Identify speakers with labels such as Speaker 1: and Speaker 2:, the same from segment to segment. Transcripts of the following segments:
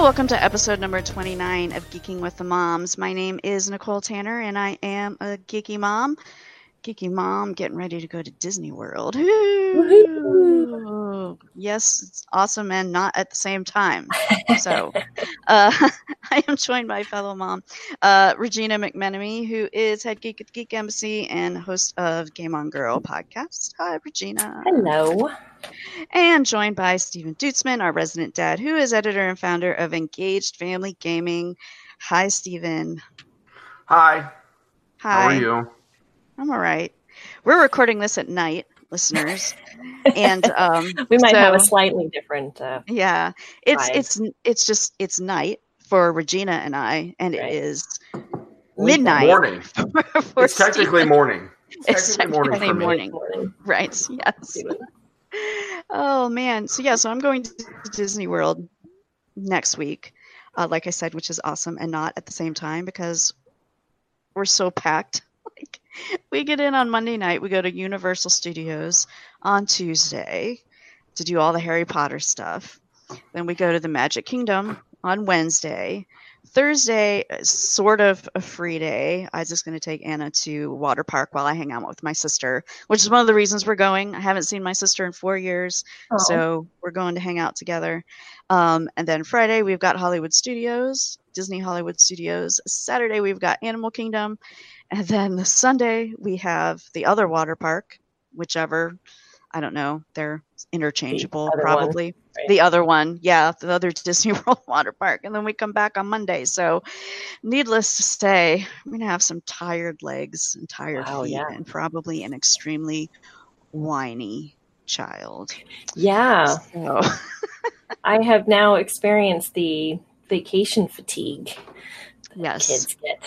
Speaker 1: Hello, welcome to episode number 29 of Geeking with the Moms. My name is Nicole Tanner, and I am a geeky mom. Geeky mom getting ready to go to Disney World. Yes, it's awesome and not at the same time. So, uh, I am joined by fellow mom, uh, Regina McMenemy, who is head geek at Geek Embassy and host of Game On Girl podcast. Hi, Regina.
Speaker 2: Hello.
Speaker 1: And joined by Stephen Duetzmann, our resident dad, who is editor and founder of Engaged Family Gaming. Hi, Stephen.
Speaker 3: Hi.
Speaker 1: Hi.
Speaker 3: How are you?
Speaker 1: I'm all right. We're recording this at night, listeners, and um,
Speaker 2: we might
Speaker 1: so,
Speaker 2: have a slightly different. Uh,
Speaker 1: yeah, it's
Speaker 2: vibe.
Speaker 1: it's it's just it's night for Regina and I, and
Speaker 2: Right.
Speaker 1: it is midnight.
Speaker 3: Morning.
Speaker 1: for- for
Speaker 3: It's technically morning.
Speaker 1: It's
Speaker 3: technically morning
Speaker 1: technically
Speaker 3: for me.
Speaker 1: morning.
Speaker 2: morning.
Speaker 1: Right. Yes. Oh man. So yeah. So I'm going to Disney World next week, uh, like I said, which is awesome, and not at the same time because we're so packed. Like we get in on Monday night, we go to Universal Studios on Tuesday to do all the Harry Potter stuff. Then we go to the Magic Kingdom on Wednesday. Thursday is sort of a free day. Isaac's going to take Anna to water park while I hang out with my sister, which is one of the reasons we're going. I haven't seen my sister in four years,
Speaker 2: Oh.
Speaker 1: so we're going to hang out together. Um, and then Friday we've got Hollywood Studios, Disney Hollywood Studios. Saturday we've got Animal Kingdom, and then the Sunday we have the other water park, whichever. I don't know. They're interchangeable,
Speaker 2: one,
Speaker 1: probably.
Speaker 2: Right.
Speaker 1: The other one, yeah, the other Disney World water park, and then we come back on Monday. So, needless to say, I'm gonna have some tired legs and tired
Speaker 2: Wow,
Speaker 1: feet,
Speaker 2: yeah.
Speaker 1: and probably an extremely whiny child.
Speaker 2: Yeah,
Speaker 1: So,
Speaker 2: I have now experienced the vacation fatigue that
Speaker 1: Yes.
Speaker 2: kids get.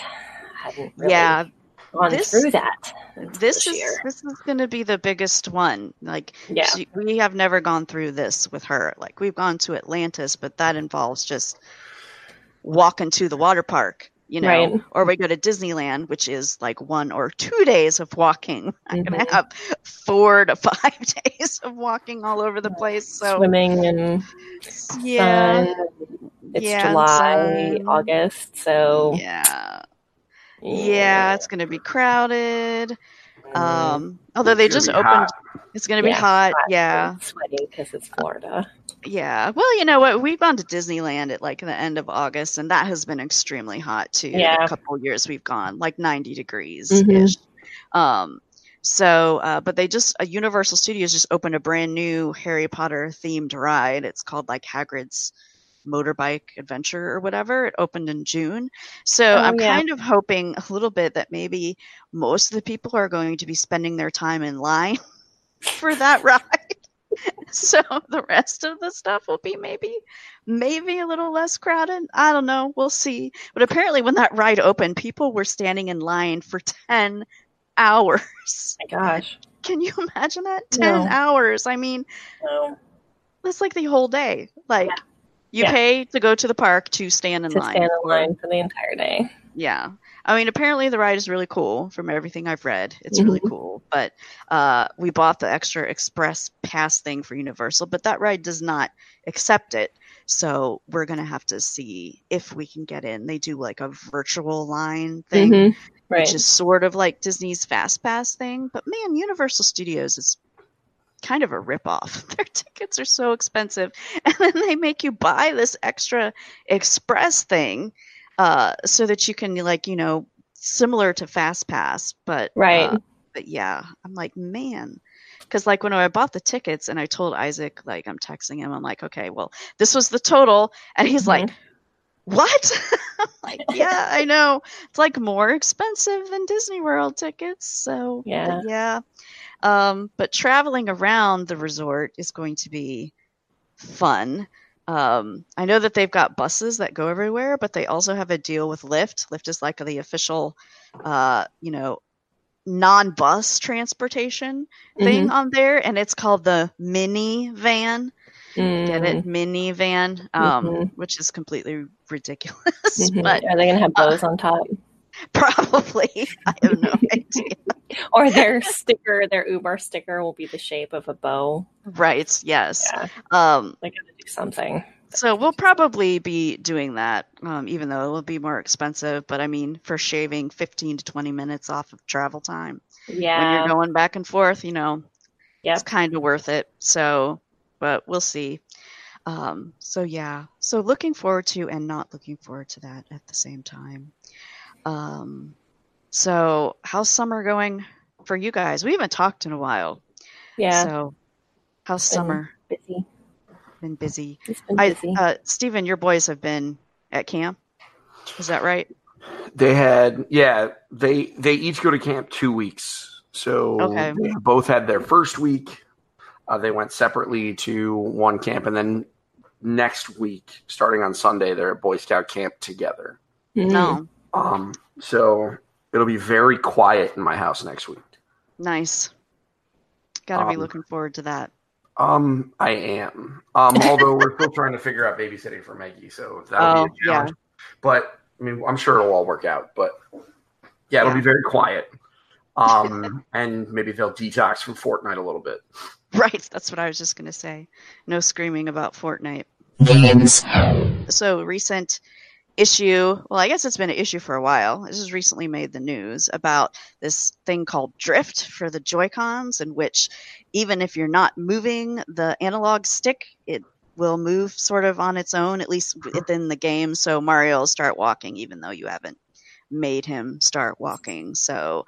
Speaker 2: Really
Speaker 1: yeah,
Speaker 2: gone
Speaker 1: this-
Speaker 2: through that. until
Speaker 1: this is
Speaker 2: year.
Speaker 1: this is going to be the biggest one. Like,
Speaker 2: Yeah.
Speaker 1: she, we have never gone through this with her. Like, we've gone to Atlantis, but that involves just walking to the water park, you know,
Speaker 2: Right.
Speaker 1: or we go to Disneyland, which is like one or two days of walking. I'm going
Speaker 2: Mhm.
Speaker 1: to have four to five days of walking all over the place. So,
Speaker 2: swimming and
Speaker 1: yeah,
Speaker 2: sun. It's
Speaker 1: Yeah,
Speaker 2: July,
Speaker 1: sun.
Speaker 2: August, so
Speaker 1: yeah, yeah. It's going to be crowded.
Speaker 2: Mm.
Speaker 1: Um, although they
Speaker 3: It's gonna
Speaker 1: just opened,
Speaker 3: hot.
Speaker 1: it's going to be
Speaker 2: Yeah,
Speaker 1: hot.
Speaker 2: hot
Speaker 1: Yeah,
Speaker 2: and sweaty because it's Florida.
Speaker 1: Yeah. Well, you know what? We've gone to Disneyland at like the end of August, and that has been extremely hot too.
Speaker 2: Yeah.
Speaker 1: A couple years we've gone like 90 degrees ish. Um, so, uh, but they just, uh, Universal Studios just opened a brand new Harry Potter themed ride. It's called like Hagrid's motorbike adventure or whatever. It opened in June. So
Speaker 2: Oh,
Speaker 1: I'm
Speaker 2: yeah.
Speaker 1: kind of hoping a little bit that maybe most of the people are going to be spending their time in line for that ride. so the rest of the stuff will be maybe maybe a little less crowded. I don't know. We'll see. But apparently when that ride opened, people were standing in line for 10 hours.
Speaker 2: My gosh.
Speaker 1: Can you imagine that? 10
Speaker 2: No.
Speaker 1: hours. I mean,
Speaker 2: So,
Speaker 1: that's like the whole day. Like
Speaker 2: Yeah.
Speaker 1: You
Speaker 2: Yeah.
Speaker 1: pay to go to the park to stand in
Speaker 2: to
Speaker 1: line.
Speaker 2: stand in line for the entire day.
Speaker 1: Yeah. I mean, apparently the ride is really cool from everything I've read. It's really
Speaker 2: Mhm.
Speaker 1: cool. But uh, we bought the extra express pass thing for Universal, but that ride does not accept it. So we're going to have to see if we can get in. They do like a virtual line thing,
Speaker 2: Mhm. Right.
Speaker 1: which is sort of like Disney's Fast Pass thing. But man, Universal Studios is kind of a ripoff. Their tickets are so expensive. And then they make you buy this extra express thing uh, so that you can, like, you know, similar to Fast Pass. But,
Speaker 2: Right.
Speaker 1: uh, but yeah, I'm like, man. Because, like, when I bought the tickets and I told Isaac, like, I'm texting him, I'm like, okay, well, this was the total. And he's like, what? like, yeah, I know. It's like more expensive than Disney World tickets. So,
Speaker 2: Yeah.
Speaker 1: yeah. Um, but traveling around the resort is going to be fun. Um, I know that they've got buses that go everywhere, but they also have a deal with Lyft. Lyft is like the official, uh, you know, non-bus transportation thing on there, and it's called the Minnie Van. Get it, minivan, um,
Speaker 2: Mhm.
Speaker 1: which is completely ridiculous,
Speaker 2: Mhm.
Speaker 1: but
Speaker 2: Are they going to have bows on top?
Speaker 1: probably I have no idea.
Speaker 2: Or their sticker, their Uber sticker will be the shape of a bow.
Speaker 1: Right? Yes.
Speaker 2: Yeah,
Speaker 1: Um,
Speaker 2: they got to do something.
Speaker 1: so we'll probably be doing that, um, even though it will be more expensive. But I mean, for shaving fifteen to twenty minutes off of travel time
Speaker 2: Yeah.
Speaker 1: when you're going back and forth, you know,
Speaker 2: Yep.
Speaker 1: it's kind of worth it. So, but we'll see. Um, so yeah, so looking forward to and not looking forward to that at the same time. Um, so how's summer going for you guys? We haven't talked in a while.
Speaker 2: Yeah.
Speaker 1: So how's
Speaker 2: Been
Speaker 1: summer
Speaker 2: busy.
Speaker 1: been busy?
Speaker 2: It's been
Speaker 1: I,
Speaker 2: busy.
Speaker 1: uh, Stephen, your boys have been at camp. Is that right?
Speaker 3: They had, yeah, they they each go to camp two weeks. So
Speaker 1: Okay.
Speaker 3: they both had their first week. Uh, they went separately to one camp, and then next week, starting on Sunday, they're at Boy Scout camp together.
Speaker 1: No.
Speaker 3: Um, so it'll be very quiet in my house next week.
Speaker 1: Nice. Got to be
Speaker 3: Um,
Speaker 1: looking forward to that.
Speaker 3: Um, I am. Um, although we're still trying to figure out babysitting for Maggie, so that'll
Speaker 1: Oh,
Speaker 3: be a challenge. But I mean, I'm sure it'll all work out. But yeah, it'll
Speaker 1: Yeah.
Speaker 3: be very quiet. Um, and maybe they'll detox from Fortnite a little bit.
Speaker 1: Right. That's what I was just going to say. No screaming about Fortnite.
Speaker 4: Games.
Speaker 1: So, recent issue, well, I guess it's been an issue for a while. This has recently made the news about this thing called drift for the Joy-Cons, in which even if you're not moving the analog stick, it will move sort of on its own, at least within the game. So, Mario will start walking even though you haven't made him start walking. So,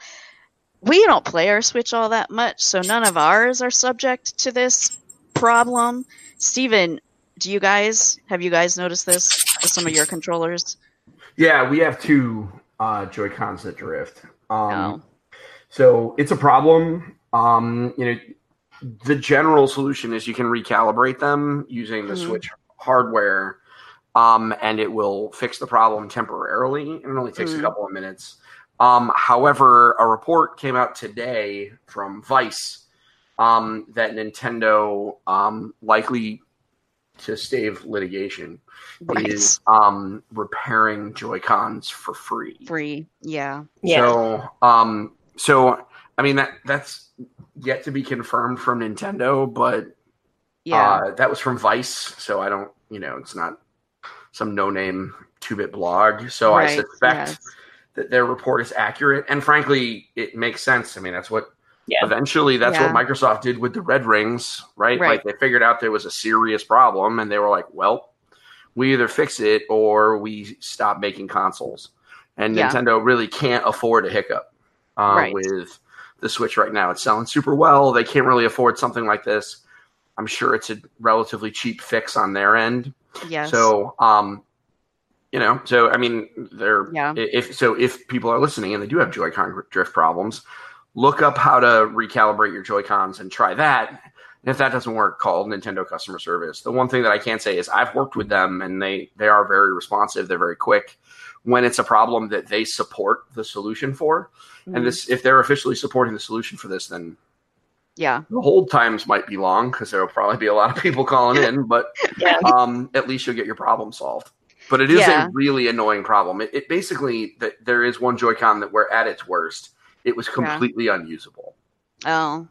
Speaker 1: we don't play our Switch all that much, so none of ours are subject to this problem. Steven, do you guys have you guys noticed this with some of your controllers?
Speaker 3: Yeah, we have two uh, Joy Cons that drift. Um,
Speaker 1: No.
Speaker 3: So it's a problem. Um, you know, the general solution is you can recalibrate them using the
Speaker 1: Mhm.
Speaker 3: Switch hardware, um, and it will fix the problem temporarily. And it only takes
Speaker 1: Mhm.
Speaker 3: a couple of minutes. Um, however, a report came out today from Vice um, that Nintendo um, likely to stave litigation
Speaker 1: Right.
Speaker 3: is um, repairing Joy Cons for free.
Speaker 1: Free. Yeah.
Speaker 2: yeah.
Speaker 3: So, um, so I mean that that's yet to be confirmed from Nintendo, but
Speaker 1: Yeah.
Speaker 3: uh, that was from Vice, so I don't, you know, it's not some no-name two-bit blog. So I suspect
Speaker 1: yes.
Speaker 3: that their report is accurate, and frankly, it makes sense. I mean, that's what
Speaker 2: Yeah.
Speaker 3: eventually that's
Speaker 1: Yeah.
Speaker 3: what Microsoft did with the Red Rings, right?
Speaker 1: Right.
Speaker 3: Like they figured out there was a serious problem, and they were like, well. We either fix it or we stop making consoles. And
Speaker 1: Yeah.
Speaker 3: Nintendo really can't afford a hiccup uh,
Speaker 1: Right.
Speaker 3: with the Switch right now. It's selling super well. They can't really afford something like this. I'm sure it's a relatively cheap fix on their end.
Speaker 1: Yes.
Speaker 3: So, um, you know, so I mean, they're
Speaker 1: Yeah.
Speaker 3: if so if people are listening and they do have Joy-Con drift problems, look up how to recalibrate your Joy-Cons and try that. And if that doesn't work, call Nintendo customer service. The one thing that I can say is I've worked with them and they they are very responsive. They're very quick when it's a problem that they support the solution for.
Speaker 1: Mhm.
Speaker 3: And this if they're officially supporting the solution for this, then
Speaker 1: yeah.
Speaker 3: the hold times might be long because there will probably be a lot of people calling in, but
Speaker 2: Yeah.
Speaker 3: um, at least you'll get your problem solved. But it is
Speaker 1: Yeah.
Speaker 3: a really annoying problem. It, it basically that there is one Joy-Con that where at its worst, it was completely unusable.
Speaker 1: Oh.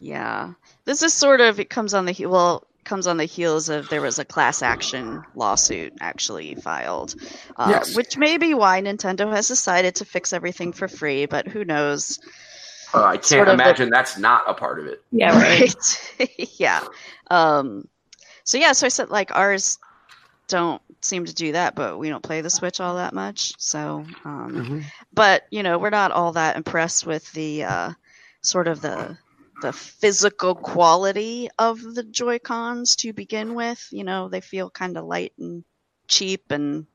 Speaker 1: Yeah. This is sort of it comes on the he- well comes on the heels of there was a class action lawsuit actually filed, uh,
Speaker 3: Yes.
Speaker 1: which may be why Nintendo has decided to fix everything for free. But who knows?
Speaker 3: Uh, I can't
Speaker 1: Sort of
Speaker 3: imagine that's not a part of it.
Speaker 2: Yeah, right.
Speaker 1: Right. yeah. Um, so yeah, so I said like ours don't seem to do that, but we don't play the Switch all that much. So, um, but you know, we're not all that impressed with the uh, sort of the the physical quality of the Joy Cons to begin with. You know, they feel kind of light and cheap and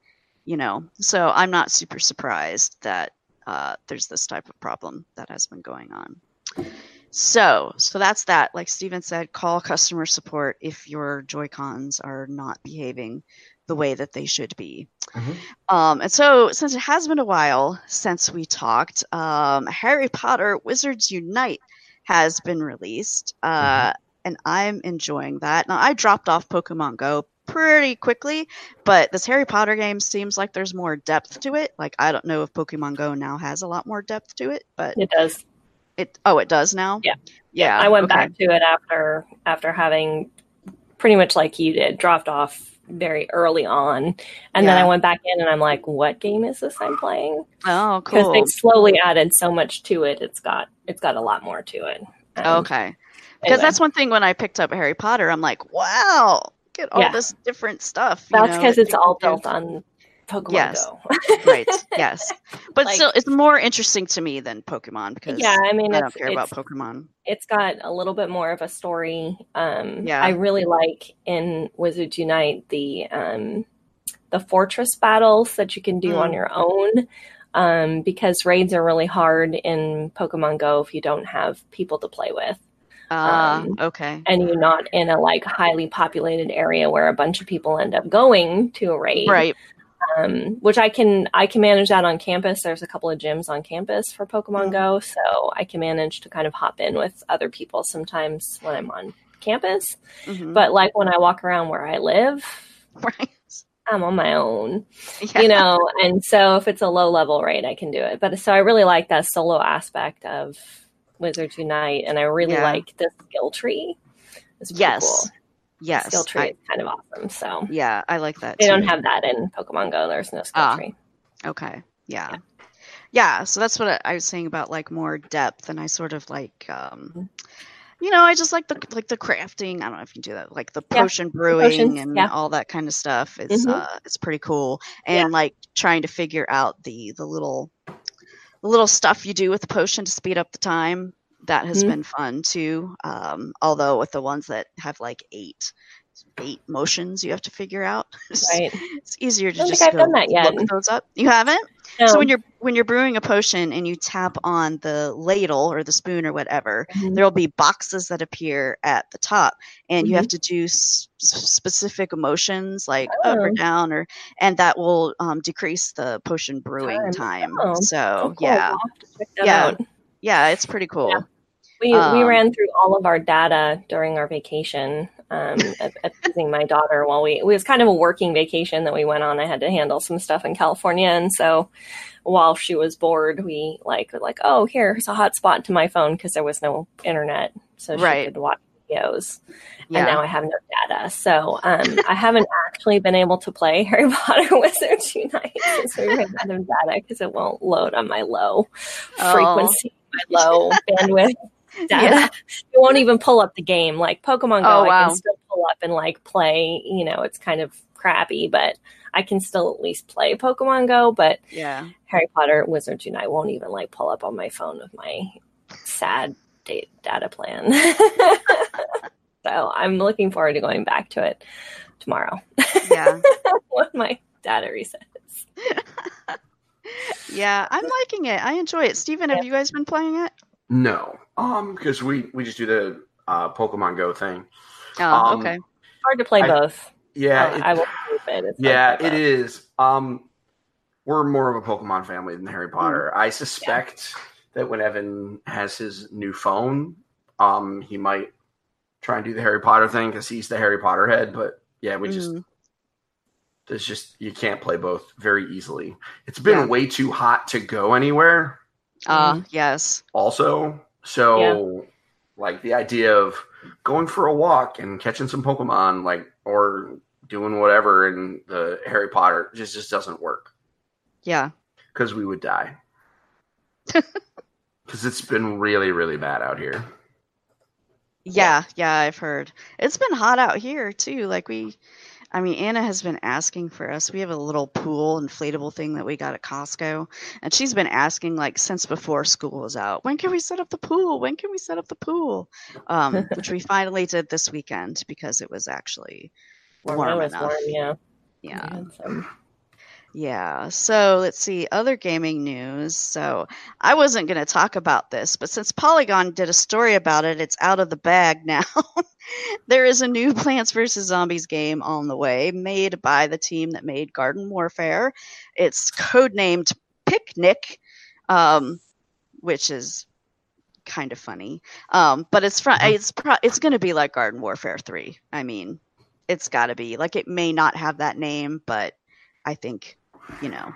Speaker 1: you know. So I'm not super surprised that uh, there's this type of problem that has been going on. So, so that's that. Like Steven said, call customer support if your Joy Cons are not behaving the way that they should be.
Speaker 3: Mhm.
Speaker 1: Um, and so, since it has been a while since we talked, um, Harry Potter Wizards Unite has been released, uh, and I'm enjoying that. Now, I dropped off Pokemon Go pretty quickly, but this Harry Potter game seems like there's more depth to it. Like, I don't know if Pokemon Go now has a lot more depth to it, but
Speaker 2: It does.
Speaker 1: It oh, it does now.
Speaker 2: Yeah.
Speaker 1: yeah.
Speaker 2: I went
Speaker 1: okay.
Speaker 2: back to it after after having pretty much like you did, dropped off very early on, and then I went back in and I'm like, what game is this I'm playing?
Speaker 1: Oh, cool.
Speaker 2: Because they slowly added so much to it. It's got it's got a lot more to it. Um,
Speaker 1: Okay. Because
Speaker 2: anyway.
Speaker 1: that's one thing when I picked up Harry Potter, I'm like, wow, get all
Speaker 2: Yeah.
Speaker 1: this different stuff. you
Speaker 2: That's because it's all built on Pokemon
Speaker 1: Yes.
Speaker 2: Go.
Speaker 1: right. Yes, but
Speaker 2: Like-
Speaker 1: still, it's more interesting to me than Pokemon because
Speaker 2: yeah, I mean,
Speaker 1: I don't care about Pokemon.
Speaker 2: it's got a little bit more of a story. Um,
Speaker 1: Yeah.
Speaker 2: I really like in Wizards Unite the um, the fortress battles that you can do
Speaker 1: Mm.
Speaker 2: on your own. Um, because raids are really hard in Pokemon Go if you don't have people to play with,
Speaker 1: Ah,
Speaker 2: Um,
Speaker 1: okay.
Speaker 2: and you're not in a like highly populated area where a bunch of people end up going to a raid.
Speaker 1: Right.
Speaker 2: Um, which I can I can manage that on campus. There's a couple of gyms on campus for
Speaker 1: Mm.
Speaker 2: Pokemon Go, so I can manage to kind of hop in with other people sometimes when I'm on campus.
Speaker 1: Mhm.
Speaker 2: But like when I walk around where I live,
Speaker 1: right.
Speaker 2: I'm on my own,
Speaker 1: Yeah.
Speaker 2: you know. and so if it's a low level raid, I can do it. But so I really like that solo aspect of Wizards Unite, and I really
Speaker 1: Yeah.
Speaker 2: like the skill tree.
Speaker 1: Yes.
Speaker 2: cool.
Speaker 1: Yes.
Speaker 2: skill tree
Speaker 1: I-
Speaker 2: is kind of awesome. So
Speaker 1: yeah, I like that.
Speaker 2: they
Speaker 1: too.
Speaker 2: don't have that in Pokemon Go. There's no skill
Speaker 1: Ah.
Speaker 2: tree.
Speaker 1: Okay. Yeah. Yeah. So that's what I, was saying about like more depth, and I sort of like, um,
Speaker 2: Mhm.
Speaker 1: you know, I just like the like the crafting. I don't know if you can do that, like the
Speaker 2: Yeah,
Speaker 1: potion brewing
Speaker 2: potions,
Speaker 1: and
Speaker 2: yeah.
Speaker 1: all that kind of stuff. It's
Speaker 2: Mhm.
Speaker 1: uh, it's pretty cool, and like trying to figure out the the little the little stuff you do with the potion to speed up the time. That has
Speaker 2: Mhm.
Speaker 1: been fun too. Um, although with the ones that have like eight eight motions you have to figure out.
Speaker 2: Right.
Speaker 1: it's easier to just go
Speaker 2: done that yet.
Speaker 1: look those up. You haven't?
Speaker 2: No.
Speaker 1: So when you're when you're brewing a potion and you tap on the ladle or the spoon or whatever,
Speaker 2: Mhm.
Speaker 1: there'll be boxes that appear at the top, and you
Speaker 2: Mm-hmm.
Speaker 1: have to do s- specific emotions like up or
Speaker 2: Oh.
Speaker 1: down, or and that will um, decrease the potion brewing
Speaker 2: Time.
Speaker 1: time.
Speaker 2: Oh,
Speaker 1: So
Speaker 2: Oh, cool.
Speaker 1: yeah,
Speaker 2: We'll have to check that
Speaker 1: Yeah.
Speaker 2: out.
Speaker 1: Yeah, it's pretty cool.
Speaker 2: Yeah. We we
Speaker 1: Um,
Speaker 2: ran through all of our data during our vacation. Um, my daughter while we it was kind of a working vacation that we went on. I had to handle some stuff in California, and so while she was bored, we like were like, oh, here's a hotspot to my phone because there was no internet, so she
Speaker 1: Right.
Speaker 2: could watch videos.
Speaker 1: Yeah.
Speaker 2: And now I have no data, so um, I haven't actually been able to play Harry Potter Wizards Unite since we ran out of data because it won't load on my low
Speaker 1: Oh.
Speaker 2: frequency, my low bandwidth data.
Speaker 1: Yeah.
Speaker 2: It won't even pull up the game. Like Pokemon Go,
Speaker 1: Oh,
Speaker 2: I can still pull up and like play. You know, it's kind of crappy, but I can still at least play Pokemon Go. But
Speaker 1: yeah.
Speaker 2: Harry Potter Wizards Unite won't even like pull up on my phone with my sad da- data plan. so I'm looking forward to going back to it tomorrow
Speaker 1: Yeah.
Speaker 2: when my data resets.
Speaker 1: Yeah. I'm liking it. I enjoy it. Steven, have you guys been playing it?
Speaker 3: No, um, because we we just do the uh, Pokemon Go thing.
Speaker 1: Oh,
Speaker 3: Um,
Speaker 1: okay.
Speaker 2: Hard to play
Speaker 3: I-
Speaker 2: both.
Speaker 3: Yeah,
Speaker 2: Uh,
Speaker 3: it-
Speaker 2: I will keep it. It's
Speaker 3: yeah,
Speaker 2: play
Speaker 3: it
Speaker 2: both.
Speaker 3: is. Um, we're more of a Pokemon family than Harry Potter. I suspect that when Evan has his new phone, um, he might try and do the Harry Potter thing because he's the Harry Potter head. But yeah, we just
Speaker 1: Mhm.
Speaker 3: There's just you can't play both very easily. It's been
Speaker 1: Yeah.
Speaker 3: way too hot to go anywhere.
Speaker 1: Ah, yes.
Speaker 3: also. So, like the idea of going for a walk and catching some Pokemon, like or doing whatever in the Harry Potter just just doesn't work
Speaker 1: Yeah.
Speaker 3: because we would die. Because it's been really really bad out here.
Speaker 1: Yeah, yeah, I've heard. It's been hot out here too. Like we I mean, Anna has been asking for us. We have a little pool inflatable thing that we got at Costco, and she's been asking like since before school was out. When can we set up the pool? When can we set up the pool? Um, which we finally did this weekend because it was actually
Speaker 2: Warm,
Speaker 1: warm enough.
Speaker 2: warm, yeah.
Speaker 1: Yeah.
Speaker 2: Some-
Speaker 1: Yeah. So let's see other gaming news. So I wasn't going to talk about this, but since Polygon did a story about it, it's out of the bag now. there is a new Plants vs. Zombies game on the way, made by the team that made Garden Warfare. It's codenamed Picnic, um, which is kind of funny. Um, but it's fr- it's pro- it's going to be like Garden Warfare 3. I mean, it's got to be. Like it may not have that name, but I think, you know,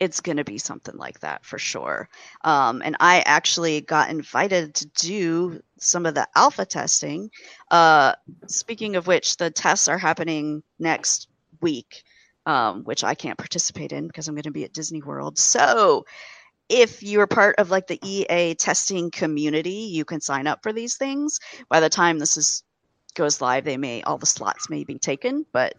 Speaker 1: it's going to be something like that for sure. Um, and I actually got invited to do some of the alpha testing. Uh, speaking of which, the tests are happening next week, um, which I can't participate in because I'm going to be at Disney World. So if you're part of like the EA testing community, you can sign up for these things. By the time this is goes live, they may all the slots may be taken, but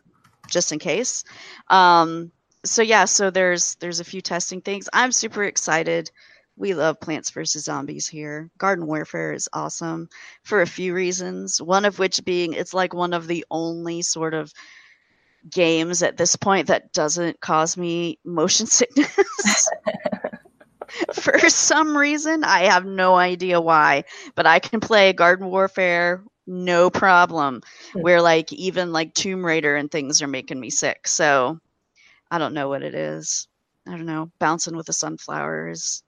Speaker 1: just in case. Um, so yeah, so there's there's a few testing things. I'm super excited. We love Plants vs Zombies here. Garden Warfare is awesome for a few reasons. One of which being it's like one of the only sort of games at this point that doesn't cause me motion sickness. for some reason, I have no idea why, but I can play Garden Warfare no problem. Hmm. Where like even like Tomb Raider and things are making me sick. So I don't know what it is. I don't know. Bouncing with a sunflower is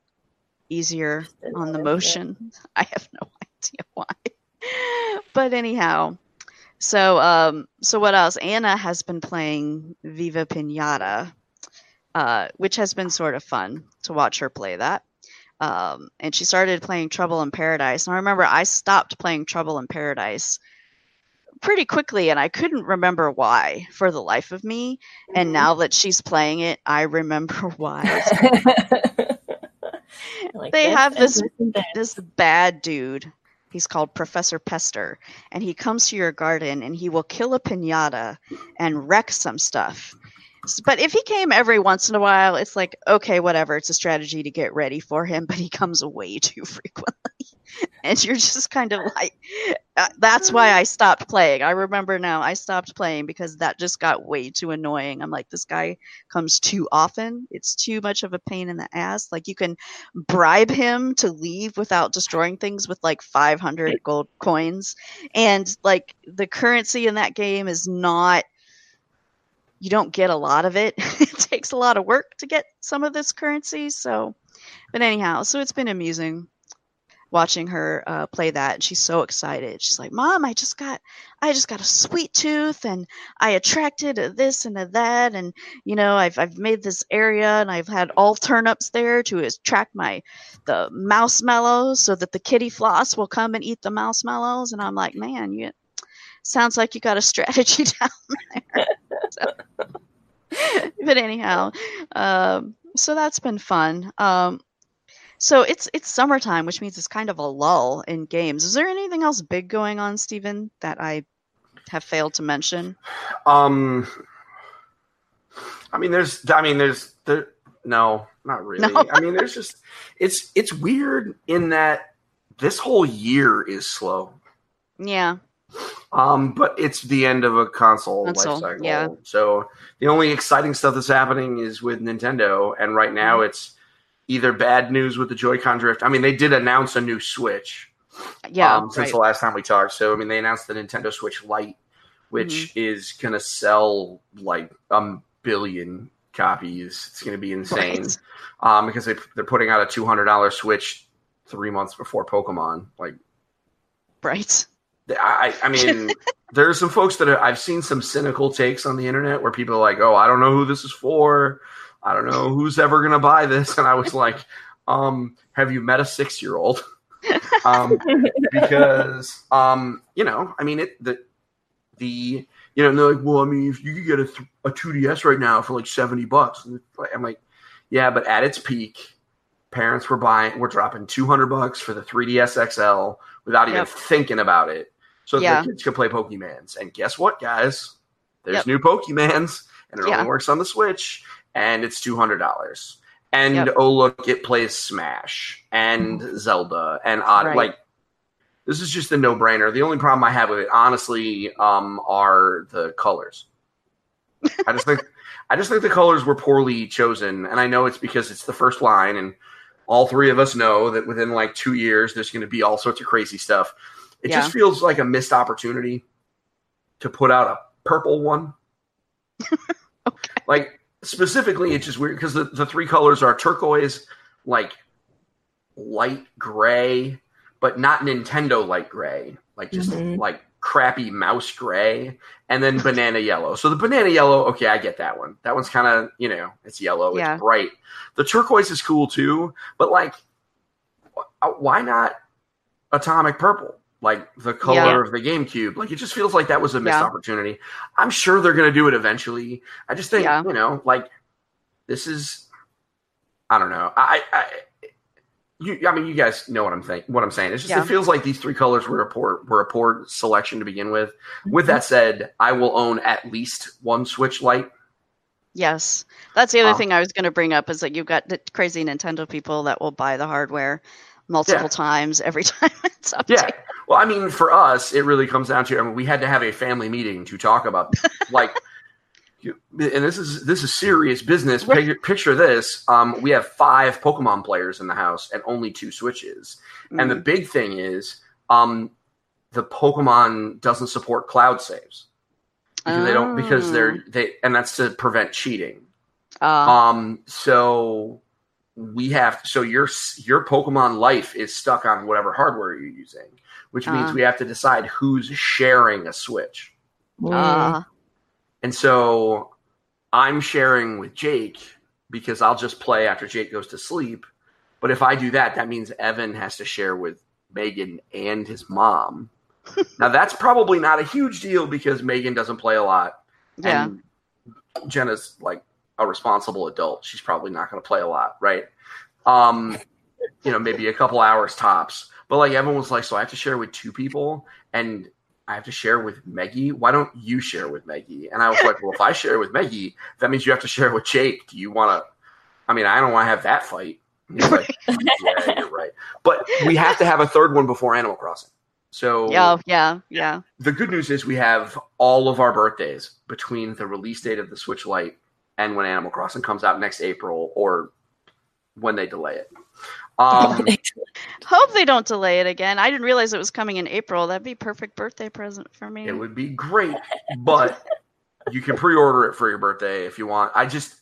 Speaker 1: easier on the motion. I have no idea why. But anyhow, so um so what else? Anna has been playing Viva Pinata, uh, which has been sort of fun to watch her play that. Um, and she started playing Trouble in Paradise. And I remember I stopped playing Trouble in Paradise pretty quickly, and I couldn't remember why for the life of me. And now that she's playing it, I remember why.
Speaker 2: Like
Speaker 1: They
Speaker 2: this
Speaker 1: have
Speaker 2: and
Speaker 1: this-
Speaker 2: and this.
Speaker 1: this bad dude. He's called Professor Pester, and he comes to your garden and he will kill a pinata and wreck some stuff. But if he came every once in a while, it's like, okay, whatever. It's a strategy to get ready for him, but he comes way too frequently. and you're just kind of like, uh, that's why I stopped playing. I remember now I stopped playing because that just got way too annoying. I'm like, this guy comes too often. It's too much of a pain in the ass. Like, you can bribe him to leave without destroying things with like 500 gold coins and like the currency in that game is not you don't get a lot of it. It takes a lot of work to get some of this currency so but anyhow so it's been amusing watching her uh, play that and she's so excited. She's like mom i just got i just got a Sweetooth and i attracted a this and a that and you know i've, I've made this area and i've had all turnips there to attract my the Mousemallows so that the Kittyfloss will come and eat the Mousemallows. And i'm like man you sounds like you got a strategy down there So- but anyhow um, so that's been fun um, so it's it's summertime which means it's kind of a lull in games is there anything else big going on Stephen that i have failed to mention
Speaker 3: Um, I mean, there's, I mean, there's, there, no, not really.
Speaker 1: No.
Speaker 3: I mean, there's just, it's, it's weird in that this whole year is slow.
Speaker 1: yeah
Speaker 3: Um, but it's the end of a console,
Speaker 1: Console,
Speaker 3: life cycle.
Speaker 1: yeah.
Speaker 3: So the only exciting stuff that's happening is with Nintendo, and right now
Speaker 1: Mm-hmm.
Speaker 3: it's either bad news with the Joy-Con drift. I mean, they did announce a new Switch.
Speaker 1: yeah
Speaker 3: um, since
Speaker 1: right.
Speaker 3: the last time we talked. So I mean, they announced the Nintendo Switch Lite, which
Speaker 1: Mm-hmm.
Speaker 3: is gonna sell like a billion copies. It's gonna be insane
Speaker 1: Right.
Speaker 3: um, because they they're putting out a two hundred dollar Switch three months before Pokemon. Like,
Speaker 1: right
Speaker 3: I I mean. There are some folks that are, I've seen some cynical takes on the internet where people are like, "Oh, I don't know who this is for. I don't know who's ever going to buy this." And I was like, um, "Have you met a six year old?" um, because um, you know, I mean, it the the you know, and they're like, well, I mean, if you could get a, th- a 2DS right now for like seventy bucks, and I'm like, yeah, but at its peak, parents were buying, were dropping two hundred bucks for the 3DS XL without even
Speaker 1: Yep.
Speaker 3: thinking about it, so
Speaker 1: Yeah.
Speaker 3: the kids could play Pokemans. And guess what, guys? There's
Speaker 1: Yep.
Speaker 3: new Pokemans, and it
Speaker 1: Yeah.
Speaker 3: only works on the Switch, and it's two hundred dollars. And
Speaker 1: Yep.
Speaker 3: oh look, it plays Smash and Zelda and odd
Speaker 1: Right.
Speaker 3: like this is just a no brainer. The only problem I have with it, honestly, um, are the colors. I just think I just think the colors were poorly chosen, and I know it's because it's the first line, and all three of us know that within like two years there's going to be all sorts of crazy stuff. It
Speaker 1: Yeah.
Speaker 3: just feels like a missed opportunity to put out a purple one. Like specifically, it's just weird because the, the three colors are turquoise, like light gray, but not Nintendo light gray, like just
Speaker 2: Mhm.
Speaker 3: like crappy mouse gray, and then banana yellow. So the banana yellow, okay, I get that one. That one's kind of you know it's yellow,
Speaker 1: Yeah.
Speaker 3: it's bright. The turquoise is cool too, but like, why not atomic purple? Like the color
Speaker 1: Yeah.
Speaker 3: of the GameCube, like it just feels like that was a missed
Speaker 1: Yeah.
Speaker 3: opportunity. I'm sure they're going to do it eventually. I just think
Speaker 1: Yeah.
Speaker 3: you know, like this is, I don't know. I, I, you, I mean, you guys know what I'm think, what I'm saying. It's just it feels like these three colors were a poor were a poor selection to begin with.
Speaker 1: Mm-hmm.
Speaker 3: With that said, I will own at least one Switch Lite.
Speaker 1: Yes, that's the other
Speaker 3: Um,
Speaker 1: thing I was going to bring up is that you've got the crazy Nintendo people that will buy the hardware multiple
Speaker 3: Yeah.
Speaker 1: times every time it's updated.
Speaker 3: Yeah. Well, I mean, for us, it really comes down to. I mean, we had to have a family meeting to talk about, like, you- and this is this is serious business. Pic- Picture this: um, we have five Pokemon players in the house and only two Switches. And
Speaker 1: Mm.
Speaker 3: the big thing is, um, the Pokemon doesn't support cloud saves because they don't because they're they and that's to prevent cheating.
Speaker 1: Uh,
Speaker 3: Um, so we have so your your Pokemon life is stuck on whatever hardware you're using, which means
Speaker 1: Uh.
Speaker 3: we have to decide who's sharing a Switch.
Speaker 1: uh,
Speaker 3: And so I'm sharing with Jake because I'll just play after Jake goes to sleep. But if I do that, that means Evan has to share with Megan and his mom. now that's probably not a huge deal because Megan doesn't play a lot.
Speaker 1: yeah.
Speaker 3: And Jenna's like a responsible adult. She's probably not going to play a lot, right? Um, you know, maybe a couple hours tops. But like Evan was like, so I have to share with two people, and I have to share with Meggie. Why don't you share with Meggie? And I was like, well, if I share with Meggie, that means you have to share with Jake. Do you want to? I mean, I don't want to have that fight. Like, yeah, you're right. But we have to have a third one before Animal Crossing. So
Speaker 1: Yeah, yeah, yeah.
Speaker 3: the good news is we have all of our birthdays between the release date of the Switch Lite and when Animal Crossing comes out next April or when they delay it. Um,
Speaker 1: Hope they don't delay it again. I didn't realize it was coming in April. That'd be perfect birthday present for me.
Speaker 3: it would be great, but you can pre-order it for your birthday if you want. I just,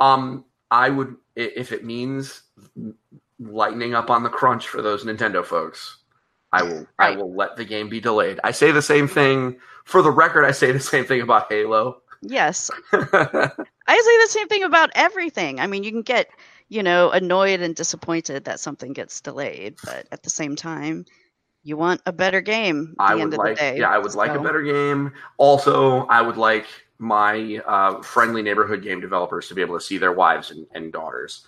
Speaker 3: um, I would if it means lightening up on the crunch for those Nintendo folks. I will. I will let the game be delayed. I say the same thing for the record. I say the same thing about Halo.
Speaker 1: Yes. I say the same thing about everything. I mean, you can get, you know, annoyed and disappointed that something gets delayed, but at the same time, you want a better game at the
Speaker 3: I
Speaker 1: end
Speaker 3: would
Speaker 1: of
Speaker 3: like,
Speaker 1: the day.
Speaker 3: yeah, I would like a better game. Also, I would like my uh, friendly neighborhood game developers to be able to see their wives and, and daughters,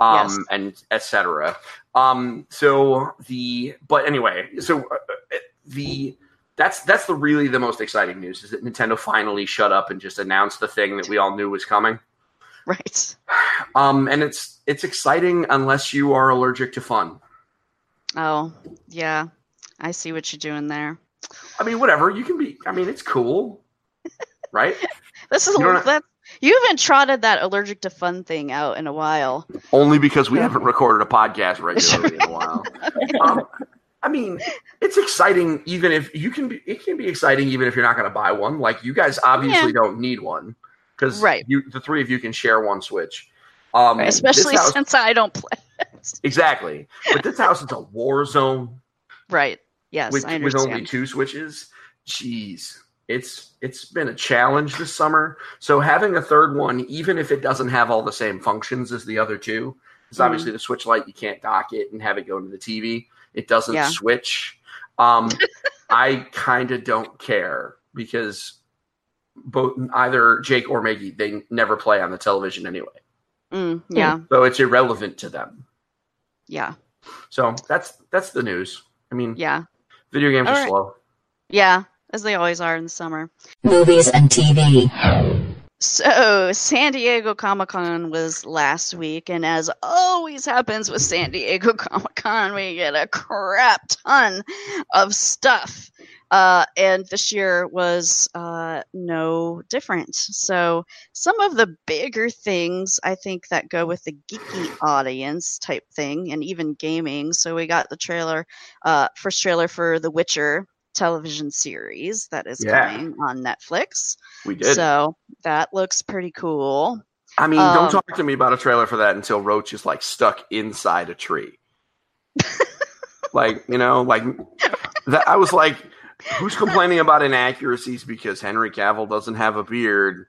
Speaker 3: um,
Speaker 1: Yes.
Speaker 3: and etc. Um, so the, but anyway, so uh, uh, the that's that's the really the most exciting news is that Nintendo finally shut up and just announced the thing that we all knew was coming.
Speaker 1: Right.
Speaker 3: Um, and it's it's exciting unless you are allergic to fun.
Speaker 1: Oh, yeah. I see what you're doing there.
Speaker 3: I mean, whatever you can be. I mean, it's cool, right?
Speaker 1: This is
Speaker 3: You
Speaker 1: that you haven't trotted that allergic to fun thing out in a while.
Speaker 3: Only because we haven't recorded a podcast regularly in a while. Um, I mean, it's exciting even if you can be. It can be exciting even if you're not going to buy one. Like you guys obviously don't need one because
Speaker 1: Right.
Speaker 3: you the three of you can share one Switch. Um, this
Speaker 1: Especially
Speaker 3: house-
Speaker 1: since I don't play.
Speaker 3: exactly, but this house is a war zone
Speaker 1: Right. Yes,
Speaker 3: with, with only two switches. Jeez, it's it's been a challenge this summer. So having a third one, even if it doesn't have all the same functions as the other two, because
Speaker 1: Mhm.
Speaker 3: obviously the Switch Lite you can't dock it and have it go into the TV. It doesn't
Speaker 1: Yeah.
Speaker 3: switch. Um, I kind of don't care because both either Jake or Maggie they never play on the television anyway,
Speaker 1: Mm, yeah,
Speaker 3: so it's irrelevant to them.
Speaker 1: yeah,
Speaker 3: So that's that's the news. I mean,
Speaker 1: yeah,
Speaker 3: video games
Speaker 1: All
Speaker 3: are
Speaker 1: right.
Speaker 3: slow.
Speaker 1: yeah, as they always are in the summer.
Speaker 4: Movies and TV.
Speaker 1: So, San Diego Comic Con was last week, and as always happens with San Diego Comic Con, we get a crap ton of stuff. Uh, and this year was uh, no different. So some of the bigger things I think that go with the geeky audience type thing, and even gaming. So we got the trailer, uh, first trailer for The Witcher television series that is
Speaker 3: Yeah.
Speaker 1: coming on Netflix.
Speaker 3: We did.
Speaker 1: So that looks pretty cool.
Speaker 3: I mean,
Speaker 1: um,
Speaker 3: don't talk to me about a trailer for that until Roach is like stuck inside a tree. like, you know, like that. I was like, who's complaining about inaccuracies because Henry Cavill doesn't have a beard?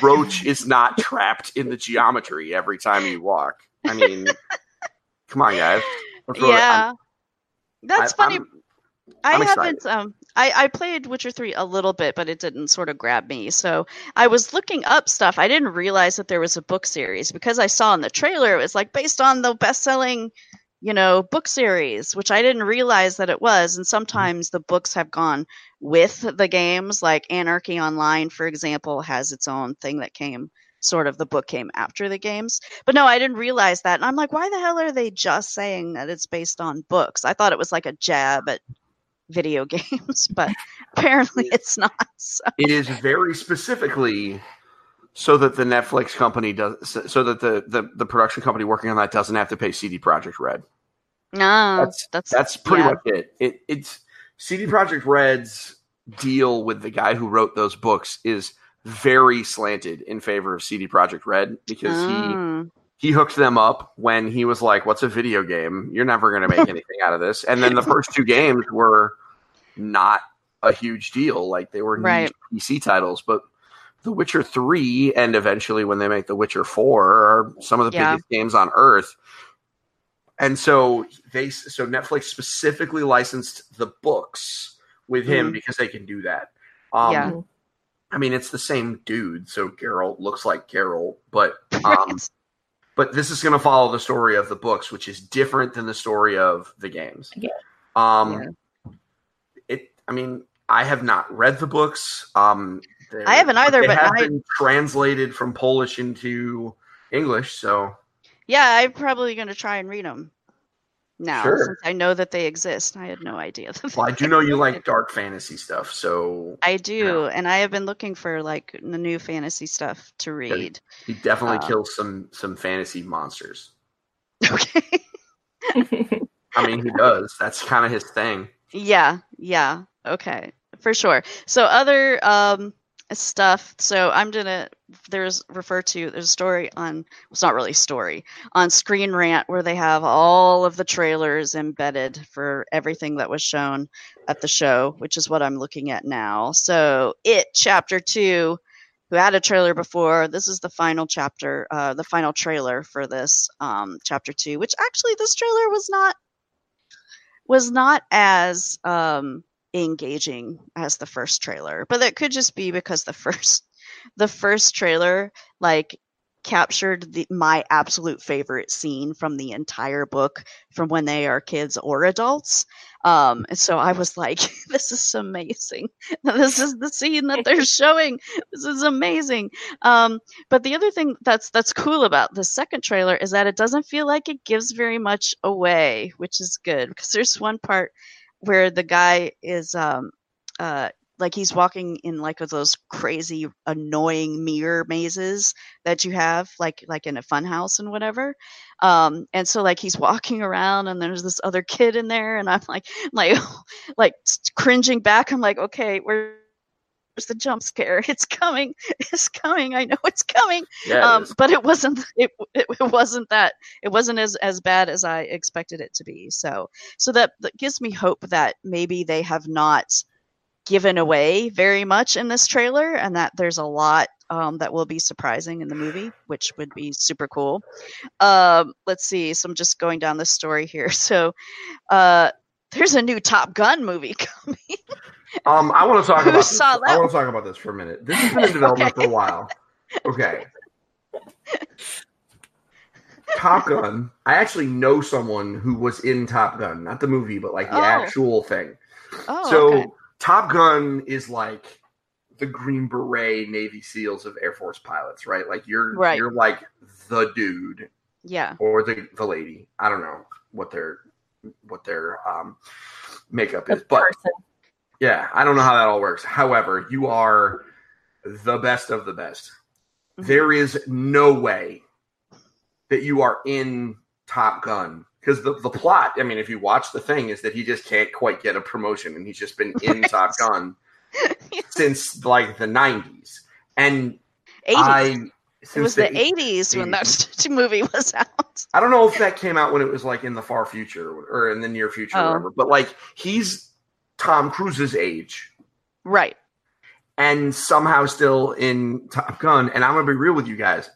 Speaker 3: Roach is not trapped in the geometry every time you walk. I mean, come on, guys.
Speaker 1: Yeah, that's
Speaker 3: I-
Speaker 1: funny.
Speaker 3: I'm-
Speaker 1: I
Speaker 3: I'm
Speaker 1: haven't. Um, I I played Witcher three a little bit, but it didn't sort of grab me. So I was looking up stuff. I didn't realize that there was a book series because I saw in the trailer it was like based on the best selling, you know, book series, which I didn't realize that it was. And sometimes the books have gone with the games, like Anarchy Online, for example, has its own thing that came sort of the book came after the games. But no, I didn't realize that. And I'm like, why the hell are they just saying that it's based on books? I thought it was like a jab at video games, but apparently it's not. So.
Speaker 3: it is very specifically so that the Netflix company does so that the, the the production company working on that doesn't have to pay CD Projekt Red.
Speaker 1: No,
Speaker 3: That's-
Speaker 1: that's
Speaker 3: That's pretty
Speaker 1: yeah.
Speaker 3: much it. It it's CD Projekt Red's deal with the guy who wrote those books is very slanted in favor of CD Projekt Red because
Speaker 1: Mm.
Speaker 3: he hooked them up when he was like, "What's a video game? You're never going to make anything out of this." And then the first two games were not a huge deal; like they were
Speaker 1: Right.
Speaker 3: PC titles. But The Witcher Three, and eventually when they make The Witcher Four, are some of the
Speaker 1: Yeah.
Speaker 3: biggest games on Earth. And so they, so Netflix specifically licensed the books with him
Speaker 1: Mhm.
Speaker 3: because they can do that. Um,
Speaker 1: Yeah.
Speaker 3: I mean, it's the same dude, so Geralt looks like Geralt, but um,
Speaker 1: Right.
Speaker 3: But this is going to follow the story of the books, which is different than the story of the games.
Speaker 2: Yeah.
Speaker 3: Um, it. I mean, I have not read the books. Um,
Speaker 1: I haven't either,
Speaker 3: They
Speaker 1: but
Speaker 3: have
Speaker 1: I-
Speaker 3: been translated from Polish into English, so
Speaker 1: Yeah, I'm probably going to try and read them now
Speaker 3: Sure.
Speaker 1: since I know that they exist. I had no idea.
Speaker 3: well, I do know you like dark fantasy stuff, so
Speaker 1: I do, and I have been looking for like the new fantasy stuff to read.
Speaker 3: he definitely
Speaker 1: Uh,
Speaker 3: kills some some fantasy monsters.
Speaker 1: Okay.
Speaker 3: I mean, he does. That's kind of his thing.
Speaker 1: Yeah, yeah. Okay. For sure. So other um stuff. So I'm gonna there's refer to there's a story on it's not really a story on Screen Rant where they have all of the trailers embedded for everything that was shown at the show, which is what I'm looking at now. So it chapter two, who had a trailer before, this is the final chapter, uh, the final trailer for this um, chapter two, which actually this trailer was not was not as um, engaging as the first trailer, but that could just be because the first the first trailer like captured the, my absolute favorite scene from the entire book from when they are kids or adults. Um, and so I was like, this is amazing. this is the scene that they're showing. This is amazing. Um, but the other thing that's that's cool about the second trailer is that it doesn't feel like it gives very much away, which is good because there's one part where the guy is um uh like he's walking in like those crazy annoying mirror mazes that you have like like in a fun house and whatever. Um and so like he's walking around and there's this other kid in there and i'm like like like cringing back. I'm like okay where's the jump scare? It's coming. It's coming. I know it's coming.
Speaker 3: Yeah,
Speaker 1: um, but it wasn't it, it, it wasn't that it wasn't as as bad as i expected it to be. So so that, that gives me hope that maybe they have not given away very much in this trailer and that there's a lot um, that will be surprising in the movie which would be super cool um, let's see so i'm just going down the story here so uh, there's a new top gun movie coming
Speaker 3: Um, I want to talk
Speaker 1: Who
Speaker 3: about. This.
Speaker 1: saw
Speaker 3: I want to talk about this for a minute. This has been in development
Speaker 1: Okay.
Speaker 3: for a while. Okay. Top Gun. I actually know someone who was in Top Gun, not the movie, but like the
Speaker 1: Oh.
Speaker 3: actual thing.
Speaker 1: oh
Speaker 3: so
Speaker 1: okay.
Speaker 3: Top Gun is like the Green Beret Navy SEALs of Air Force pilots, right? Like you're
Speaker 1: Right.
Speaker 3: you're like the dude
Speaker 1: yeah
Speaker 3: or the the lady. I don't know what their what their um makeup
Speaker 2: The
Speaker 3: is, but
Speaker 2: person.
Speaker 3: Yeah, I don't know how that all works. However, you are the best of the best.
Speaker 1: Mhm.
Speaker 3: There is no way that you are in Top Gun because the, the plot, I mean, if you watch the thing, is that he just can't quite get a promotion and he's just been in
Speaker 1: Right.
Speaker 3: Top Gun since like the 90s. And
Speaker 1: 80s.
Speaker 3: I.
Speaker 1: it was the 80s when that movie was out.
Speaker 3: I don't know if that came out when it was like in the far future or in the near future or
Speaker 1: Oh.
Speaker 3: whatever, but like he's Tom Cruise's age
Speaker 1: Right.
Speaker 3: and somehow still in Top Gun. And I'm gonna be real with you guys.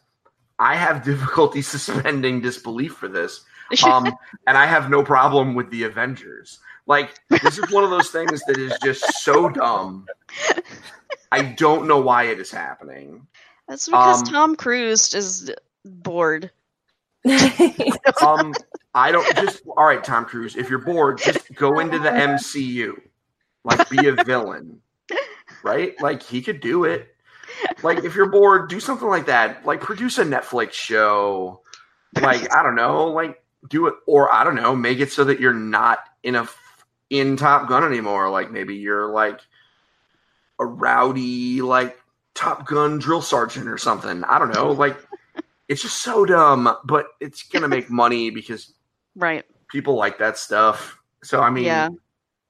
Speaker 3: I have difficulty suspending disbelief for this. Um, and I have no problem with the Avengers. Like this is one of those things that is just so dumb. I don't know why it is happening.
Speaker 1: That's because
Speaker 3: um,
Speaker 1: Tom Cruise is bored.
Speaker 3: Um, I don't just all right, Tom Cruise. If you're bored, just go into the MCU, like be a villain, right? Like he could do it. Like if you're bored, do something like that. Like produce a Netflix show. Like I don't know, like do it, or I don't know, make it so that you're not in a in Top Gun anymore. Like maybe you're like a rowdy like Top Gun drill sergeant or something. I don't know, like. It's just so dumb, but it's gonna make money because
Speaker 1: Right.
Speaker 3: people like that stuff. So I mean,
Speaker 1: yeah.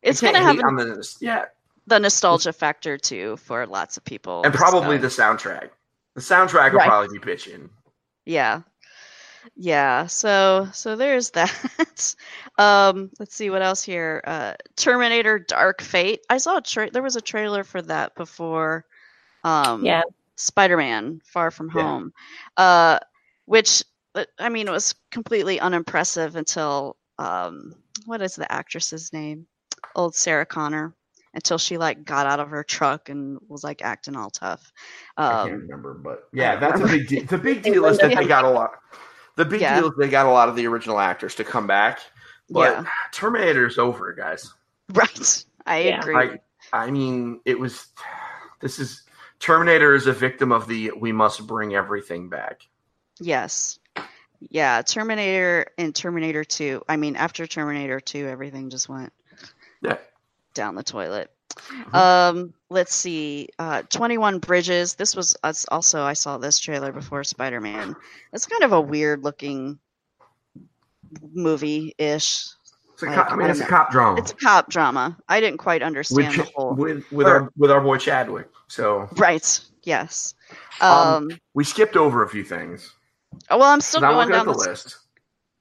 Speaker 1: It's going to have
Speaker 3: on the yeah,
Speaker 1: the nostalgia factor too for lots of people.
Speaker 3: and probably
Speaker 1: so-
Speaker 3: the soundtrack. The soundtrack will
Speaker 1: Right.
Speaker 3: probably be bitching.
Speaker 1: Yeah. Yeah. So so there's that. um let's see what else here. Uh Terminator Dark Fate. I saw a tra- there was a trailer for that before um
Speaker 2: yeah.
Speaker 1: Spider-Man Far From
Speaker 3: Yeah.
Speaker 1: Home. Uh which uh, I mean it was completely unimpressive until um what is the actress's name? Old Sarah Connor until she like got out of her truck and was like acting all tough.
Speaker 3: I can't
Speaker 1: Um
Speaker 3: remember, but yeah, that's a big deal. The big deal is that they got a lot. The big
Speaker 1: Yeah.
Speaker 3: deal is they got a lot of the original actors to come back. But
Speaker 1: Yeah.
Speaker 3: Terminator's over, guys.
Speaker 1: right. I
Speaker 2: Yeah.
Speaker 1: agree.
Speaker 3: I I mean, it was. This is Terminator is a victim of the we must bring everything back.
Speaker 1: Yes. Yeah, Terminator and Terminator 2. I mean, after Terminator 2, everything just went
Speaker 3: Yeah.
Speaker 1: down the toilet.
Speaker 3: Mhm.
Speaker 1: Um, let's see. Uh, 21 Bridges. This was us also I saw this trailer before Spider-Man. It's kind of a weird looking movie-ish.
Speaker 3: It's a
Speaker 1: Like,
Speaker 3: cop, I mean,
Speaker 1: I
Speaker 3: it's a cop drama.
Speaker 1: It's a cop drama. I didn't quite understand
Speaker 3: with
Speaker 1: the whole
Speaker 3: with with
Speaker 1: or-
Speaker 3: our with our boy Chadwick. So
Speaker 1: Right. Yes.
Speaker 3: Um,
Speaker 1: Um,
Speaker 3: we skipped over a few things.
Speaker 1: oh, well, I'm still going down
Speaker 3: the list.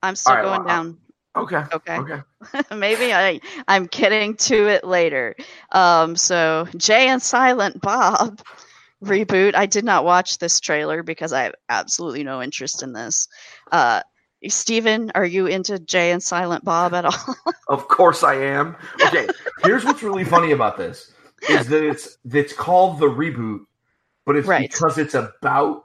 Speaker 1: I'm still
Speaker 3: right,
Speaker 1: going
Speaker 3: well,
Speaker 1: down
Speaker 3: Okay.
Speaker 1: Okay.
Speaker 3: Okay.
Speaker 1: Maybe I I'm getting to it later. Um, so Jay and Silent Bob reboot. I did not watch this trailer because I have absolutely no interest in this. Uh, Steven, are you into Jay and Silent Bob at all?
Speaker 3: Of course I am. Okay. Here's what's really funny about this is that it's it's called the reboot, but it's
Speaker 1: Right.
Speaker 3: because it's about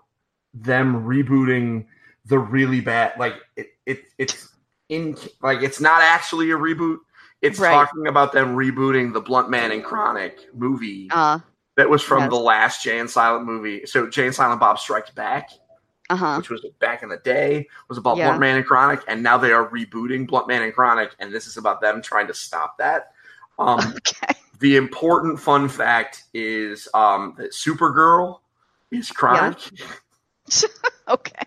Speaker 3: them rebooting the really bad like it, it it's in like it's not actually a reboot. It's
Speaker 1: Right.
Speaker 3: talking about them rebooting the Blunt Man and Chronic movie
Speaker 1: uh
Speaker 3: that was from
Speaker 1: yes.
Speaker 3: the last Jay and Silent movie. So Jay and Silent Bob Strikes Back.
Speaker 1: huh.
Speaker 3: which was back in the day, was about
Speaker 1: Yeah.
Speaker 3: Blunt Man and Chronic, and now they are rebooting Blunt Man and Chronic, and this is about them trying to stop that. Um,
Speaker 1: Okay.
Speaker 3: the important fun fact is um, that Supergirl is chronic.
Speaker 1: Okay.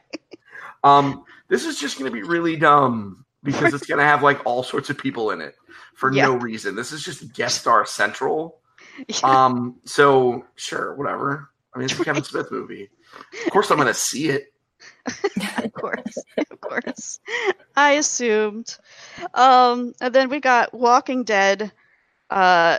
Speaker 3: Um, this is just going to be really dumb because it's going to have like all sorts of people in it for
Speaker 1: Yeah.
Speaker 3: no reason. This is just guest star central.
Speaker 1: Yeah.
Speaker 3: Um, so sure, whatever. I mean, it's a Kevin Smith movie. Of course, I'm going to see it.
Speaker 1: of course. Of course. I assumed. Um, and then we got Walking Dead uh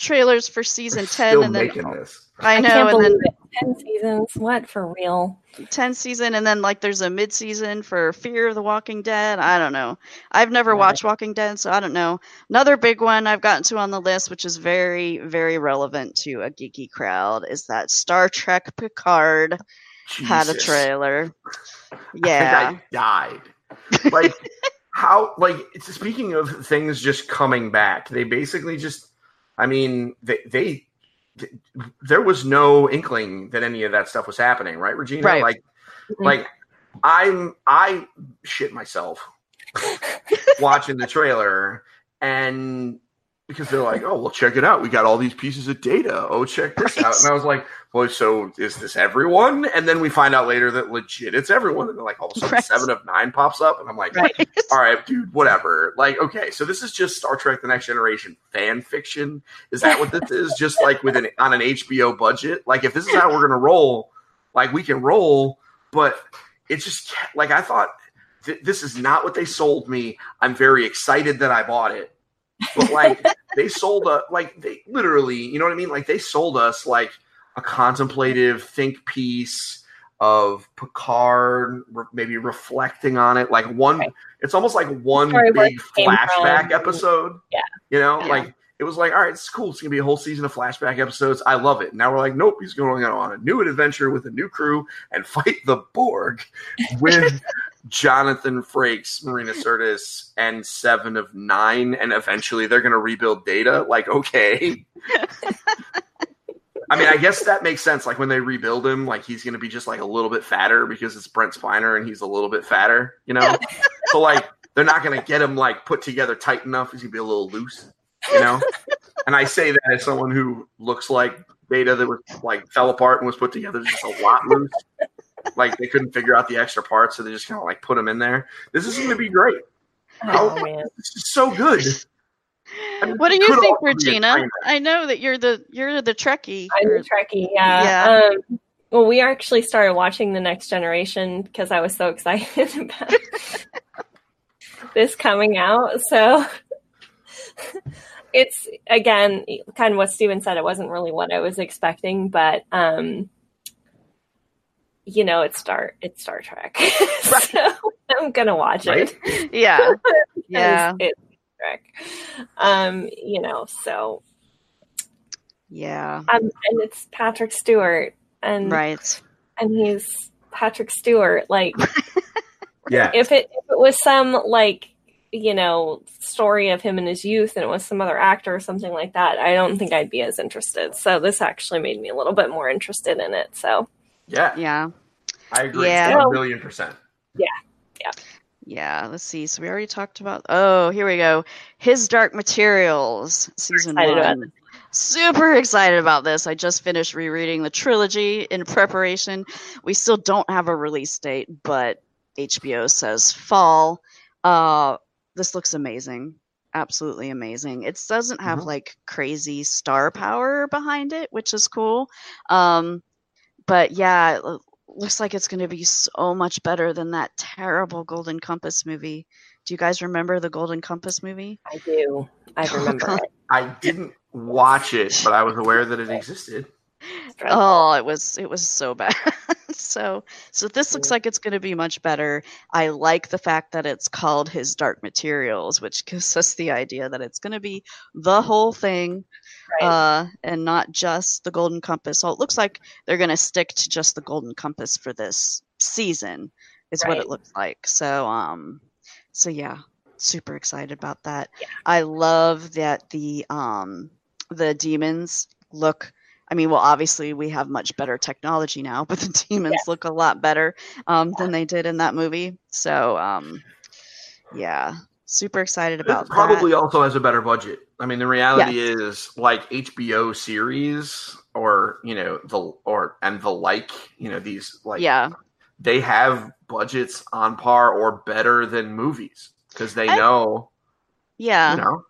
Speaker 1: trailers for season
Speaker 3: We're
Speaker 1: 10
Speaker 3: still
Speaker 1: and then
Speaker 3: making this.
Speaker 1: I
Speaker 2: I
Speaker 1: know
Speaker 2: can't
Speaker 1: and
Speaker 2: believe
Speaker 1: then
Speaker 2: it. Ten seasons. What for real?
Speaker 1: 10 season and then like there's a mid season for Fear of the Walking Dead. I don't know. I've never
Speaker 2: Right.
Speaker 1: watched Walking Dead, so I don't know. Another big one I've gotten to on the list, which is very, very relevant to a geeky crowd, is that Star Trek Picard had a
Speaker 3: Jesus.
Speaker 1: trailer.
Speaker 3: I
Speaker 1: Yeah.
Speaker 3: think I died. Like how? Like speaking of things just coming back. They basically just. I mean, they they. there was no inkling that any of that stuff was happening, right, Regina?
Speaker 1: Right.
Speaker 3: Like,
Speaker 2: Mhm.
Speaker 3: like I'm I shit myself watching the trailer, and because they're like, oh, well, check it out. We got all these pieces of data. Oh, check this
Speaker 1: Right.
Speaker 3: out. And I was like, well, so is this everyone? And then we find out later that legit it's everyone. And then like all of a sudden,
Speaker 1: Right.
Speaker 3: seven of nine pops up, and I'm like,
Speaker 1: Right.
Speaker 3: all right, dude, whatever. Like, okay, so this is just Star Trek: The Next Generation fan fiction. Is that what this is? Just like with an on an HBO budget? Like, if this is how we're gonna roll, like we can roll, but it's just like I thought. Th- this is not what they sold me. I'm very excited that I bought it, but like they sold a like they literally, you know what I mean? Like they sold us like a contemplative think piece of Picard, re- maybe reflecting on it. Like one,
Speaker 2: Right.
Speaker 3: it's almost like one
Speaker 2: Sorry,
Speaker 3: big flashback episode.
Speaker 2: Yeah.
Speaker 3: you know,
Speaker 1: Yeah.
Speaker 3: like it was like, all right, it's cool. It's gonna be a whole season of flashback episodes. I love it. Now we're like, nope, he's going on a new adventure with a new crew and fight the Borg with Jonathan Frakes, Marina Sirtis, and seven of nine, and eventually they're gonna rebuild data. Like, okay. I mean, I guess that makes sense. Like when they rebuild him, like he's going to be just like a little bit fatter because it's Brent Spiner and he's a little bit fatter, you know. so like they're not going to get him like put together tight enough. He's going to be a little loose, you know. and I say that as someone who looks like Data that was like fell apart and was put together just a lot loose. Like they couldn't figure out the extra parts, so they just kind of like put him in there. This is going to be great.
Speaker 2: Oh man.
Speaker 3: This is so good. I mean,
Speaker 1: What do you think,
Speaker 3: also be a
Speaker 1: Regina? I know that you're the you're the Trekkie.
Speaker 2: I'm
Speaker 1: or-
Speaker 2: a Trekkie, yeah.
Speaker 1: Yeah.
Speaker 2: Um, well, we actually started watching The Next Generation because I was so excited about this coming out. So it's, again, kind of what Steven said. It wasn't really what I was expecting, but, um, you know, it's Star, it's Star Trek. so I'm going to watch
Speaker 3: Right?
Speaker 2: it.
Speaker 1: yeah, yeah,
Speaker 2: It's Star Trek. Um, you know, so,
Speaker 1: yeah.
Speaker 2: um, and it's Patrick Stewart. And
Speaker 1: Right.
Speaker 2: and he's Patrick Stewart. Like
Speaker 3: Yeah.
Speaker 2: if it if it was some like you know story of him in his youth and it was some other actor or something like that, I don't think I'd be as interested. So this actually made me a little bit more interested in it. So
Speaker 3: Yeah.
Speaker 1: Yeah.
Speaker 3: I agree.
Speaker 1: Yeah.
Speaker 3: A million percent.
Speaker 1: Yeah yeah, let's see. So we already talked about. Oh, here we go. His Dark Materials, season one. Super excited about this. I just finished rereading the trilogy in preparation. We still don't have a release date, but HBO says fall. Uh, this looks amazing. Absolutely amazing. It doesn't have
Speaker 3: Mhm.
Speaker 1: like crazy star power behind it, which is cool. Um, but yeah, looks like it's going to be so much better than that terrible Golden Compass movie. Do you guys remember the Golden Compass movie?
Speaker 2: I do. I oh, remember it.
Speaker 3: I didn't watch it, but I was aware that it existed.
Speaker 1: Oh, it was it was so bad. so so this looks like it's going to be much better. I like the fact that it's called His Dark Materials, which gives us the idea that it's going to be the whole thing
Speaker 2: Right.
Speaker 1: uh, and not just the Golden Compass. So it looks like they're going to stick to just the Golden Compass for this season, is what it looks like. So, um, so yeah, super excited about that.
Speaker 2: Yeah.
Speaker 1: I love that the um the demons look. I mean, well, obviously we have much better technology now, but the demons look a lot better um, than they did in that movie. So, um, yeah, super excited
Speaker 3: It
Speaker 1: about
Speaker 3: probably
Speaker 1: that.
Speaker 3: also has a better budget. I mean, the reality is like HBO series or you know the or and the like. You know these like
Speaker 1: Yeah,
Speaker 3: they have budgets on par or better than movies because they
Speaker 1: I-
Speaker 3: know
Speaker 1: yeah.
Speaker 3: you know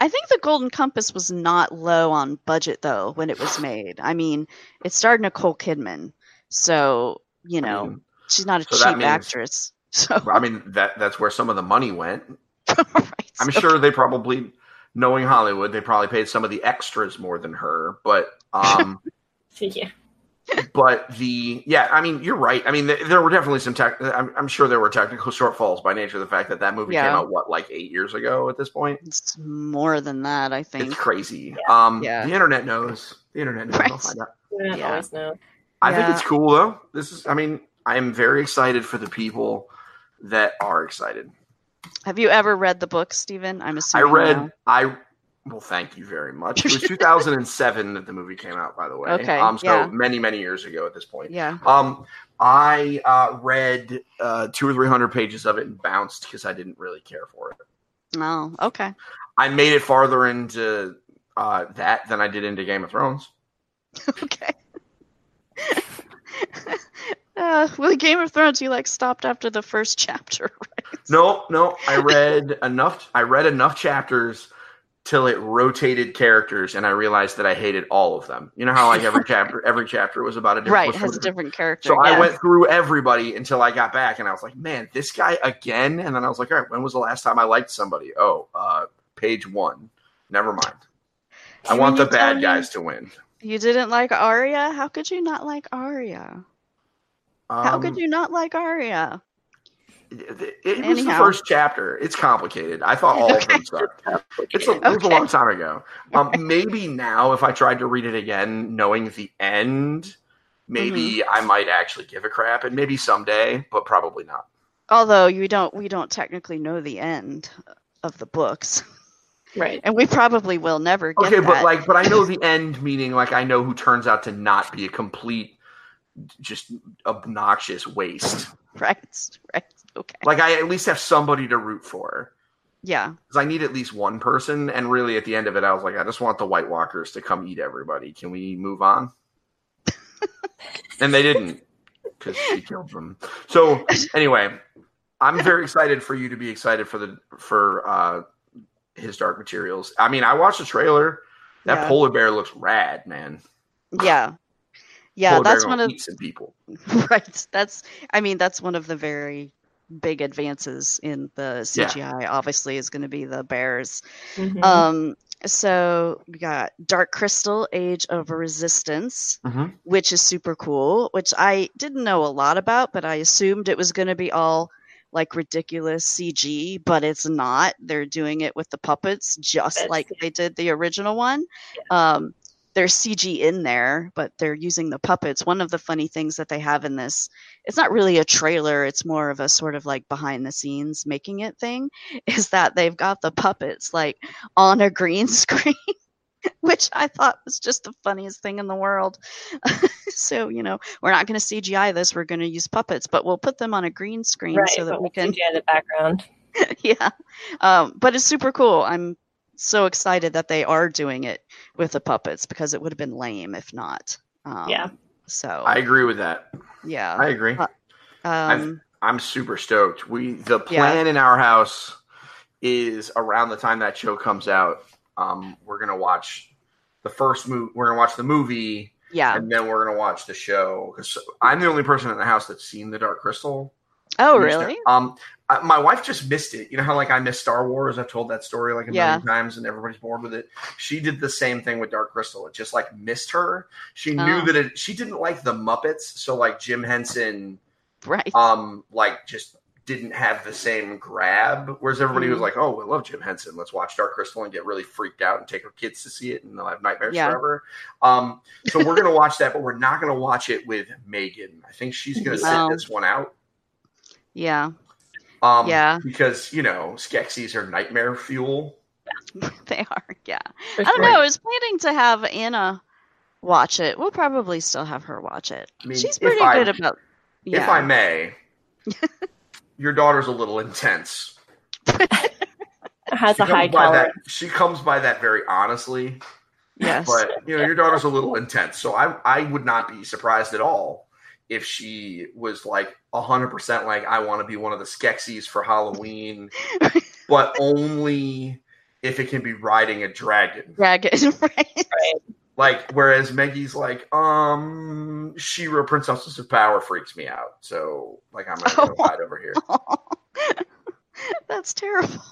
Speaker 1: I think the Golden Compass was not low on budget though when it was made. I mean, it starred Nicole Kidman, so you
Speaker 3: I
Speaker 1: know
Speaker 3: mean,
Speaker 1: she's not a
Speaker 3: so
Speaker 1: cheap
Speaker 3: means-
Speaker 1: actress. So
Speaker 3: I mean that that's where some of the money went.
Speaker 1: right,
Speaker 3: I'm
Speaker 1: so-
Speaker 3: sure they probably, knowing Hollywood, they probably paid some of the extras more than her. But, um,
Speaker 2: yeah.
Speaker 3: but the yeah, I mean, you're right. I mean, th- there were definitely some tech. I'm, I'm sure there were technical shortfalls by nature of the fact that that movie came
Speaker 1: Yeah.
Speaker 3: out what like eight years ago at this point.
Speaker 1: It's more than that, I think.
Speaker 3: It's crazy. Um,
Speaker 1: Yeah.
Speaker 3: the internet knows. The internet knows. I'll
Speaker 1: Right.
Speaker 3: find out.
Speaker 2: You don't
Speaker 1: Yeah.
Speaker 2: always know.
Speaker 3: I think it's cool though. This is. I mean, I am very excited for the people that are excited.
Speaker 1: Have you ever read the book, Stephen? I'm assuming.
Speaker 3: I read.
Speaker 1: no.
Speaker 3: I well, thank you very much. It was 2007 that the movie came out, by the way.
Speaker 1: Okay,
Speaker 3: Um, so
Speaker 1: yeah.
Speaker 3: many, many years ago at this point.
Speaker 1: Yeah.
Speaker 3: Um, I uh, read uh, two or three hundred pages of it and bounced because I didn't really care for it.
Speaker 1: Oh, okay.
Speaker 3: I made it farther into uh, that than I did into Game of Thrones.
Speaker 1: okay. uh, with Game of Thrones, you like stopped after the first chapter, right?
Speaker 3: No, no, I read enough. I read enough chapters till it rotated characters, and I realized that I hated all of them. You know how like every chapter, every chapter was about a different
Speaker 1: Right, has a different character.
Speaker 3: So I went through everybody until I got back, and I was like, "Man, this guy again." And then I was like, "All right, when was the last time I liked somebody?" Oh, uh, page one. Never mind. I want the
Speaker 1: then you tell
Speaker 3: bad guys to win.
Speaker 1: You didn't like Arya? How could you not like Arya? How could
Speaker 3: Um,
Speaker 1: you not like Arya?
Speaker 3: It, it was the first chapter. It's complicated. I thought all of them sucked. It's a, it was a long time ago. Um, maybe now, if I tried to read it again, knowing the end, maybe
Speaker 1: Mm-hmm.
Speaker 3: I might actually give a crap, and maybe someday, but probably not.
Speaker 1: Although you don't, we don't technically know the end of the books,
Speaker 2: Right.
Speaker 1: and we probably will never get
Speaker 3: Okay, but
Speaker 1: that.
Speaker 3: like, but I know the end, meaning like I know who turns out to not be a complete, just obnoxious waste.
Speaker 1: right, right, okay,
Speaker 3: Like I at least have somebody to root for.
Speaker 1: yeah,
Speaker 3: Because I need at least one person, and really at the end of it, I was like, I just want the White Walkers to come eat everybody. Can we move on? and they didn't, because she killed them. So anyway, I'm very excited for you to be excited for the for uh, his Dark Materials. I mean, I watched the trailer. That
Speaker 1: Yeah.
Speaker 3: polar bear looks rad, man.
Speaker 1: yeah, yeah. That's one of
Speaker 3: eat some people.
Speaker 1: right. That's, I mean, that's one of the very big advances in the
Speaker 3: Yeah.
Speaker 1: CGI. Obviously, is going to be the bears.
Speaker 2: Mhm.
Speaker 1: Um, so we got Dark Crystal, Age of Resistance,
Speaker 3: Mhm.
Speaker 1: which is super cool. Which I didn't know a lot about, but I assumed it was going to be all like ridiculous CG, but it's not. They're doing it with the puppets, just
Speaker 2: That's
Speaker 1: like
Speaker 2: good.
Speaker 1: they did the original one. Um, there's CG in there, but they're using the puppets. One of the funny things that they have in this, it's not really a trailer, it's more of a sort of like behind the scenes making it thing, is that they've got the puppets like on a green screen, which I thought was just the funniest thing in the world. so, you know, we're not going to CGI this, we're going to use puppets, but we'll put them on a green screen
Speaker 2: right.
Speaker 1: so that we can
Speaker 2: CGI the background.
Speaker 1: yeah. Um, but it's super cool. I'm so excited that they are doing it with the puppets because it would have been lame if not. Um,
Speaker 2: Yeah.
Speaker 1: So
Speaker 3: I agree with that.
Speaker 1: yeah.
Speaker 3: I agree.
Speaker 1: Uh, um,
Speaker 3: I'm super stoked. We the
Speaker 1: Yeah.
Speaker 3: plan in our house is around the time that show comes out. Um, we're gonna watch the first movie. We're gonna watch the movie,
Speaker 1: yeah.
Speaker 3: and then we're gonna watch the show. Because I'm the only person in the house that's seen the Dark Crystal.
Speaker 1: Oh, really?
Speaker 3: Um, I, my wife just missed it. You know how like I missed Star Wars. I've told that story like a
Speaker 1: Yeah.
Speaker 3: million times, and everybody's bored with it. She did the same thing with Dark Crystal. It just like missed her. She knew
Speaker 1: Oh.
Speaker 3: that it. She didn't like the Muppets, so like Jim Henson
Speaker 1: Right.
Speaker 3: um like just didn't have the same grab whereas everybody was
Speaker 1: Mhm.
Speaker 3: like oh we love jim henson let's watch dark crystal and get really freaked out and take our kids to see it and they'll have nightmares
Speaker 1: Yeah.
Speaker 3: forever um so we're gonna watch that but we're not gonna watch it with megan i think she's gonna sit
Speaker 1: Oh.
Speaker 3: this one out
Speaker 1: yeah.
Speaker 3: um
Speaker 1: Yeah.
Speaker 3: because you know skeksis are nightmare fuel
Speaker 1: They are. Yeah.
Speaker 2: For
Speaker 1: I don't
Speaker 2: sure.
Speaker 1: know. I was planning to have Anna watch it. We'll probably still have her watch it.
Speaker 3: I mean,
Speaker 1: She's
Speaker 3: if
Speaker 1: pretty
Speaker 3: I-
Speaker 1: good about. Yeah.
Speaker 3: if i may your daughter's a little intense
Speaker 2: has
Speaker 3: she
Speaker 2: a high
Speaker 3: comes, by that, she comes by that very honestly
Speaker 1: yes.
Speaker 3: but you know your daughter's a little intense so i i would not be surprised at all if she was like 100% like i want to be one of the skeksis for halloween but only if it can be riding a dragon
Speaker 1: Dragon. Right.
Speaker 3: like whereas Maggie's like um She-Ra princesses of power freaks me out so like i'm gonna go
Speaker 1: Oh.
Speaker 3: hide over here
Speaker 1: That's terrible.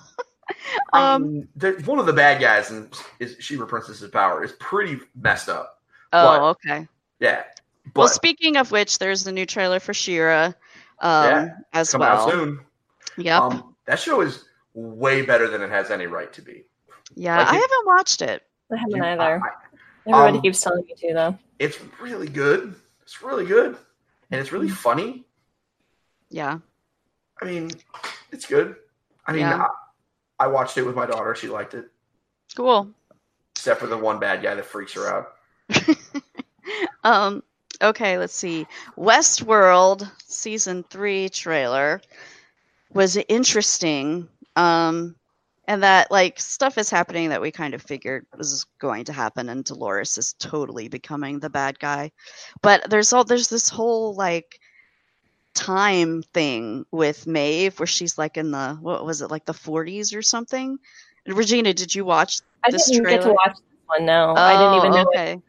Speaker 3: I
Speaker 1: um.
Speaker 3: one of the bad guys in is She-Ra princesses of power is pretty messed up
Speaker 1: Oh, okay.
Speaker 3: yeah but
Speaker 1: well, speaking of which, there's the new trailer for She-Ra, um,
Speaker 3: Yeah,
Speaker 1: as
Speaker 3: coming
Speaker 1: well.
Speaker 3: out soon
Speaker 1: Yep.
Speaker 3: Um, that show is way better than it has any right to be.
Speaker 1: yeah,
Speaker 3: like
Speaker 1: I
Speaker 3: it-
Speaker 1: haven't watched it.
Speaker 2: I haven't
Speaker 3: You-
Speaker 2: either.
Speaker 3: I-
Speaker 2: Everybody
Speaker 3: um,
Speaker 2: keeps telling me to, though.
Speaker 3: it's really good. It's really good, and it's really funny.
Speaker 1: Yeah.
Speaker 3: I mean, it's good. I mean,
Speaker 1: Yeah.
Speaker 3: I, I watched it with my daughter. She liked it,
Speaker 1: Cool.
Speaker 3: except for the one bad guy that freaks her out.
Speaker 1: Um. Okay. Let's see. Westworld season three trailer was interesting. Um. and that like stuff is happening that we kind of figured was going to happen and Dolores is totally becoming the bad guy. But there's all there's this whole like time thing with Maeve where she's like in the what was it like the 40s or something. Regina, did you watch
Speaker 2: I
Speaker 1: this
Speaker 2: didn't
Speaker 1: trailer?
Speaker 2: get to watch one. No, I didn't oh, even
Speaker 1: Oh,
Speaker 2: know it,
Speaker 1: okay.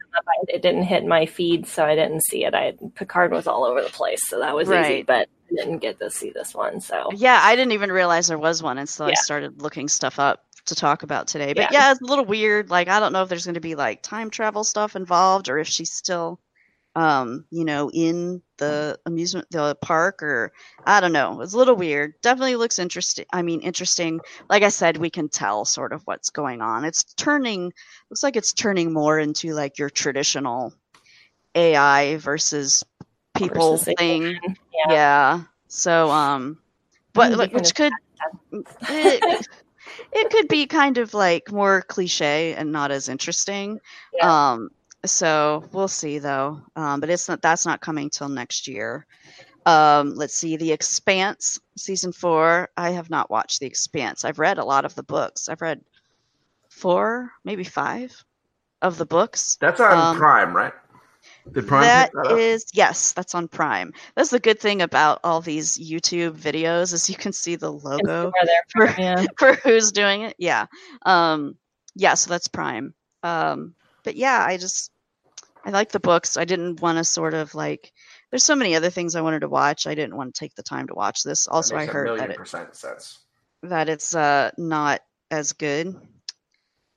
Speaker 2: it didn't hit my feed, so I didn't see it. I Picard was all over the place, so that was easy. But I didn't get to see this one. So
Speaker 1: Yeah, I didn't even realize there was one, and so I started looking stuff up to talk about today. But
Speaker 2: Yeah.
Speaker 1: yeah, it's a little weird. Like I don't know if there's going to be like time travel stuff involved, or if she's still, um, you know, in the amusement the park, or I don't know. It's a little weird. Definitely looks interesting. I mean, interesting. Like I said, we can tell sort of what's going on. It's turning. Looks like it's turning more into like your traditional AI versus people
Speaker 2: Versus
Speaker 1: thing.
Speaker 2: Yeah.
Speaker 1: Yeah. So, um, but like, which could it, it could be kind of like more cliche and not as interesting.
Speaker 2: Yeah.
Speaker 1: Um, so we'll see though. Um, but it's not that's not coming till next year. Um, let's see, The Expanse season four. I have not watched The Expanse. I've read a lot of the books. I've read four, maybe five of the books.
Speaker 3: That's on
Speaker 1: Um,
Speaker 3: Prime, right? Did Prime
Speaker 1: That
Speaker 3: pick that up?
Speaker 1: is yes, that's on Prime. That's the good thing about all these YouTube videos is you can see the logo
Speaker 2: where
Speaker 1: for,
Speaker 2: yeah.
Speaker 1: for who's doing it. Yeah. Um yeah, so that's Prime. Um but yeah, I just I like the books. I didn't want to sort of like there's so many other things I wanted to watch. I didn't want to take the time to watch this. Also, I heard that it, that it's uh not as good.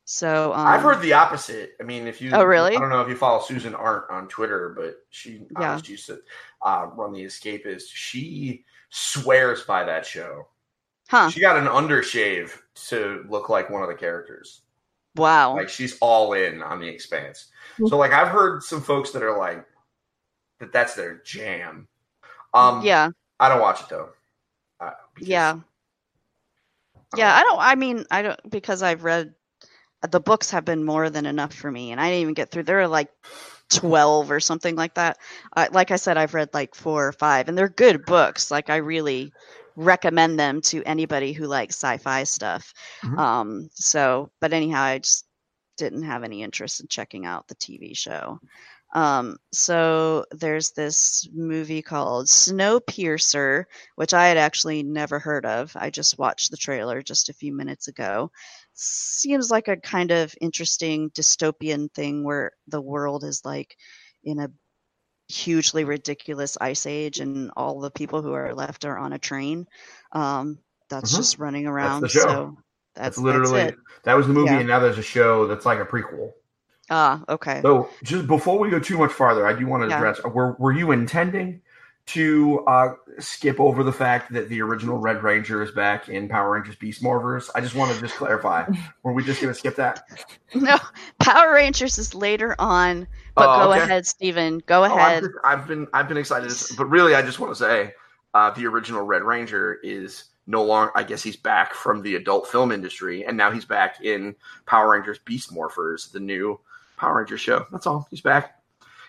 Speaker 1: So um,
Speaker 3: I've heard the opposite. I mean, if you,
Speaker 1: Oh, really?
Speaker 3: I don't know if you follow Susan Arendt on Twitter, but she
Speaker 1: Yeah.
Speaker 3: honest used to uh, run the Escapist. She swears by that show.
Speaker 1: huh?
Speaker 3: She got an undershave to look like one of the characters.
Speaker 1: Wow.
Speaker 3: Like she's all in on the Expanse. So, like, I've heard some folks that are like that. That's their jam. Um,
Speaker 1: yeah.
Speaker 3: I don't watch it though. Uh,
Speaker 1: Yeah. Yeah, I don't. I mean, I don't because I've read the books have been more than enough for me, and I didn't even get through. There are like twelve or something like that. Uh, like I said, I've read like four or five, and they're good books. Like I really recommend them to anybody who likes sci-fi stuff.
Speaker 3: Mhm.
Speaker 1: Um. So, but anyhow, I just didn't have any interest in checking out the TV show. Um, so there's this movie called Snowpiercer, which I had actually never heard of. I just watched the trailer just a few minutes ago. Seems like a kind of interesting dystopian thing where the world is like in a hugely ridiculous ice age and all the people who are left are on a train. Um, that's
Speaker 3: Mhm.
Speaker 1: just running around.
Speaker 3: the show.
Speaker 1: So
Speaker 3: That's,
Speaker 1: that's,
Speaker 3: literally
Speaker 1: that's it.
Speaker 3: that was the movie,
Speaker 1: Yeah.
Speaker 3: and now there's a show that's like a prequel.
Speaker 1: Ah, okay.
Speaker 3: So, just before we go too much farther, I do want to
Speaker 1: Yeah.
Speaker 3: address: were were you intending to uh, skip over the fact that the original Red Ranger is back in Power Rangers Beast Morphers? I just want to just clarify: were we just going to skip that?
Speaker 1: No, Power Rangers is later on, but
Speaker 3: Oh,
Speaker 1: go
Speaker 3: okay.
Speaker 1: ahead, Steven. Go
Speaker 3: Oh, I've,
Speaker 1: ahead.
Speaker 3: just- I've been I've been excited, but really, I just want to say uh, the original Red Ranger is no longer. I guess he's back from the adult film industry, and now he's back in Power Rangers Beast Morphers, the new Power Ranger show. That's all. He's back.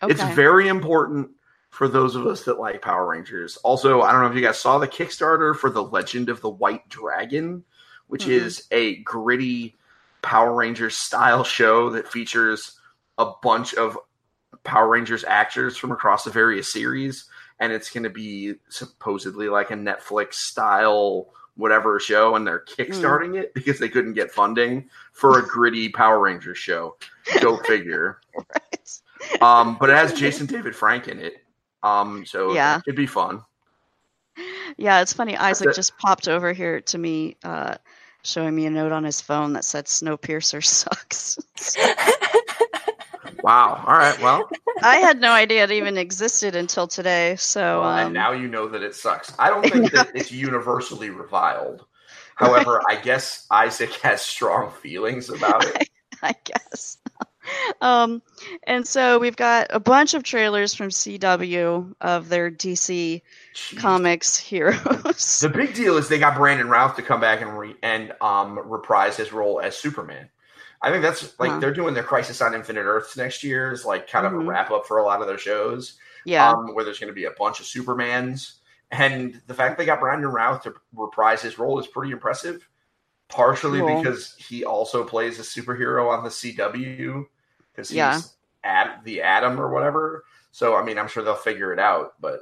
Speaker 3: It's very important for those of us that like Power Rangers. Also, I don't know if you guys saw the Kickstarter for the Legend of the White Dragon, which
Speaker 1: Mhm.
Speaker 3: is a gritty Power Rangers style show that features a bunch of Power Rangers actors from across the various series, and it's going to be supposedly like a Netflix style whatever show, and they're kickstarting it because they couldn't get funding for a gritty Power Rangers show. Go figure.
Speaker 1: Right.
Speaker 3: Um, but it has Jason David Frank in it. Um, so
Speaker 1: Yeah.
Speaker 3: it'd be fun.
Speaker 1: Yeah, it's funny. Isaac just popped over here to me, uh, showing me a note on his phone that said Snowpiercer sucks.
Speaker 3: Wow. All right. Well,
Speaker 1: I had no idea it even existed until today. So,
Speaker 3: well,
Speaker 1: um,
Speaker 3: and now you know that it sucks. I don't think that it's universally reviled. However, I guess Isaac has strong feelings about it.
Speaker 1: I guess. um, and so we've got a bunch of trailers from CW of their DC
Speaker 3: Jeez.
Speaker 1: Comics heroes.
Speaker 3: The big deal is they got Brandon Routh to come back and re- and um, reprise his role as Superman. I think that's like
Speaker 1: Huh.
Speaker 3: they're doing their Crisis on Infinite Earths next year is like kind of a
Speaker 1: Mhm.
Speaker 3: wrap up for a lot of their shows.
Speaker 1: yeah.
Speaker 3: um, where there's going to be a bunch of Supermans. And the fact they got Brandon Routh to reprise his role is pretty impressive. partially
Speaker 1: Cool.
Speaker 3: because he also plays a superhero on the CW because he's
Speaker 1: Yeah.
Speaker 3: at the Atom or whatever. So I mean, I'm sure they'll figure it out. But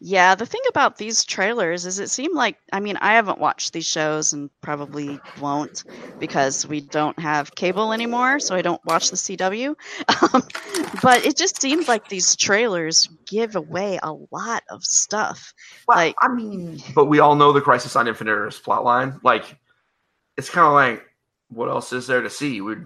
Speaker 1: Yeah, the thing about these trailers is it seemed like I mean, I haven't watched these shows and probably won't because we don't have cable anymore, so I don't watch the CW. Um, but it just seemed like these trailers give away a lot of stuff. Like-
Speaker 3: I mean, but we all know the Crisis on Infinite Earths plotline. Like, it's kind of like, what else is there to see? We'd.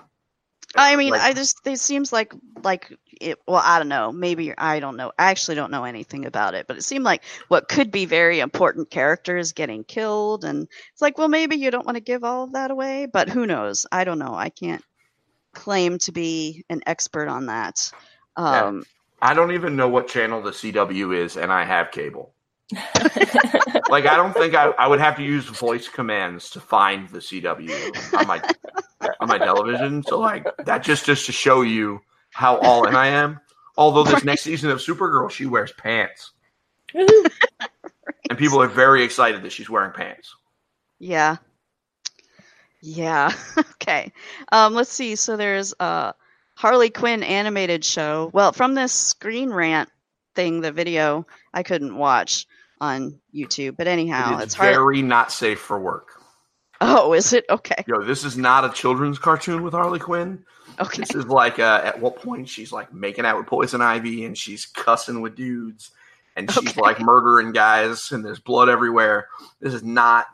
Speaker 1: I mean,
Speaker 3: like-
Speaker 1: I just it seems like like it. Well, I don't know. Maybe I don't know. I actually don't know anything about it, but it seemed like what could be very important characters getting killed, and it's like, well, maybe you don't want to give all of that away, but who knows? I don't know. I can't claim to be an expert on that.
Speaker 3: Yeah.
Speaker 1: Um,
Speaker 3: I don't even know what channel the CW is, and I have cable. like, I don't think I, I would have to use voice commands to find the CW on my on my television. So, like, that just just to show you how all in I am. Although this next season of Supergirl, she wears pants, and people are very excited that she's wearing pants.
Speaker 1: Yeah. Yeah. okay. Um, let's see. So there's a Harley Quinn animated show. Well, from this Screen Rant thing, the video I couldn't watch on YouTube, but anyhow,
Speaker 3: it
Speaker 1: it's hard.
Speaker 3: very not safe for work.
Speaker 1: Oh, is it? Okay.
Speaker 3: Yo, this is not a children's cartoon with Harley Quinn.
Speaker 1: Okay.
Speaker 3: This is like uh, at what point she's like making out with Poison Ivy and she's cussing with dudes and she's
Speaker 1: Okay.
Speaker 3: like murdering guys and there's blood everywhere. This is not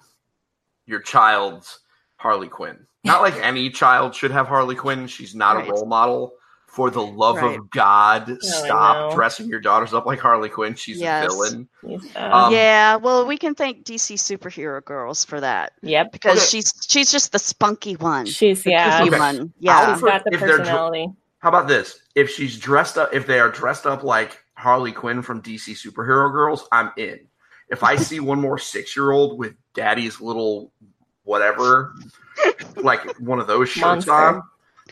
Speaker 3: your child's Harley Quinn. Not like any child should have Harley Quinn. She's not
Speaker 1: Right.
Speaker 3: a role model. For the love
Speaker 1: Right.
Speaker 3: of God,
Speaker 2: I
Speaker 3: stop
Speaker 2: know.
Speaker 3: dressing your daughters up like Harley Quinn. She's
Speaker 1: Yes.
Speaker 3: a villain. Um,
Speaker 1: yeah. Well, we can thank DC superhero girls for that
Speaker 2: yep.
Speaker 1: because
Speaker 3: Okay.
Speaker 1: she's she's just the spunky one.
Speaker 2: She's
Speaker 1: The
Speaker 2: yeah.
Speaker 3: Okay.
Speaker 1: one. Yeah.
Speaker 2: She's got the
Speaker 3: If they're dr-
Speaker 2: personality.
Speaker 3: How about this? If she's dressed up, if they are dressed up like Harley Quinn from DC Superhero Girls, I'm in. If I see one more six year old with daddy's little whatever, like one of those shirts
Speaker 2: Monster.
Speaker 3: on,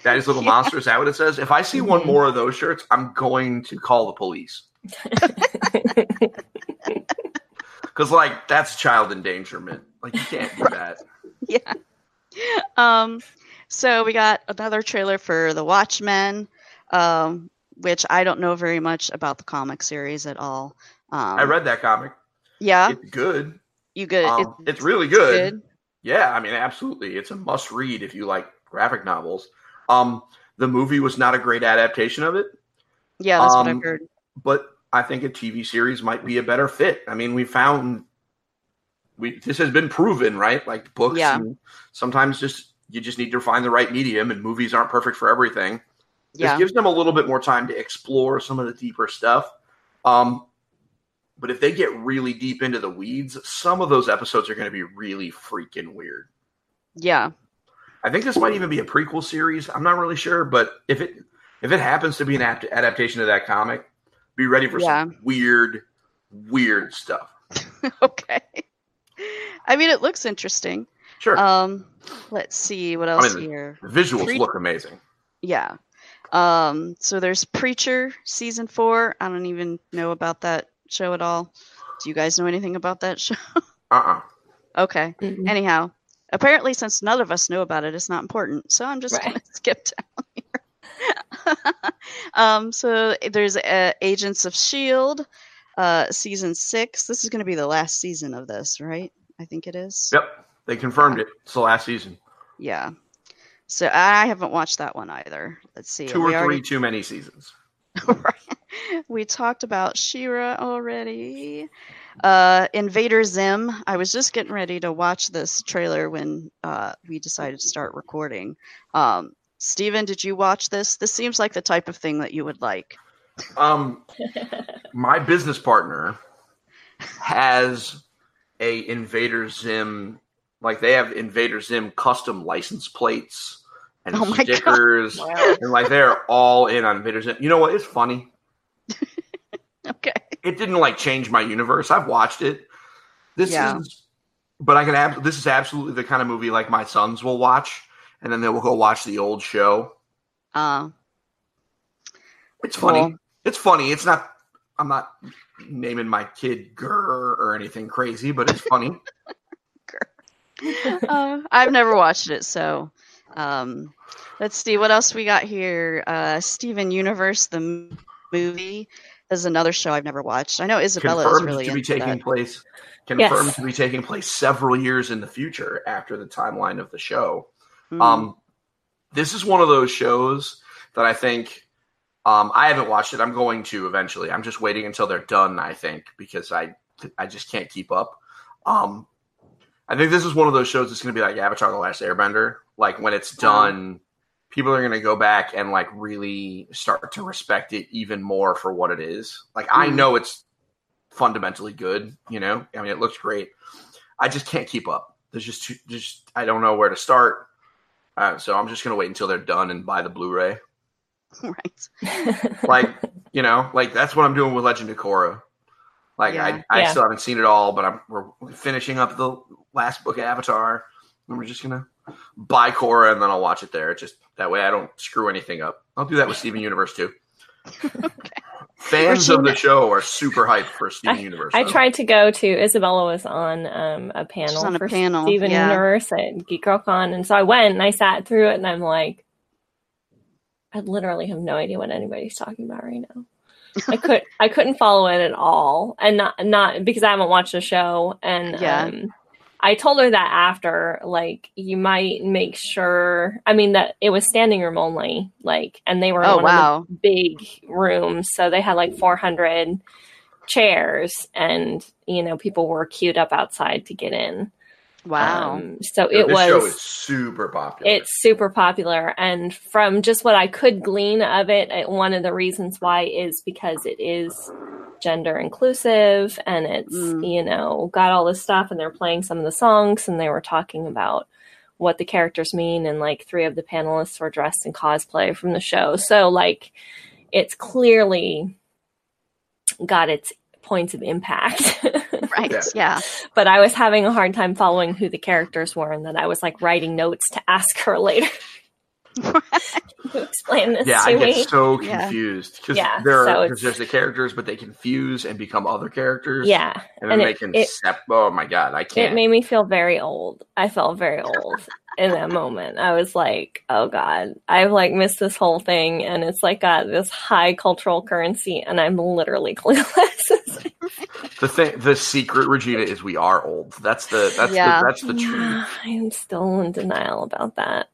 Speaker 3: daddy's little
Speaker 1: Yeah.
Speaker 3: monster, is that what it says? If I see one
Speaker 2: Mhm.
Speaker 3: more of those shirts, I'm going to call the police. Because, like, that's child endangerment. Like, you can't do that.
Speaker 1: yeah. Um, so we got another trailer for The Watchmen, um, which I don't know very much about the comic series at all. Um,
Speaker 3: I read that comic.
Speaker 1: Yeah,
Speaker 3: It's good.
Speaker 1: you good?
Speaker 3: Um,
Speaker 1: it's
Speaker 3: it's really good.
Speaker 1: good.
Speaker 3: Yeah, I mean, absolutely. It's a must read if you like graphic novels. Um, the movie was not a great adaptation of it,
Speaker 1: Yeah, that's what
Speaker 3: Um,
Speaker 1: I've heard.
Speaker 3: but I think a TV series might be a better fit. I mean, we found we this has been proven, right? Like books,
Speaker 1: Yeah.
Speaker 3: sometimes just you just need to find the right medium, and movies aren't perfect for everything.
Speaker 1: Yeah,
Speaker 3: This gives them a little bit more time to explore some of the deeper stuff. Um, but if they get really deep into the weeds, some of those episodes are going to be really freaking weird.
Speaker 1: yeah,
Speaker 3: I think this might even be a prequel series. I'm not really sure, but if it if it happens to be an apt- adaptation of that comic, be ready for
Speaker 1: Yeah.
Speaker 3: some weird, weird stuff.
Speaker 1: okay. I mean, it looks interesting.
Speaker 3: Sure,
Speaker 1: Um, let's see what else
Speaker 3: mean,
Speaker 1: here.
Speaker 3: visuals
Speaker 1: pre-
Speaker 3: look amazing.
Speaker 1: Yeah. Um, so there's Preacher season four. I don't even know about that show at all. Do you guys know anything about that show?
Speaker 3: Uh uh
Speaker 1: okay.
Speaker 2: Mm-mm.
Speaker 1: Anyhow, apparently, since none of us know about it, it's not important. So I'm just
Speaker 2: Right.
Speaker 1: going to skip down here. um, so there's uh, Agents of S.H.I.E.L.D., uh, season six. This is going to be the last season of this, right? I think it is.
Speaker 3: Yep, they confirmed it. It's the last season.
Speaker 1: Yeah. So I haven't watched that one either. Let's see.
Speaker 3: Two or
Speaker 1: We
Speaker 3: three
Speaker 1: already-
Speaker 3: too many seasons.
Speaker 1: right. We talked about She-Ra already. Uh, Invader Zim. I was just getting ready to watch this trailer when uh, we decided to start recording. Um, Steven, did you watch this? This seems like the type of thing that you would like.
Speaker 3: Um, my business partner has a Invader Zim, like they have Invader Zim custom license plates and
Speaker 1: Oh
Speaker 3: stickers,
Speaker 2: Wow.
Speaker 3: and like they're all in on Invader Zim. You know what? It's funny.
Speaker 1: Okay.
Speaker 3: It didn't like change my universe. I've watched it. This
Speaker 1: Yeah.
Speaker 3: is, but I can. Ab- this is absolutely the kind of movie like my sons will watch, and then they will go watch the old show.
Speaker 1: Uh,
Speaker 3: It's funny. It's funny. It's not. I'm not naming my kid GIR or anything crazy, but it's funny.
Speaker 1: uh, I've never watched it, so um, let's see what else we got here. Uh, Steven Universe, the m- movie, is another show I've never watched. I know Isabella is
Speaker 3: confirmed
Speaker 1: really
Speaker 3: to be taking
Speaker 1: that.
Speaker 3: place confirmed
Speaker 2: Yes.
Speaker 3: to be taking place several years in the future after the timeline of the show.
Speaker 1: Mm.
Speaker 3: Um, this is one of those shows that I think um, I haven't watched it. I'm going to eventually. I'm just waiting until they're done. I think because I I just can't keep up. Um, I think this is one of those shows that's going to be like Avatar: The Last Airbender. Like when it's done, people are going to go back and like really start to respect it even more for what it is. Like I
Speaker 1: Mhm.
Speaker 3: know it's fundamentally good. You know, I mean, it looks great. I just can't keep up. There's just too, just I don't know where to start. Uh, so I'm just gonna wait until they're done and buy the Blu-ray.
Speaker 1: right.
Speaker 3: Like you know, like that's what I'm doing with Legend of Korra. Like
Speaker 1: Yeah.
Speaker 3: I, I
Speaker 2: Yeah.
Speaker 3: still haven't seen it all, but I'm we're finishing up the last book of Avatar, and we're just gonna buy Korra and then I'll watch it there. Just that way I don't screw anything up. I'll do that with Steven Universe too. Fans of the show are super hyped for Steven Universe.
Speaker 2: I
Speaker 3: though.
Speaker 2: tried to go to Isabella was on um, a panel
Speaker 1: on a
Speaker 2: for
Speaker 1: panel,
Speaker 2: Steven
Speaker 1: yeah.
Speaker 2: Universe at Geek Girl Con, and so I went and I sat through it, and I'm like, I literally have no idea what anybody's talking about right now. I could I couldn't follow it at all, and not not because I haven't watched the show. And
Speaker 1: Yeah.
Speaker 2: um, I told her that after, like, you might make sure. I mean, that it was standing room only, like, and they were in
Speaker 1: Oh
Speaker 2: one
Speaker 1: wow.
Speaker 2: of the big rooms, so they had like 400 chairs, and you know, people were queued up outside to get in.
Speaker 1: Wow.
Speaker 2: Um, so
Speaker 3: Yeah,
Speaker 2: it
Speaker 3: this
Speaker 2: was
Speaker 3: show is super popular.
Speaker 2: it's super popular and from just what i could glean of it it- one of the reasons why is because it is gender inclusive and it's
Speaker 1: Mm.
Speaker 2: you know got all this stuff and they're playing some of the songs and they were talking about what the characters mean and like three of the panelists were dressed in cosplay from the show so like it's clearly got its points of impact
Speaker 1: right.
Speaker 3: Yeah.
Speaker 1: Yeah.
Speaker 2: but I was having a hard time following who the characters were, and then I was like writing notes to ask her later to explain this
Speaker 3: yeah,
Speaker 2: to
Speaker 3: I
Speaker 2: me.
Speaker 3: get so confused because
Speaker 2: Yeah,
Speaker 3: there are
Speaker 2: it's-
Speaker 3: there's the characters, but they confuse and become other characters.
Speaker 2: yeah,
Speaker 3: and then
Speaker 2: and
Speaker 3: they
Speaker 2: it-
Speaker 3: can
Speaker 2: it-
Speaker 3: sep- Oh my god, I can't.
Speaker 2: It made me feel very old. I felt very old in that moment. I was like, oh god, I've like missed this whole thing, and it's like got this high cultural currency, and I'm literally clueless.
Speaker 3: the thing, the secret, Regina, is we are old. That's the that's
Speaker 1: Yeah.
Speaker 3: the that's the truth.
Speaker 2: I'm still in denial about that.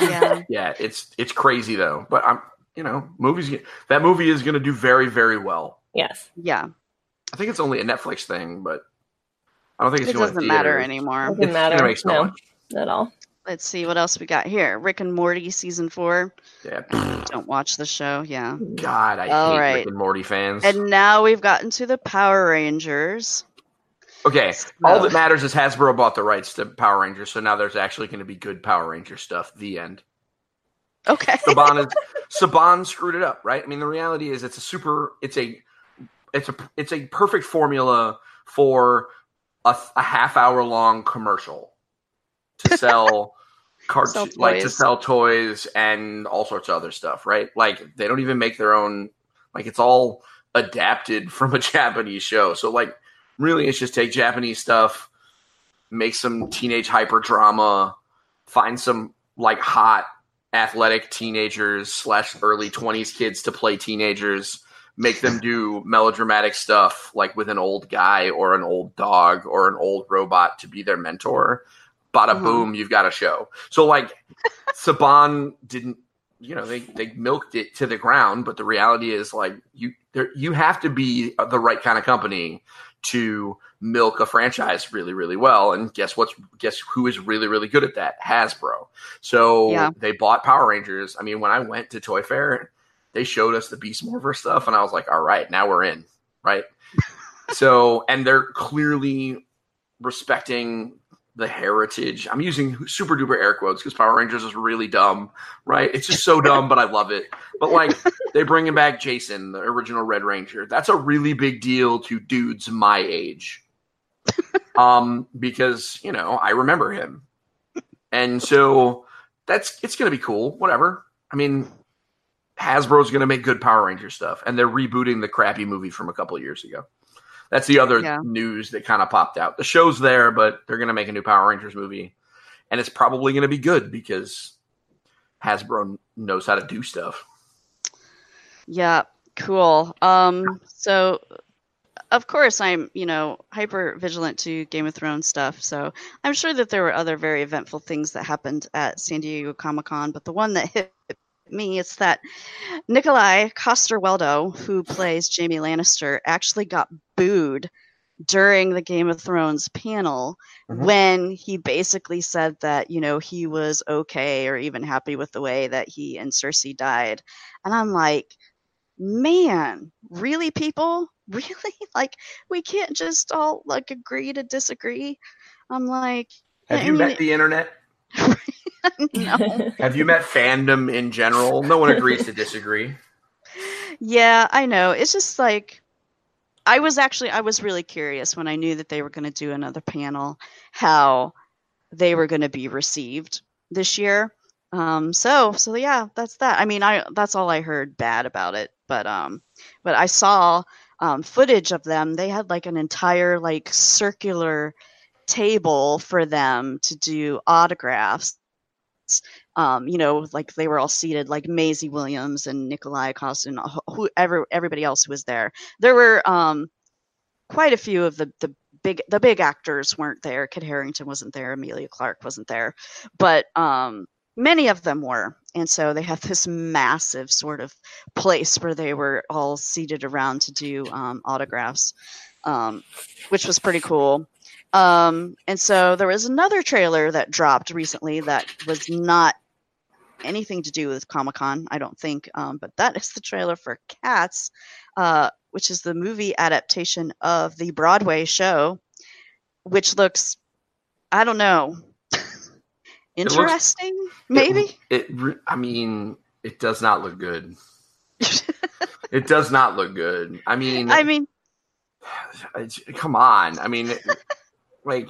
Speaker 1: Yeah.
Speaker 3: Yeah, it's it's crazy though. But I'm you know movies that movie is going to do very very well.
Speaker 2: Yes.
Speaker 1: Yeah.
Speaker 3: I think it's only a Netflix thing, but I don't think it's
Speaker 1: It doesn't matter
Speaker 3: theaters.
Speaker 1: anymore.
Speaker 2: Doesn't matter.
Speaker 3: gonna so
Speaker 2: no,
Speaker 3: much.
Speaker 2: at all.
Speaker 1: Let's see what else we got here. Rick and Morty season four.
Speaker 3: Yeah,
Speaker 1: Don't watch the show. Yeah.
Speaker 3: God, I
Speaker 1: All
Speaker 3: hate
Speaker 1: right.
Speaker 3: Rick and Morty fans.
Speaker 1: And now we've gotten to the Power Rangers.
Speaker 3: Okay, all that matters is Hasbro bought the rights to Power Rangers, so now there's actually going to be good Power Ranger stuff. The end.
Speaker 1: Okay.
Speaker 3: Saban is Saban screwed it up, right? I mean, the reality is it's a super, it's a, it's a, it's a perfect formula for a, a half hour long commercial to sell cards, like to sell toys and all sorts of other stuff, right? Like they don't even make their own, like it's all adapted from a Japanese show. So like, really, it's just take Japanese stuff, make some teenage hyper drama, find some like hot athletic teenagers slash early 20s kids to play teenagers make them do melodramatic stuff like with an old guy or an old dog or an old robot to be their mentor bada
Speaker 1: Mhm.
Speaker 3: boom you've got a show so like saban didn't you know they, they milked it to the ground but the reality is like you there you have to be the right kind of company to milk a franchise really really well. And guess what's guess who is really really good at that? Hasbro. So
Speaker 1: Yeah.
Speaker 3: they bought power rangers. I mean when i went to toy fair they showed us the beast morpher stuff and i was like all right now we're in right? So and they're clearly respecting the heritage. I'm using super duper air quotes because power rangers is really dumb right? It's just so dumb but i love it. But like they're bringing back jason the original red ranger. That's a really big deal to dudes my age. Um because you know i remember him. And so that's it's gonna be cool whatever. I mean hasbro's gonna make good power ranger stuff and they're rebooting the crappy movie from a couple of years ago That's the other
Speaker 1: Yeah.
Speaker 3: news that kind of popped out. The show's there, but they're going to make a new Power Rangers movie, and it's probably going to be good because Hasbro knows how to do stuff.
Speaker 1: Yeah, cool. Um, so of course I'm, you know, hyper vigilant to Game of Thrones stuff. So I'm sure that there were other very eventful things that happened at San Diego Comic Con, but the one that hit me it's that Nikolai Coster-Waldau, who plays Jamie Lannister, actually got booed during the Game of Thrones panel
Speaker 3: Mhm.
Speaker 1: when he basically said that, you know, he was okay or even happy with the way that he and Cersei died. And I'm like, man, really, people? Really? Like, we can't just all like agree to disagree? I'm like,
Speaker 3: Have
Speaker 1: I
Speaker 3: you
Speaker 1: mean,
Speaker 3: met the internet?
Speaker 1: no.
Speaker 3: Have you met fandom in general? No one agrees to disagree.
Speaker 1: Yeah, I know. It's just like I was actually I was really curious when I knew that they were going to do another panel how they were going to be received this year. Um so so yeah, that's that. I mean, I that's all I heard bad about it, but um but I saw um footage of them. They had like an entire like circular table for them to do autographs um, you know, like they were all seated, like Maisie Williams and Nikolai Costa whoever, everybody else was there. There were um, quite a few of the the big the big actors weren't there. Kit Harington wasn't there. Emilia Clarke wasn't there, but um, many of them were. And so they had this massive sort of place where they were all seated around to do um, autographs, um, which was pretty cool. Um, and so there was another trailer that dropped recently that was not anything to do with Comic Con, I don't think. Um, but that is the trailer for Cats, uh, which is the movie adaptation of the Broadway show, which looks, I don't know,
Speaker 3: looks-
Speaker 1: interesting, maybe.
Speaker 3: It, it I mean, it does not look good. It does not look good. I mean,
Speaker 1: I mean,
Speaker 3: come on. I mean, like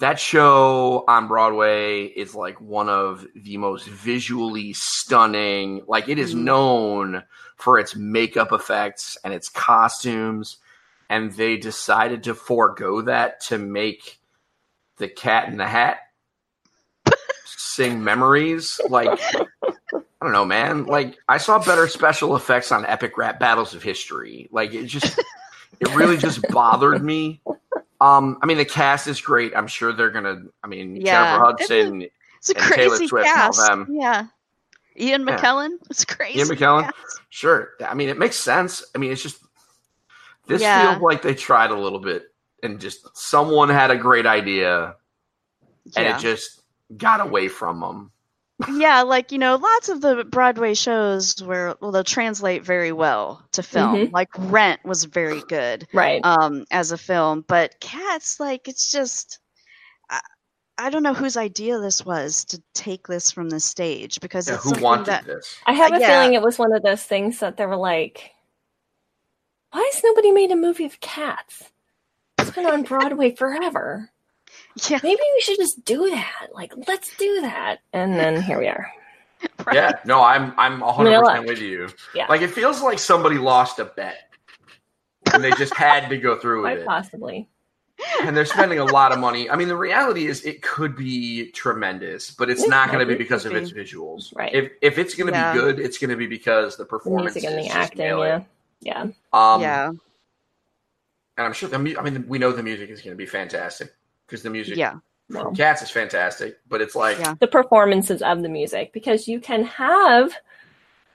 Speaker 3: that show on Broadway is like one of the most visually stunning. Like it is
Speaker 1: Mhm.
Speaker 3: known for its makeup effects and its costumes, and they decided to forego that to make the Cat in the Hat sing memories. Like I don't know, man. Like I saw better special effects on epic rap battles of history. Like it just it really just bothered me. Um, I mean the cast is great. I'm sure they're gonna I mean
Speaker 1: Yeah.
Speaker 3: Jennifer Hudson,
Speaker 1: it's a
Speaker 3: and Taylor
Speaker 1: crazy
Speaker 3: Swift and all
Speaker 1: cast.
Speaker 3: them.
Speaker 1: Yeah. Ian
Speaker 3: Yeah.
Speaker 1: McKellen. It's crazy.
Speaker 3: Ian McKellen?
Speaker 1: cast.
Speaker 3: sure. I mean it makes sense. I mean it's just this
Speaker 1: Yeah.
Speaker 3: feels like they tried a little bit and just someone had a great idea and it just got away from them.
Speaker 1: Yeah, like you know, lots of the Broadway shows where well, they'll translate very well to film.
Speaker 2: Mhm.
Speaker 1: Like Rent was very good
Speaker 2: right.
Speaker 1: um, as a film, but Cats, like it's just. I, I don't know whose idea this was to take this from the stage because
Speaker 3: Yeah,
Speaker 1: it's
Speaker 3: who wanted
Speaker 1: that
Speaker 3: this?
Speaker 2: I have a
Speaker 1: yeah.
Speaker 2: feeling it was one of those things that they were like, why has nobody made a movie of cats? It's been on Broadway forever.
Speaker 1: Yeah,
Speaker 2: Maybe we should just do that. Like, let's do that. And then here we are.
Speaker 1: right.
Speaker 3: Yeah, no, I'm I'm 100
Speaker 2: Manila.
Speaker 3: percent with you.
Speaker 2: Yeah.
Speaker 3: Like it feels like somebody lost a bet, and they just had to go through with
Speaker 2: Quite
Speaker 3: it.
Speaker 2: possibly.
Speaker 3: And they're spending a lot of money. I mean, the reality is it could be tremendous, but it's
Speaker 2: It
Speaker 3: not going to be because of its visuals.
Speaker 2: Right.
Speaker 3: If if it's going to
Speaker 1: Yeah.
Speaker 3: be good, it's going to be because the
Speaker 2: The
Speaker 3: performance
Speaker 2: music and the
Speaker 3: just
Speaker 2: acting, yeah. Yeah.
Speaker 3: Um,
Speaker 1: yeah,
Speaker 3: And I'm sure the mu- I mean, we know the music is going to be fantastic because the music
Speaker 1: yeah,
Speaker 2: Well,
Speaker 3: Cats is fantastic, but it's like
Speaker 1: Yeah.
Speaker 2: the performances of the music because you can have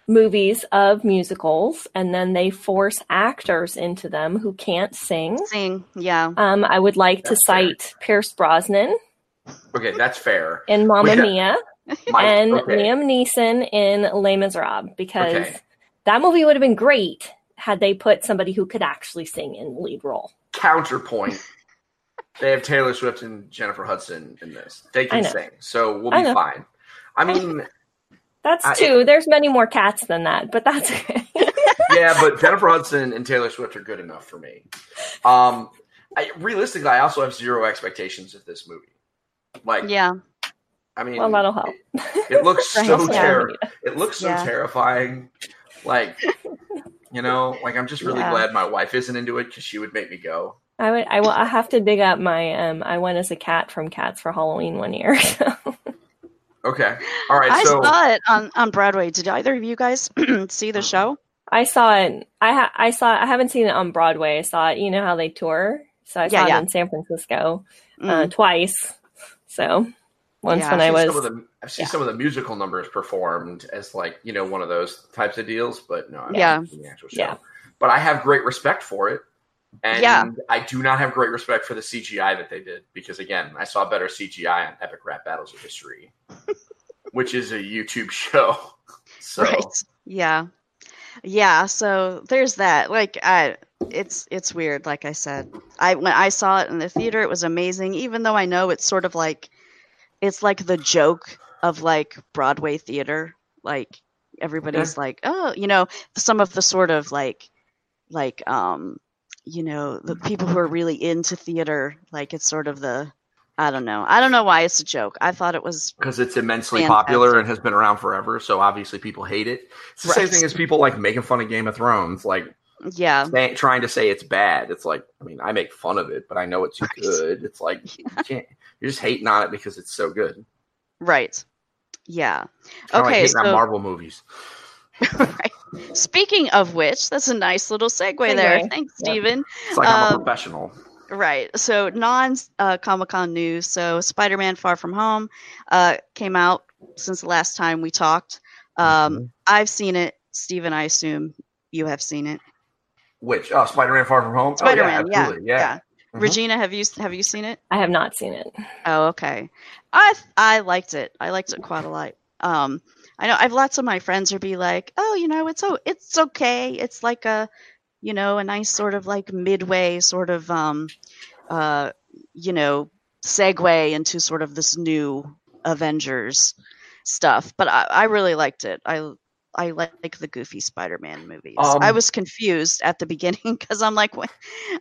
Speaker 2: movies of musicals and then they force actors into them who can't sing.
Speaker 1: sing, yeah,
Speaker 2: Um, I would like to
Speaker 3: That's fair.
Speaker 2: cite Pierce Brosnan
Speaker 3: okay, that's fair.
Speaker 2: in Mamma
Speaker 3: We
Speaker 2: Mia
Speaker 3: My-
Speaker 2: and
Speaker 3: okay.
Speaker 2: Liam Neeson in Les Miserables because
Speaker 3: Okay.
Speaker 2: that movie would have been great had they put somebody who could actually sing in the lead role.
Speaker 3: counterpoint. They have Taylor Swift and Jennifer Hudson in this. They can sing, so we'll be
Speaker 2: know.
Speaker 3: fine. I mean,
Speaker 2: That's
Speaker 3: I-
Speaker 2: two. There's many more cats than that, but that's okay.
Speaker 3: yeah, but Jennifer Hudson and Taylor Swift are good enough for me. Um, I, realistically, I also have zero expectations of this movie. Like,
Speaker 1: yeah,
Speaker 3: I mean,
Speaker 2: well, that'll help.
Speaker 3: it looks so
Speaker 1: Yeah.
Speaker 3: ter- It looks so
Speaker 1: Yeah.
Speaker 3: terrifying. Like, You know, like I'm just really
Speaker 2: Yeah.
Speaker 3: glad my wife isn't into it because she would make me go.
Speaker 2: I would. I will. I have to dig up my. Um. I went as a cat from Cats for Halloween one year. So
Speaker 3: Okay, all right.
Speaker 1: I
Speaker 3: so
Speaker 1: saw it on, on Broadway. Did either of you guys see the show?
Speaker 2: I saw it. I ha- I saw. I haven't seen it on Broadway. I saw it. You know how they tour. So I
Speaker 1: Yeah,
Speaker 2: saw
Speaker 1: yeah.
Speaker 2: it in San Francisco uh,
Speaker 1: Mm.
Speaker 2: twice. So once
Speaker 1: Yeah.
Speaker 2: when
Speaker 3: I've
Speaker 2: I was.
Speaker 3: the I've seen
Speaker 1: yeah.
Speaker 3: some of the musical numbers performed as like you know one of those types of deals, but no, I
Speaker 1: Yeah.
Speaker 3: haven't seen the actual show.
Speaker 2: Yeah.
Speaker 3: But I have great respect for it, and
Speaker 1: Yeah.
Speaker 3: I do not have great respect for the CGI that they did because again, I saw better CGI on Epic Rap Battles of History, which is a YouTube show. So
Speaker 1: Right. Yeah. Yeah, so there's that. Like I it's it's weird like I said. I when I saw it in the theater it was amazing even though I know it's sort of like it's like the joke of like Broadway theater. Like everybody's like, "Oh, you know, some of the sort of like like um you know, the people who are really into theater, like it's sort of the I don't know. I don't know why it's a joke. I thought it was
Speaker 3: because it's immensely
Speaker 1: Fantastic.
Speaker 3: popular and has been around forever, so obviously people hate it. It's the same thing as people like making fun of Game of Thrones, like
Speaker 1: yeah.
Speaker 3: say- trying to say it's bad. It's like, I mean, I make fun of it, but I know it's
Speaker 1: Right.
Speaker 3: good. It's like you can't. You're just hating on it because it's so good.
Speaker 1: Right. Yeah.
Speaker 3: Like
Speaker 1: Okay,
Speaker 3: on
Speaker 1: so-
Speaker 3: Marvel movies.
Speaker 1: right. Speaking of which, that's a nice little segue, there.
Speaker 2: Segue.
Speaker 1: Thanks,
Speaker 2: Yep.
Speaker 1: Stephen.
Speaker 3: It's like I'm a
Speaker 1: Um,
Speaker 3: professional.
Speaker 1: Right. So non uh, Comic Con news. So Spider Man Far From Home uh, came out since the last time we talked. Um,
Speaker 3: Mm-hmm.
Speaker 1: I've seen it. Stephen, I assume you have seen it.
Speaker 3: Which? Oh, Spider-Man: Far From Home.
Speaker 1: Spider
Speaker 3: oh,
Speaker 1: Man.
Speaker 3: yeah,
Speaker 1: yeah.
Speaker 3: absolutely. Yeah. Mhm.
Speaker 1: Regina, have you have you seen it?
Speaker 2: I have not seen it.
Speaker 1: Oh, okay. I I liked it. I liked it quite a lot. Um, I know I've lots of my friends would be like, oh, you know, it's oh, it's okay. It's like a, you know, a nice sort of like midway sort of, um, uh, you know, segue into sort of this new Avengers stuff. But I, I really liked it. I I like the Goofy Spider-Man movies. I
Speaker 3: Um,
Speaker 1: was confused at the beginning because I'm like, what?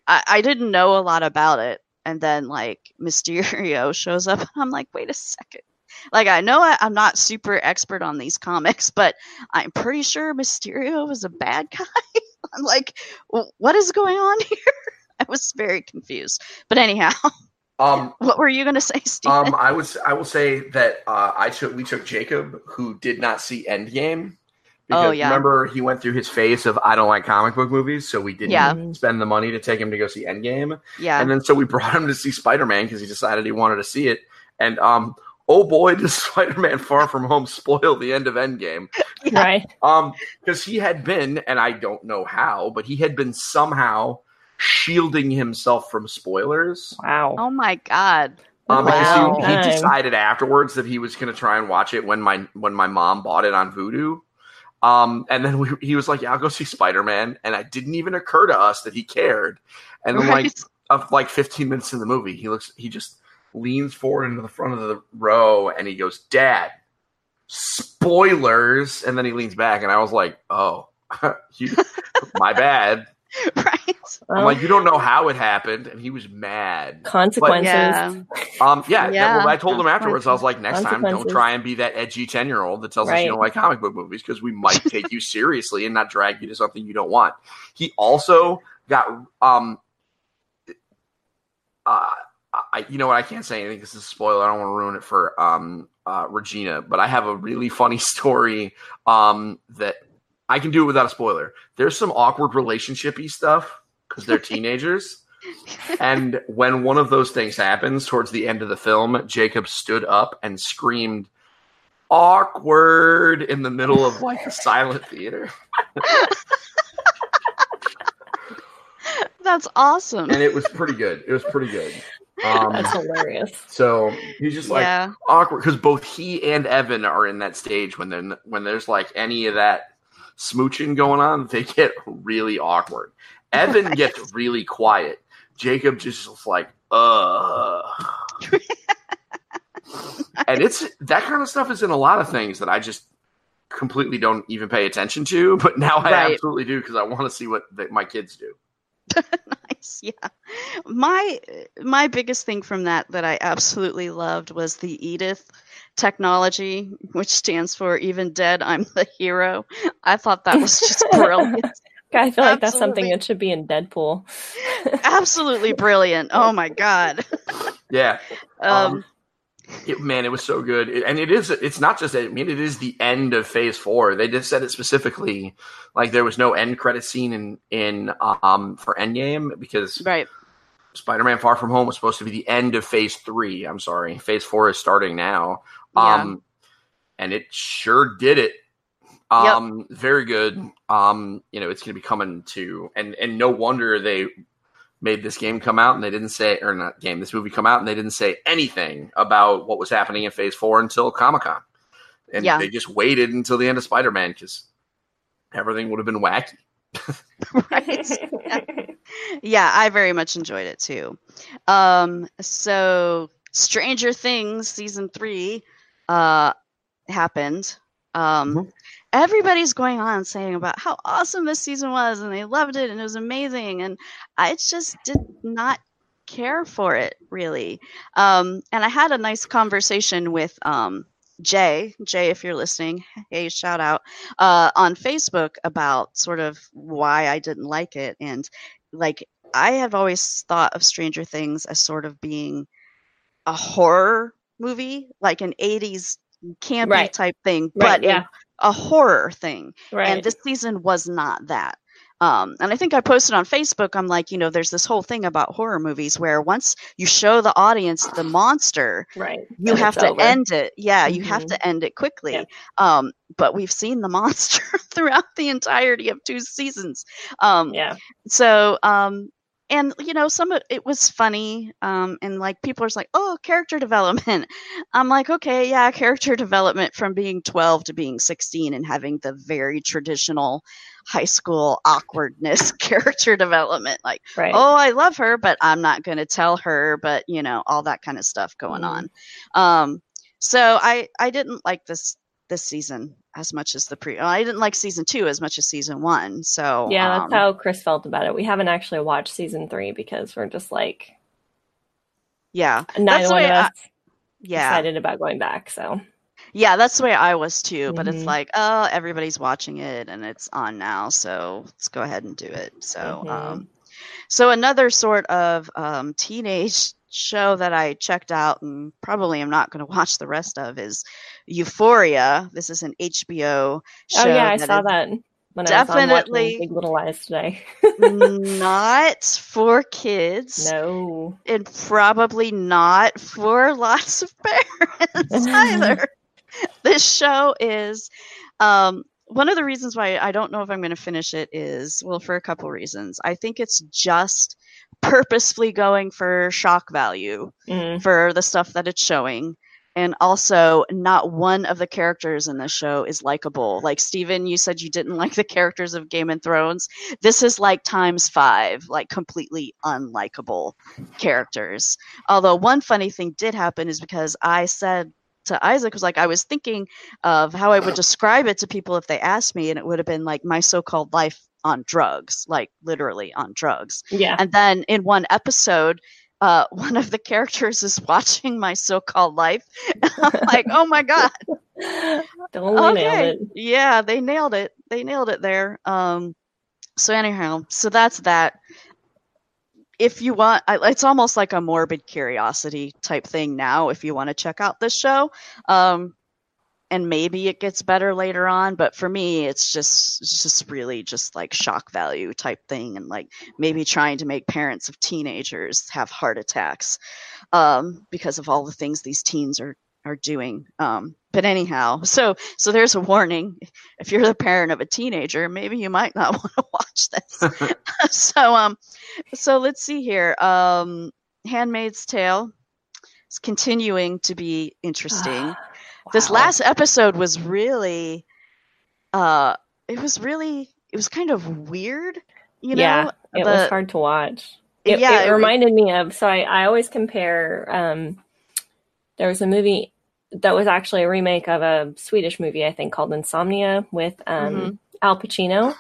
Speaker 1: I, I didn't know a lot about it, and then like Mysterio shows up, and I'm like, wait a second. Like I know I, I'm not super expert on these comics, but I'm pretty sure Mysterio was a bad guy. I'm like, what is going on here? I was very confused. But anyhow,
Speaker 3: Um,
Speaker 1: what were you gonna say, Steve?
Speaker 3: um, I was I will say that uh, I took we took Jacob who did not see Endgame. Because
Speaker 1: Oh, yeah.
Speaker 3: remember he went through his phase of I don't like comic book movies, so we didn't
Speaker 1: Yeah.
Speaker 3: spend the money to take him to go see Endgame.
Speaker 1: yeah,
Speaker 3: And then so we brought him to see Spider Man because he decided he wanted to see it. And um, oh boy, does Spider Man Far From Home spoil the end of Endgame?
Speaker 1: Yeah.
Speaker 2: Right.
Speaker 3: Um, because he had been, and I don't know how, but he had been somehow shielding himself from spoilers.
Speaker 2: Wow.
Speaker 1: oh my god.
Speaker 3: Um,
Speaker 1: Wow.
Speaker 3: because he, he decided afterwards that he was going to try and watch it when my when my mom bought it on Vudu. Um, and then we, he was like, "Yeah, I'll go see Spider Man," and it didn't even occur to us that he cared. And then, like,
Speaker 1: Right.
Speaker 3: of like 15 minutes in the movie, he looks, he just leans forward into the front of the row and he goes, "Dad, spoilers!" And then he leans back, and I was like, "Oh, you, my bad."
Speaker 1: right.
Speaker 3: I'm
Speaker 2: Well,
Speaker 3: like, "You don't know how it happened," and he was mad.
Speaker 2: consequences.
Speaker 1: Yeah.
Speaker 3: Um, yeah,
Speaker 1: Yeah.
Speaker 3: well, I told him afterwards. I was like, "Next time, don't try and be that edgy ten year old that tells us you don't like comic book movies because we might take you seriously and not drag you to something you don't want." He also got um. Uh, I, you know what? I can't say anything because it's a spoiler. I don't want to ruin it for um uh, Regina, but I have a really funny story um that I can do it without a spoiler. There's some awkward relationshipy stuff because they're teenagers. And when one of those things happens towards the end of the film, Jacob stood up and screamed awkward in the middle of like a silent theater.
Speaker 1: That's awesome.
Speaker 3: And it was pretty good. It was pretty good. Um,
Speaker 2: That's hilarious.
Speaker 3: so he's just like
Speaker 1: yeah.
Speaker 3: awkward because both he and Evan are in that stage when then when there's like any of that smooching going on, they get really awkward. Evan
Speaker 1: Right.
Speaker 3: gets really quiet. Jacob just like, uh and it's that kind of stuff is in a lot of things that I just completely don't even pay attention to, but now I
Speaker 1: Right.
Speaker 3: absolutely do because I want to see what the, my kids do.
Speaker 1: nice. Yeah. My my biggest thing from that that I absolutely loved was the Edith technology, which stands for even dead, I'm the hero. I thought that was just brilliant.
Speaker 2: I feel like that's something that should be in Deadpool.
Speaker 1: Absolutely brilliant. Oh my god.
Speaker 3: Yeah.
Speaker 1: Um,
Speaker 3: Um, it, man, it was so good, It- and it is. It's not just. I mean, it is the end of Phase Four. They just said it specifically, like there was no end credit scene in in um for Endgame because
Speaker 1: right.
Speaker 3: Spider-Man: Far From Home was supposed to be the end of Phase Three. I'm sorry, Phase Four is starting now.
Speaker 1: Yeah.
Speaker 3: Um, and it sure did it. Um, very good. Um, you know, it's going to be coming to, and and no wonder they made this game come out and they didn't say, or not game, this movie come out and they didn't say anything about what was happening in Phase Four until Comic Con, and
Speaker 1: Yeah.
Speaker 3: they just waited until the end of Spider-Man because everything would have been wacky.
Speaker 1: right. yeah, I very much enjoyed it too. Um, so Stranger Things season three uh, happened. Um,
Speaker 3: Mhm.
Speaker 1: Everybody's going on saying about how awesome this season was, and they loved it, and it was amazing. And I just did not care for it really. Um, and I had a nice conversation with um, Jay. Jay, if you're listening, hey, shout out uh, on Facebook about sort of why I didn't like it. And like, I have always thought of Stranger Things as sort of being a horror movie, like an 80s campy
Speaker 2: Right.
Speaker 1: type thing,
Speaker 2: Right,
Speaker 1: but
Speaker 2: yeah.
Speaker 1: A, horror thing.
Speaker 2: right.
Speaker 1: And this season was not that. Um, and I think I posted on Facebook, I'm like, you know, there's this whole thing about horror movies where once you show the audience the monster,
Speaker 2: right.
Speaker 1: you
Speaker 2: Then
Speaker 1: have to
Speaker 2: over.
Speaker 1: end it. Yeah, you have
Speaker 2: Mhm.
Speaker 1: to end it quickly.
Speaker 2: Yeah.
Speaker 1: Um, but we've seen the monster throughout the entirety of two seasons. Um,
Speaker 2: Yeah.
Speaker 1: so um and you know some of it was funny um and like people are just like oh character development i'm like okay yeah character development from being 12 to being 16 and having the very traditional high school awkwardness character development like
Speaker 2: Right.
Speaker 1: oh i love her but i'm not going to tell her but you know all that kind of stuff going
Speaker 2: Mhm.
Speaker 1: on um so i i didn't like this this season as much as the pre i didn't like season two as much as season one so
Speaker 2: yeah, that's
Speaker 1: um,
Speaker 2: how Chris felt about it. We haven't actually watched season three because we're just like
Speaker 1: yeah
Speaker 2: neither
Speaker 1: the
Speaker 2: one
Speaker 1: way
Speaker 2: of
Speaker 1: I-
Speaker 2: us
Speaker 1: yeah
Speaker 2: excited about going back. So
Speaker 1: yeah that's the way i was too but it's
Speaker 2: Mhm.
Speaker 1: like oh everybody's watching it and it's on now so let's go ahead and do it so
Speaker 2: Mhm.
Speaker 1: um so another sort of um teenage show that i checked out and probably am not going to watch the rest of is euphoria this is an hbo show
Speaker 2: oh yeah, I
Speaker 1: that
Speaker 2: saw that when I was on
Speaker 1: definitely-
Speaker 2: watching Big Little Lies today.
Speaker 1: not for kids
Speaker 2: no.
Speaker 1: and probably not for lots of parents either. this show is um, one of the reasons why I don't know if I'm going to finish it is well for a couple reasons. I think it's just purposefully going for shock value
Speaker 2: Mm.
Speaker 1: for the stuff that it's showing. And also, not one of the characters in this show is likable. Like Steven, you said you didn't like the characters of Game of Thrones. This is like times five, like completely unlikable characters. Although one funny thing did happen is because I said to Isaac was like I was thinking of how I would describe it to people if they asked me, and it would have been like my so-called life on drugs, like literally on drugs.
Speaker 2: Yeah.
Speaker 1: And then in one episode, uh, one of the characters is watching my so-called life. I'm like, oh my god, okay,
Speaker 2: it.
Speaker 1: yeah, they nailed it. They nailed it there. Um, so anyhow, so that's that. If you want, I, it's almost like a morbid curiosity type thing now. If you want to check out this show, um, and maybe it gets better later on, but for me, it's just it's just really just like shock value type thing, and like maybe trying to make parents of teenagers have heart attacks um, because of all the things these teens are are doing. Um, but anyhow, so so there's a warning. If you're the parent of a teenager, maybe you might not want to watch this. so um, so let's see here. Um, Handmaid's Tale is continuing to be interesting. This last episode was really, uh, it was really, it was kind of weird. You know,
Speaker 2: yeah, it was hard to watch. It,
Speaker 1: yeah,
Speaker 2: it
Speaker 1: it-
Speaker 2: reminded me of. So I, I always compare. Um, there was a movie that was actually a remake of a Swedish movie, I think, called Insomnia with um,
Speaker 1: Mm-hmm.
Speaker 2: Al Pacino,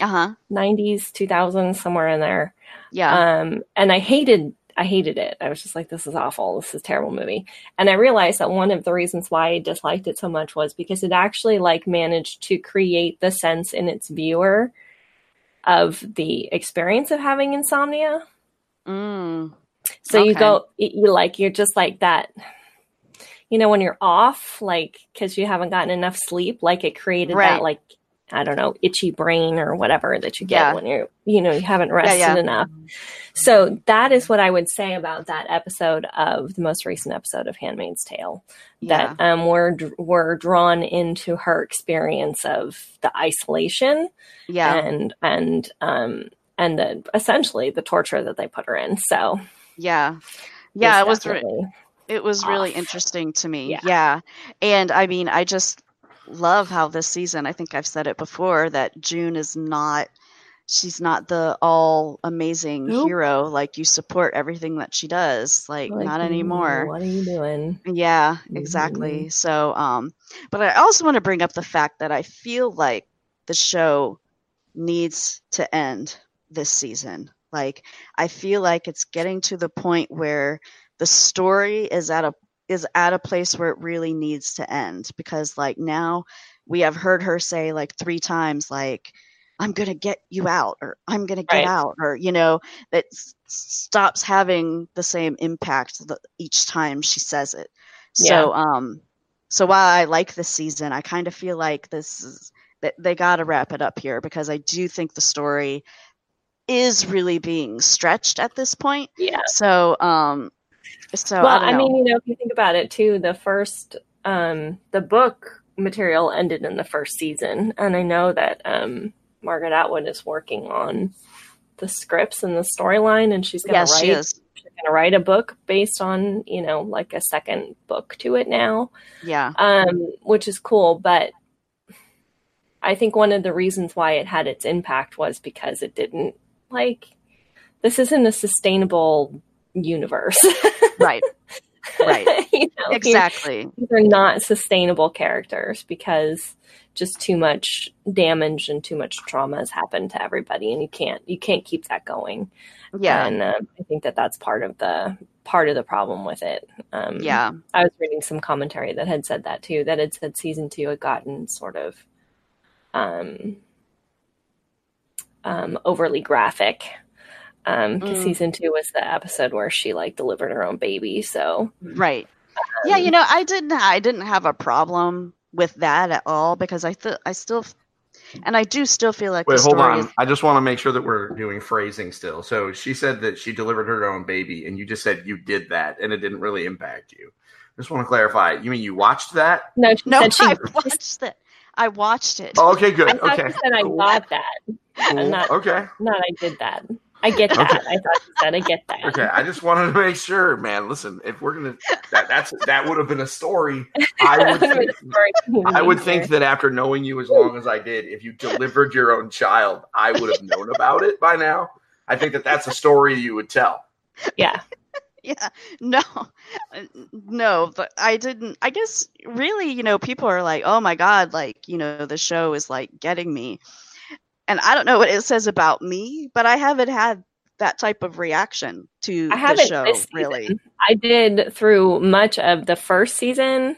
Speaker 1: Uh huh.
Speaker 2: '90s, 2000s, somewhere in there.
Speaker 1: Yeah.
Speaker 2: Um, and I hated, I hated it. I was just like, this is awful. This is a terrible movie. And I realized that one of the reasons why I disliked it so much was because it actually like managed to create the sense in its viewer of the experience of having insomnia.
Speaker 1: Mm.
Speaker 2: So you go, you you like, you're just like that. You know, when you're off, like, because you haven't gotten enough sleep, like it created
Speaker 1: Right.
Speaker 2: that, like, I don't know, itchy brain or whatever that you get
Speaker 1: Yeah.
Speaker 2: when you're, you know, you haven't rested
Speaker 1: yeah.
Speaker 2: enough. So that is what I would say about that episode of the most recent episode of Handmaid's Tale. That um, we're we're drawn into her experience of the isolation
Speaker 1: Yeah.
Speaker 2: and and um and the essentially the torture that they put her in. So
Speaker 1: Yeah. Yeah, it was re- it was really interesting to me.
Speaker 2: Yeah.
Speaker 1: Yeah. And I mean, I just love how this season, I think I've said it before that June is not she's not the all amazing
Speaker 2: Nope.
Speaker 1: hero like you support everything that she does like,
Speaker 2: like,
Speaker 1: not anymore.
Speaker 2: What are you doing?
Speaker 1: Yeah,
Speaker 2: Mm-hmm.
Speaker 1: exactly. So, um, but I also want to bring up the fact that I feel like the show needs to end this season. Like, I feel like it's getting to the point where the story is at a is at a place where it really needs to end because like now we have heard her say like three times like I'm going to get you out or I'm going to get
Speaker 2: Right.
Speaker 1: out or you know that s- stops having the same impact the, each time she says it. So um so while I like this season, I kind of feel like this is that they got to wrap it up here because I do think the story is really being stretched at this point.
Speaker 2: Yeah.
Speaker 1: So um so
Speaker 2: well,
Speaker 1: I,
Speaker 2: I, mean, you know, if you think about it too, the first um the book material ended in the first season, and I know that um Margaret Atwood is working on the scripts and the storyline, and she's going to
Speaker 1: yes,
Speaker 2: write
Speaker 1: she is.
Speaker 2: she's going to write a book based on you know like a second book to it now.
Speaker 1: Yeah.
Speaker 2: um, which is cool. But I think one of the reasons why it had its impact was because it didn't like this isn't a sustainable universe.
Speaker 1: Right. Right.
Speaker 2: you know,
Speaker 1: Exactly.
Speaker 2: These are not sustainable characters because just too much damage and too much trauma has happened to everybody, and you can't you can't keep that going.
Speaker 1: Yeah.
Speaker 2: and uh, I think that that's part of the part of the problem with it. Um,
Speaker 1: Yeah.
Speaker 2: I was reading some commentary that had said that too, that had said season two had gotten sort of um, um, overly graphic. Um, 'cause
Speaker 1: Mm.
Speaker 2: season two was the episode where she like delivered her own baby. So
Speaker 1: Right. Yeah, you know, I didn't I didn't have a problem with that at all because I thought I still and I do still feel like
Speaker 3: Wait,
Speaker 1: the
Speaker 3: hold
Speaker 1: story
Speaker 3: on.
Speaker 1: is
Speaker 3: I just want to make sure that we're doing phrasing still. So she said that she delivered her own baby, and you just said you did that, and it didn't really impact you. Just want to clarify. You mean you watched that?
Speaker 2: no, she
Speaker 1: No,
Speaker 2: said she.
Speaker 1: I watched it. I watched it.
Speaker 3: Oh, okay, good.
Speaker 2: thought
Speaker 3: Okay,
Speaker 2: she said I
Speaker 3: Cool.
Speaker 2: got that.
Speaker 3: Cool.
Speaker 2: not-
Speaker 3: okay,
Speaker 2: Not I did that. I get that.
Speaker 3: Okay.
Speaker 2: I thought she said I get that.
Speaker 3: okay. I just wanted to make sure, man. Listen, if we're gonna, that that's that would have been a story. I would. Think,
Speaker 2: a story.
Speaker 3: I would think that after knowing you as long as I did, if you delivered your own child, I would have known about it by now. I think that that's a story you would tell.
Speaker 2: Yeah.
Speaker 1: yeah no no but i didn't i guess really you know people are like oh my god like you know the show is like getting me and i don't know what it says about me but i haven't had that type of reaction to
Speaker 2: I
Speaker 1: the show really.
Speaker 2: I did through much of the first season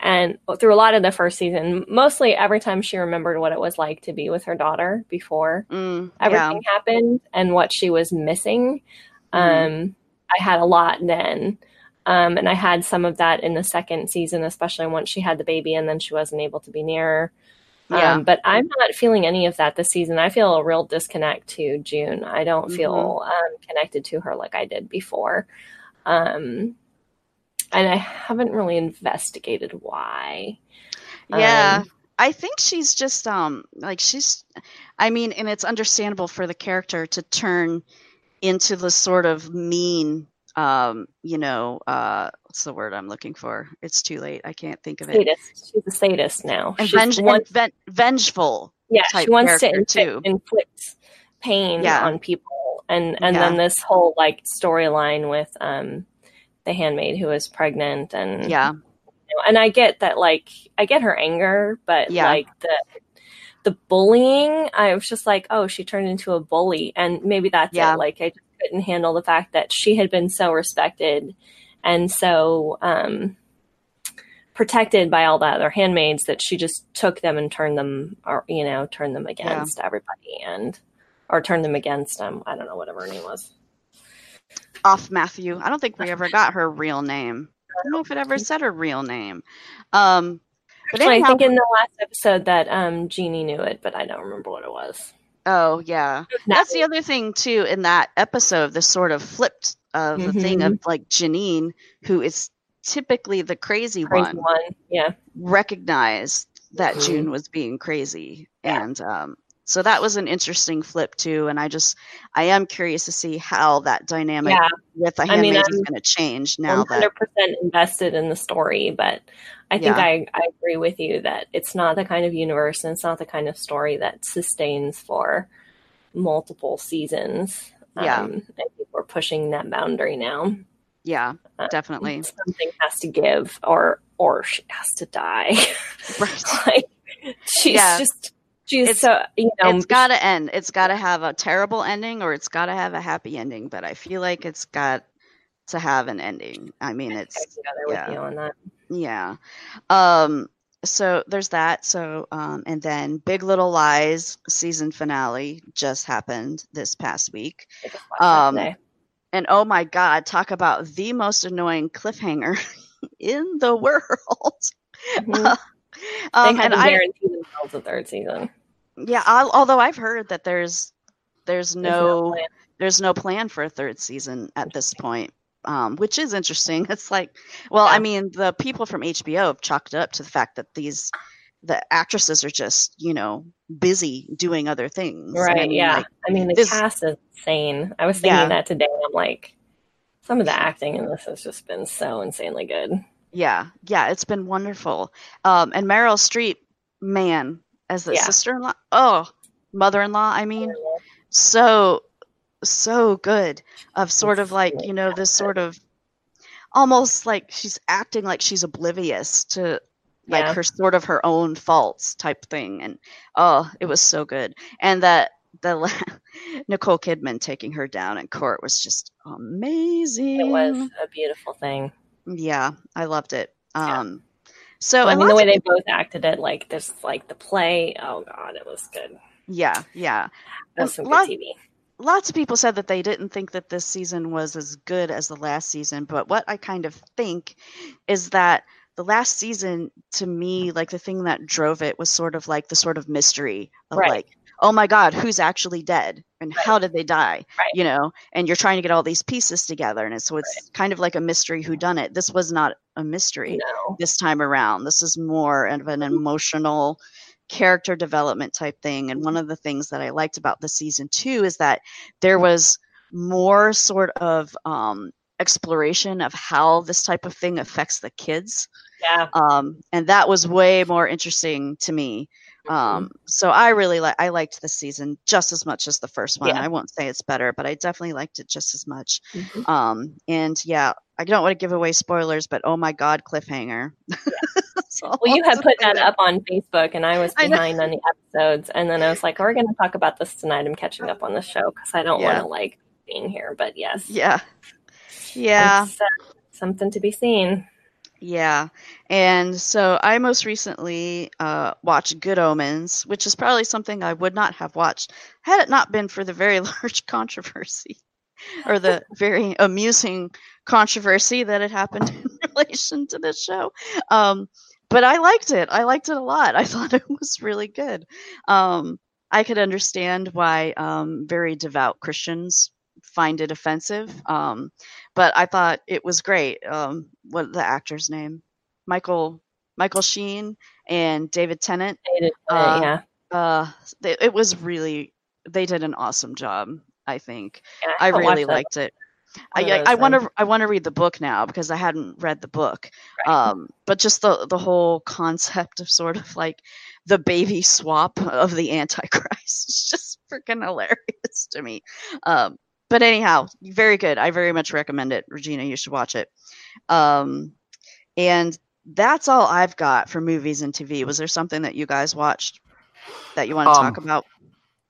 Speaker 2: and through a lot of the first season. Mostly every time she remembered what it was like to be with her daughter before
Speaker 1: mm, yeah
Speaker 2: everything happened and what she was missing. Um, I had a lot then. Um, and I had some of that in the second season, especially once she had the baby and then she wasn't able to be near her.
Speaker 1: Yeah
Speaker 2: Um, but I'm not feeling any of that this season. I feel a real disconnect to June. I don't feel
Speaker 1: Mm-hmm.
Speaker 2: um, connected to her like I did before. Um, and I haven't really investigated why.
Speaker 1: Yeah.
Speaker 2: Um,
Speaker 1: I think she's just um like she's I mean and it's understandable for the character to turn into the sort of mean um you know uh what's the word I'm looking for? It's too late. I can't think of it.
Speaker 2: sadist. She's a sadist now.
Speaker 1: And,
Speaker 2: She's
Speaker 1: venge-
Speaker 2: one-
Speaker 1: and ven- vengeful.
Speaker 2: yeah,
Speaker 1: type
Speaker 2: she wants to inflict,
Speaker 1: too.
Speaker 2: inflict pain
Speaker 1: Yeah.
Speaker 2: on people, and and
Speaker 1: Yeah.
Speaker 2: then this whole like storyline with um the handmaid who is pregnant and
Speaker 1: Yeah.
Speaker 2: and I get that like I get her anger, but
Speaker 1: Yeah.
Speaker 2: like the the bullying, I was just like, oh, she turned into a bully, and maybe that's
Speaker 1: Yeah.
Speaker 2: it. Like I just couldn't handle the fact that she had been so respected and so um, protected by all the other handmaids that she just took them and turned them, or you know, turned them against everybody, and or turned them against them. I don't know whatever her name was.
Speaker 1: Ofmatthew. I don't think we ever got her real name. I don't know if it ever said her real name. Um, but
Speaker 2: Actually, I think in the last episode that um, Jeannie knew it, but I don't remember what it was.
Speaker 1: Oh yeah, that's the other thing too. In that episode, this sort of flipped uh, the thing of like Janine, who is typically the crazy,
Speaker 2: Crazy
Speaker 1: one,
Speaker 2: one. Yeah.
Speaker 1: recognized that June was being crazy, and um, so that was an interesting flip too. And I just, I am curious to see how that dynamic
Speaker 2: Yeah.
Speaker 1: with the
Speaker 2: I mean,
Speaker 1: handmaid is going to change now
Speaker 2: hundred percent invested in the story, but I think
Speaker 1: Yeah.
Speaker 2: I, I agree with you that it's not the kind of universe and it's not the kind of story that sustains for multiple seasons.
Speaker 1: Yeah.
Speaker 2: Um, I we're pushing that boundary now.
Speaker 1: yeah,
Speaker 2: Uh,
Speaker 1: definitely.
Speaker 2: Something has to give, or or she has to die.
Speaker 1: Right.
Speaker 2: like she's
Speaker 1: Yeah.
Speaker 2: just she's
Speaker 1: It's-
Speaker 2: so you know
Speaker 1: it's got to end. It's got to have a terrible ending, or it's got to have a happy ending. But I feel like it's got to have an ending. I mean, it's yeah.
Speaker 2: you on that.
Speaker 1: Yeah. Um so there's that. So um and then Big Little Lies season finale just happened this past week.
Speaker 2: I just watched that
Speaker 1: Um. And oh my god, talk about the most annoying cliffhanger in the world.
Speaker 2: Mhm.
Speaker 1: um
Speaker 2: they had
Speaker 1: and I
Speaker 2: guarantee themselves a third season.
Speaker 1: yeah, i although I've heard that there's there's
Speaker 2: There's no
Speaker 1: no there's no plan for a third season at this point. Um, which is interesting. It's like, well, I mean, the people from HBO have chalked it up to the fact that these the actresses are just, you know, busy doing other things.
Speaker 2: Right, yeah.
Speaker 1: like,
Speaker 2: I mean, the
Speaker 1: this-
Speaker 2: cast is insane. I was thinking
Speaker 1: Yeah.
Speaker 2: that today. I'm like, some of the acting in this has just been so insanely good.
Speaker 1: yeah, yeah, it's been wonderful. Um, and Meryl Streep, man, as the
Speaker 2: Yeah.
Speaker 1: sister-in-law, oh, mother-in-law, I mean, so so good of sort of like you know this sort of almost like she's acting like she's oblivious to like
Speaker 2: Yeah.
Speaker 1: her sort of her own faults type thing and oh it was so good and that the Nicole Kidman taking her down in court was just amazing
Speaker 2: It was a beautiful thing.
Speaker 1: yeah I loved it
Speaker 2: Yeah.
Speaker 1: um so
Speaker 2: I
Speaker 1: and
Speaker 2: mean, the way they both acted it, like this, like the play. Oh God, it was good.
Speaker 1: yeah yeah
Speaker 2: It was some
Speaker 1: lot-
Speaker 2: good TV.
Speaker 1: Lots of people said that they didn't think that this season was as good as the last season but what i kind of think is that the last season to me like the thing that drove it was sort of like the sort of mystery of
Speaker 2: Right.
Speaker 1: like oh my god who's actually dead and how did they die
Speaker 2: Right.
Speaker 1: you know and you're trying to get all these pieces together and it's, so it's kind of like a mystery who done it this was not a mystery
Speaker 2: No,
Speaker 1: this time around. This is more of an mm-hmm. emotional character development type thing. And one of the things that I liked about the season two is that there was more sort of um, exploration of how this type of thing affects the kids.
Speaker 2: yeah,
Speaker 1: Um, and that was way more interesting to me. Um, so I really like I liked this season just as much as the first one.
Speaker 2: Yeah.
Speaker 1: I won't say it's better, but I definitely liked it just as much.
Speaker 2: Mhm.
Speaker 1: Um, and yeah, I don't want to give away spoilers, but oh my god, cliffhanger. So
Speaker 2: Well, you had put that up on Facebook, and I was
Speaker 1: I
Speaker 2: behind on the episodes, and then I was like, "We're going to talk about this tonight." I'm catching up on the show because I don't
Speaker 1: Yeah.
Speaker 2: want to like being here, but yes,
Speaker 1: Yeah. Yeah.
Speaker 2: Uh, something to be seen.
Speaker 1: Yeah. And so I most recently uh, watched Good Omens, which is probably something I would not have watched had it not been for the very large controversy or the very amusing controversy that had happened in relation to this show. Um, but I liked it. I liked it a lot. I thought it was really good. Um, I could understand why um, very devout Christians find it offensive. Um, but I thought it was great. Um, what the actor's name? Michael Michael Sheen and David Tennant.
Speaker 2: Did, uh, yeah,
Speaker 1: Uh, they, it was really they did an awesome job. I think
Speaker 2: yeah,
Speaker 1: I
Speaker 2: haven't
Speaker 1: really liked it. I, I, want to I want to read the book now because I hadn't read the book.
Speaker 2: Right.
Speaker 1: Um, but just the the whole concept of sort of like the baby swap of the Antichrist is just freaking hilarious to me. Um, but anyhow, very good. I very much recommend it, Regina. You should watch it. Um, and that's all I've got for movies and TV. Was there something that you guys watched that you want to
Speaker 3: Um,
Speaker 1: talk about?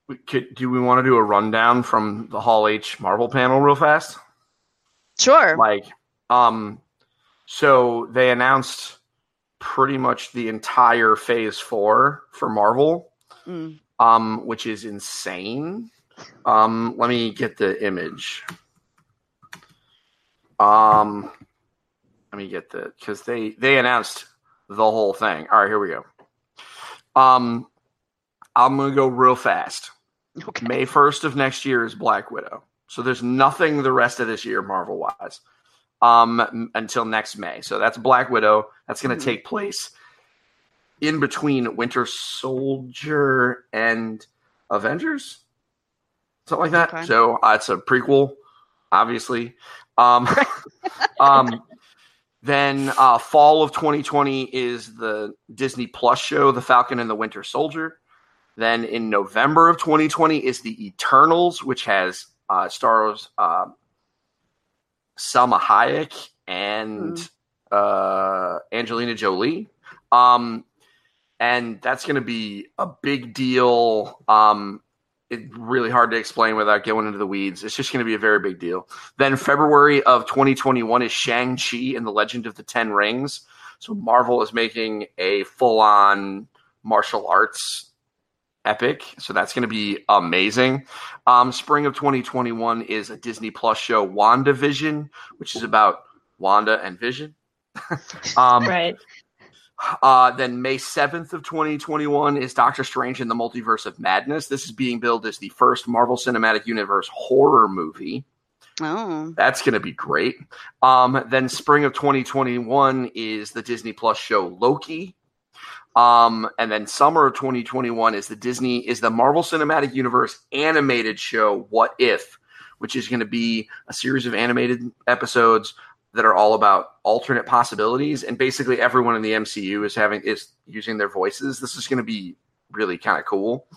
Speaker 3: We Could, do we want to do a rundown from the Hall H Marvel panel real fast?
Speaker 1: Sure.
Speaker 3: Like, um, so they announced pretty much the entire Phase Four for Marvel,
Speaker 1: Mm,
Speaker 3: um, which is insane. Um, let me get the image. Um, let me get the because they they announced the whole thing. All right, here we go. Um, I'm gonna go real fast.
Speaker 1: Okay.
Speaker 3: May 1st of next year is Black Widow. So there's nothing the rest of this year Marvel wise um, until next May. So that's Black Widow. That's going to
Speaker 1: Mhm.
Speaker 3: take place in between Winter Soldier and Avengers, something like that.
Speaker 1: Okay.
Speaker 3: So uh, it's a prequel, obviously. Um, um, then uh, fall of 2020 is the Disney Plus show, The Falcon and the Winter Soldier. Then in November of 2020 is the Eternals, which has uh, stars uh, Salma Hayek and uh, Angelina Jolie. Um, and that's going to be a big deal. Um, it's really hard to explain without going into the weeds. It's just going to be a very big deal. Then February of 2021 is Shang-Chi and the Legend of the Ten Rings. So Marvel is making a full-on martial arts epic. So that's going to be amazing. Um, spring of 2021 is a Disney Plus show, WandaVision, which is about Wanda and Vision. um,
Speaker 2: Right.
Speaker 3: Uh, then May 7th of 2021 is Doctor Strange in the Multiverse of Madness. This is being billed as the first Marvel Cinematic Universe horror movie.
Speaker 1: Oh,
Speaker 3: That's going to be great. Um, then spring of 2021 is the Disney Plus show Loki. Um, and then summer of 2021 is the Disney is the Marvel Cinematic Universe animated show What If, which is going to be a series of animated episodes that are all about alternate possibilities and basically everyone in the MCU is having is using their voices. This is going to be really kind of cool.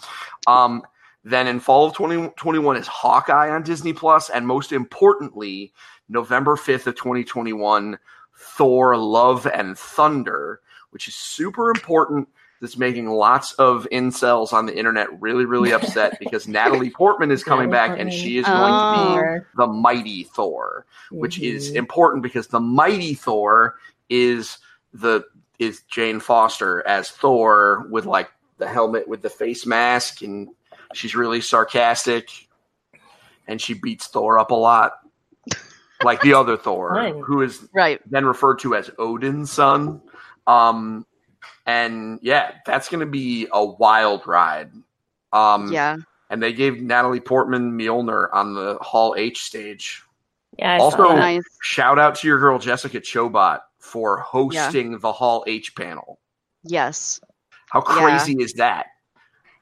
Speaker 3: Um, then in fall of 2021 is Hawkeye on Disney Plus, and most importantly, November 5th of 2021, Thor: Love and Thunder, which is super important. That's making lots of incels on the internet really, really upset because Natalie Portman is coming
Speaker 2: Natalie
Speaker 3: back and she is going to
Speaker 1: Oh.
Speaker 3: be the mighty Thor, which is
Speaker 2: Mhm.
Speaker 3: important because the mighty Thor is the is Jane Foster as Thor with like the helmet with the face mask and she's really sarcastic and she beats Thor up a lot. Like the other Thor,
Speaker 2: Fun.
Speaker 3: who is
Speaker 1: right.
Speaker 3: then referred to as Odin's son. Um and yeah, that's gonna be a wild ride. Um
Speaker 1: Yeah.
Speaker 3: and they gave Natalie Portman Mjolnir on the Hall H stage.
Speaker 2: Yeah. I saw
Speaker 3: Also-
Speaker 2: that.
Speaker 1: Nice.
Speaker 3: Shout out to your girl Jessica Chobot for hosting the Hall H panel.
Speaker 1: Yes.
Speaker 3: How crazy is that?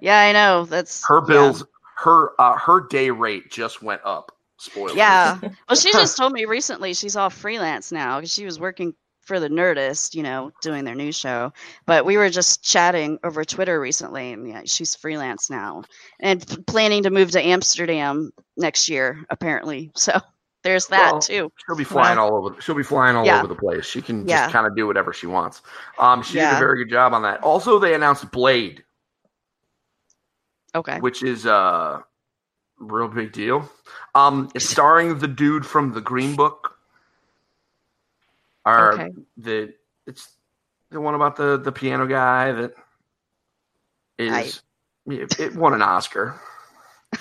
Speaker 1: Yeah, I know. That's
Speaker 3: Her
Speaker 1: yeah.
Speaker 3: bills, her uh, her day rate just went up. Spoilers.
Speaker 1: Yeah. Well, she just told me recently she's all freelance now because she was working for the Nerdist, you know, doing their new show. But we were just chatting over Twitter recently, and yeah, she's freelance now and p- planning to move to Amsterdam next year, apparently. So there's that
Speaker 3: Well,
Speaker 1: too.
Speaker 3: She'll be flying all over. She'll be flying all
Speaker 1: Yeah.
Speaker 3: over the place. She can
Speaker 1: Yeah.
Speaker 3: just kind of do whatever she wants. Um, she did a very good job on that. Also, they announced Blade,
Speaker 1: Okay.
Speaker 3: which is a real big deal. Um, it's starring the dude from the Green Book. Or
Speaker 1: Okay.
Speaker 3: the it's the one about the the piano guy that is it, it won an Oscar.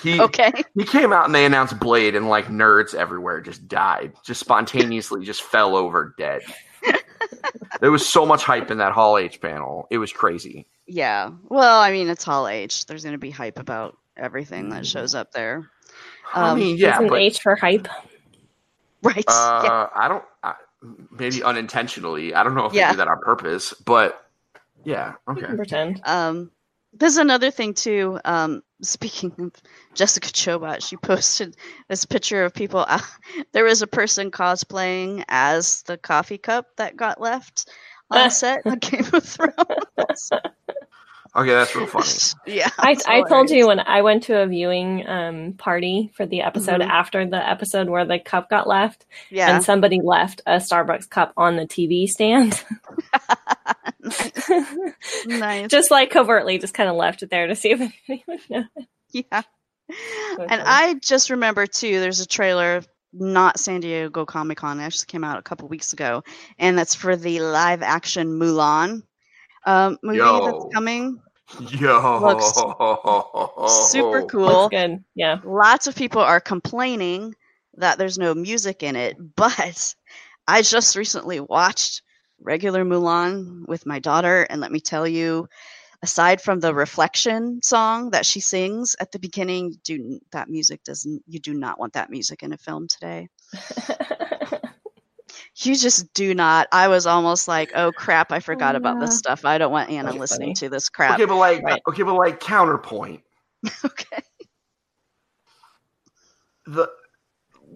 Speaker 3: He
Speaker 1: Okay.
Speaker 3: he came out and they announced Blade and like nerds everywhere just died, just spontaneously just fell over dead. there was so much hype in that Hall H panel. It was crazy.
Speaker 1: Yeah. Well, I mean, it's Hall H. There's going to be hype about everything that shows up there.
Speaker 3: I
Speaker 1: Um,
Speaker 3: mean, yeah,
Speaker 2: Isn't
Speaker 3: but
Speaker 2: H for hype.
Speaker 1: Right.
Speaker 3: uh,
Speaker 1: yeah.
Speaker 3: I don't. I, maybe unintentionally. I don't know if
Speaker 1: Yeah.
Speaker 3: they do that on purpose, but yeah, okay.
Speaker 2: can pretend.
Speaker 1: Um, there's another thing too. Um, speaking of Jessica Chobot, she posted this picture of people. Uh, there was a person cosplaying as the coffee cup that got left on set of Game of Thrones.
Speaker 3: Okay, that's real funny.
Speaker 1: yeah,
Speaker 2: I, I told you when I went to a viewing um, party for the episode
Speaker 1: Mhm.
Speaker 2: after the episode where the cup got left,
Speaker 1: Yeah,
Speaker 2: and somebody left a Starbucks cup on the TV stand.
Speaker 1: nice.
Speaker 2: just like covertly, just kind of left it there to see if anybody would know.
Speaker 1: yeah.
Speaker 2: funny.
Speaker 1: And I just remember too. There's a trailer, not San Diego Comic Con. It actually came out a couple weeks ago, and that's for the live action Mulan um, movie
Speaker 3: Yo.
Speaker 1: that's coming.
Speaker 3: Yo,
Speaker 1: Super
Speaker 2: Looks
Speaker 1: cool.
Speaker 2: good. Yeah.
Speaker 1: Lots of people are complaining that there's no music in it, but I just recently watched regular Mulan with my daughter, and let me tell you, aside from the reflection song that she sings at the beginning, do that music doesn't you do not want that music in a film today. You just do not. I was almost like, oh crap, I oh, forgot about this stuff. I don't want Anna
Speaker 2: That's
Speaker 1: listening
Speaker 2: funny.
Speaker 1: to this crap.
Speaker 3: Okay, but like,
Speaker 2: Right.
Speaker 3: okay, but like counterpoint.
Speaker 1: okay.
Speaker 3: the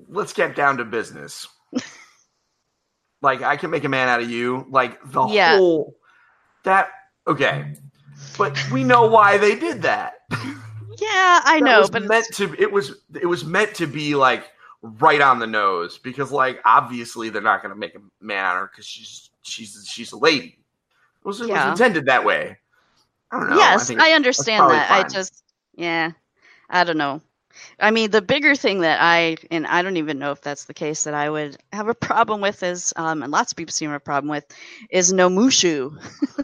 Speaker 3: let's get down to business. like I can make a man out of you. Like the
Speaker 1: Yeah.
Speaker 3: whole that okay. But we know why they did that.
Speaker 1: Yeah, I
Speaker 3: That
Speaker 1: know,
Speaker 3: was
Speaker 1: but
Speaker 3: meant to it was it was meant to be like right on the nose because like obviously they're not going to make a man out of her because she's she's she's a lady. It was, it
Speaker 1: Yeah.
Speaker 3: was intended that way. I don't know.
Speaker 1: yes,
Speaker 3: think
Speaker 1: I understand that. I just, yeah, I don't know. I mean, the bigger thing that I, and I don't even know if that's the case, that I would have a problem with is, um, and lots of people seem to have a problem with, is no Mushu.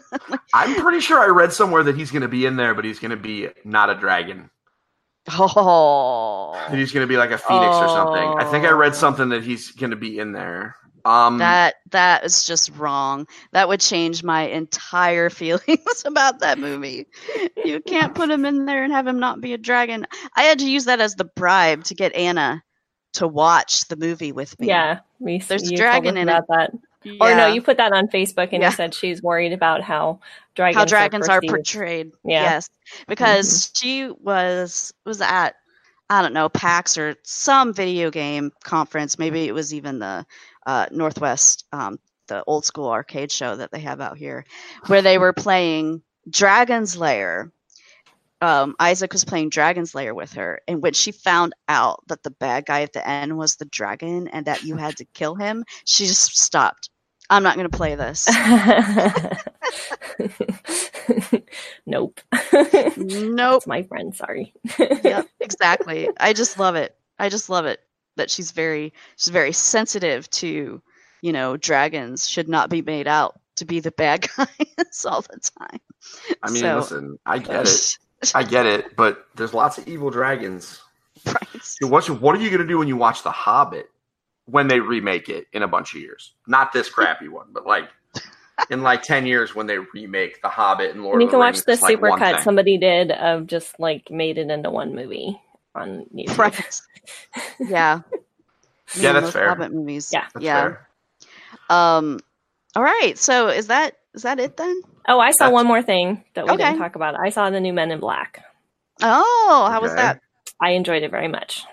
Speaker 3: I'm pretty sure I read somewhere that he's going to be in there, but he's going to be not a dragon.
Speaker 1: Oh,
Speaker 3: that he's going to be like a phoenix or something. I think I read
Speaker 1: Oh.
Speaker 3: something that he's going to be in there. Um,
Speaker 1: that that is just wrong. That would change my entire feelings about that movie. You can't put him in there and have him not be a dragon. I had to use that as the bribe to get Anna to watch the movie with me.
Speaker 2: Yeah. We,
Speaker 1: There's a
Speaker 2: you
Speaker 1: dragon
Speaker 2: told us
Speaker 1: in it.
Speaker 2: about that. Or no, you put that on Facebook and
Speaker 1: Yeah.
Speaker 2: you said she's worried about how dragons,
Speaker 1: how dragons are
Speaker 2: perceived.
Speaker 1: portrayed.
Speaker 2: Yeah.
Speaker 1: Yes, because she was was at I don't know PAX or some video game conference. Maybe it was even the uh, Northwest, um, the old school arcade show that they have out here, where they were playing Dragon's Lair. Um, Isaac was playing Dragon's Lair with her, and when she found out that the bad guy at the end was the dragon and that you had to kill him, she just stopped. I'm not going to play this.
Speaker 2: nope.
Speaker 1: nope.
Speaker 2: That's my friend. Sorry.
Speaker 1: yeah, exactly. I just love it. I just love it that she's very she's very sensitive to, you know, dragons should not be made out to be the bad guys all the time.
Speaker 3: I mean,
Speaker 1: So-
Speaker 3: listen, I get it. I get it, but there's lots of evil dragons.
Speaker 1: right.
Speaker 3: Dude, What, what are you going to do when you watch The Hobbit when they remake it in a bunch of years? Not this crappy one, but like in like 10 years when they remake The Hobbit and Lord
Speaker 2: you
Speaker 3: of
Speaker 2: can
Speaker 3: the
Speaker 2: watch
Speaker 3: Rings.
Speaker 2: the
Speaker 3: it's like
Speaker 2: supercut
Speaker 3: thing.
Speaker 2: somebody did of just like made it into one movie on YouTube.
Speaker 1: Right. Yeah.
Speaker 3: Yeah,
Speaker 1: Man,
Speaker 3: that's
Speaker 1: those
Speaker 3: fair.
Speaker 1: Hobbit movies.
Speaker 2: Yeah.
Speaker 3: That's
Speaker 1: yeah.
Speaker 3: fair.
Speaker 1: Um all right. So is that is that it then?
Speaker 2: Oh, I saw
Speaker 3: That's-
Speaker 2: one more thing that we
Speaker 1: Okay.
Speaker 2: didn't talk about. I saw the new Men in Black.
Speaker 1: Oh, how was that?
Speaker 2: I enjoyed it very much.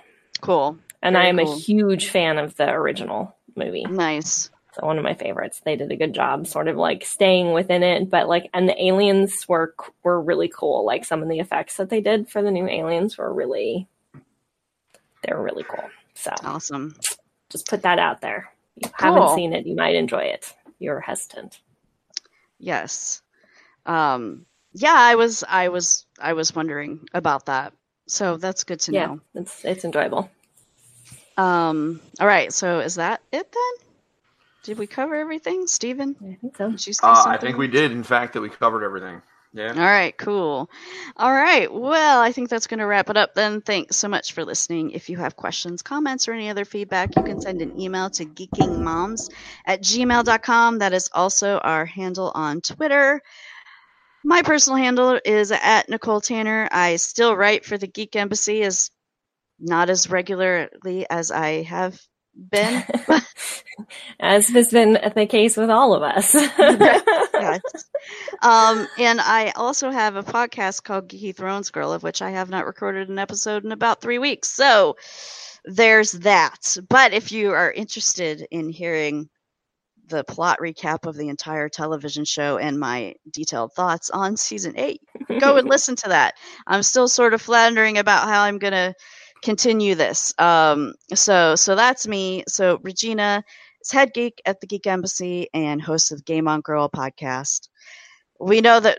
Speaker 1: Cool.
Speaker 2: And
Speaker 1: Very
Speaker 2: I am
Speaker 1: cool.
Speaker 2: a huge fan of the original movie.
Speaker 1: Nice.
Speaker 2: So one of my favorites. They did a good job, sort of like staying within it, but like, and the aliens were were really cool. Like some of the effects that they did for the new aliens were really, they were really cool. So
Speaker 1: Awesome.
Speaker 2: just put that out there. If you
Speaker 1: Cool.
Speaker 2: haven't seen it, you might enjoy it. You're hesitant.
Speaker 1: Yes. Um yeah, I was I was I was wondering about that. So that's good to
Speaker 2: yeah,
Speaker 1: know.
Speaker 2: it's it's enjoyable.
Speaker 1: Um all right, so is that it then? Did we cover everything, Stephen?
Speaker 2: I think so.
Speaker 1: Did you say
Speaker 3: Uh, I think we did, in fact, that we covered everything. Yeah.
Speaker 1: All right, cool. All right, well, I think that's going to wrap it up then. Thanks so much for listening. If you have questions, comments, or any other feedback, you can send an email to geekingmoms at gmail.com. That is also our handle on Twitter. My personal handle is at Nicole Tanner. I still write for the Geek Embassy as not as regularly as I have been.
Speaker 2: As has been the case with all of us.
Speaker 1: Um, and I also have a podcast called Geeky Thrones Girl, of which I have not recorded an episode in about three weeks. So there's that. But if you are interested in hearing the plot recap of the entire television show and my detailed thoughts on season eight, go and listen to that. I'm still sort of floundering about how I'm going to continue this. Um, so, so that's me. So Regina is head geek at the Geek Embassy and host of the Game On Girl podcast. We know that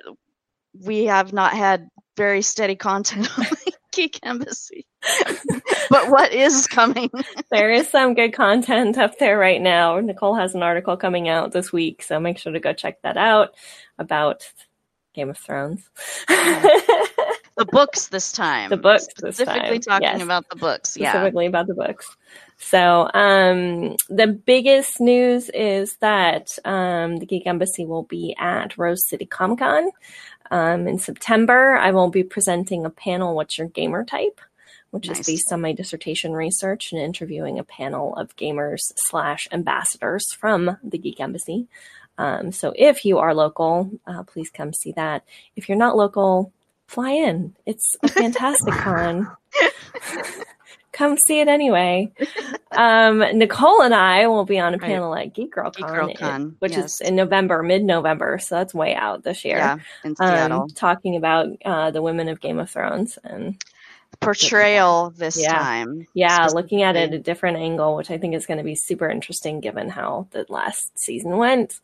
Speaker 1: we have not had very steady content on the Geek Embassy, but what is coming?
Speaker 2: there is some good content up there right now. Nicole has an article coming out this week, so make sure to go check that out about Game of Thrones.
Speaker 1: The books this time.
Speaker 2: The books
Speaker 1: Specifically talking
Speaker 2: yes.
Speaker 1: about the books. Yeah.
Speaker 2: specifically about the books. So, um, the biggest news is that um, the Geek Embassy will be at Rose City Comic Con um, in September. I will be presenting a panel, What's Your Gamer Type? which
Speaker 1: Nice.
Speaker 2: is based on my dissertation research and interviewing a panel of gamers slash ambassadors from the Geek Embassy. Um, so if you are local, uh, please come see that. If you're not local, fly in. It's a fantastic con. come see it anyway. Um, Nicole and I will be on a
Speaker 1: Right.
Speaker 2: panel at Geek Girl
Speaker 1: Geek
Speaker 2: Con,
Speaker 1: Girl Con,
Speaker 2: which
Speaker 1: yes.
Speaker 2: is in November, mid November. So that's way out this year.
Speaker 1: Yeah. In Seattle.
Speaker 2: Um, talking about uh, the women of Game of Thrones and
Speaker 1: Portrayal this
Speaker 2: Yeah.
Speaker 1: time.
Speaker 2: yeah, looking at it at a different angle, which I think is going to be super interesting given how the last season went.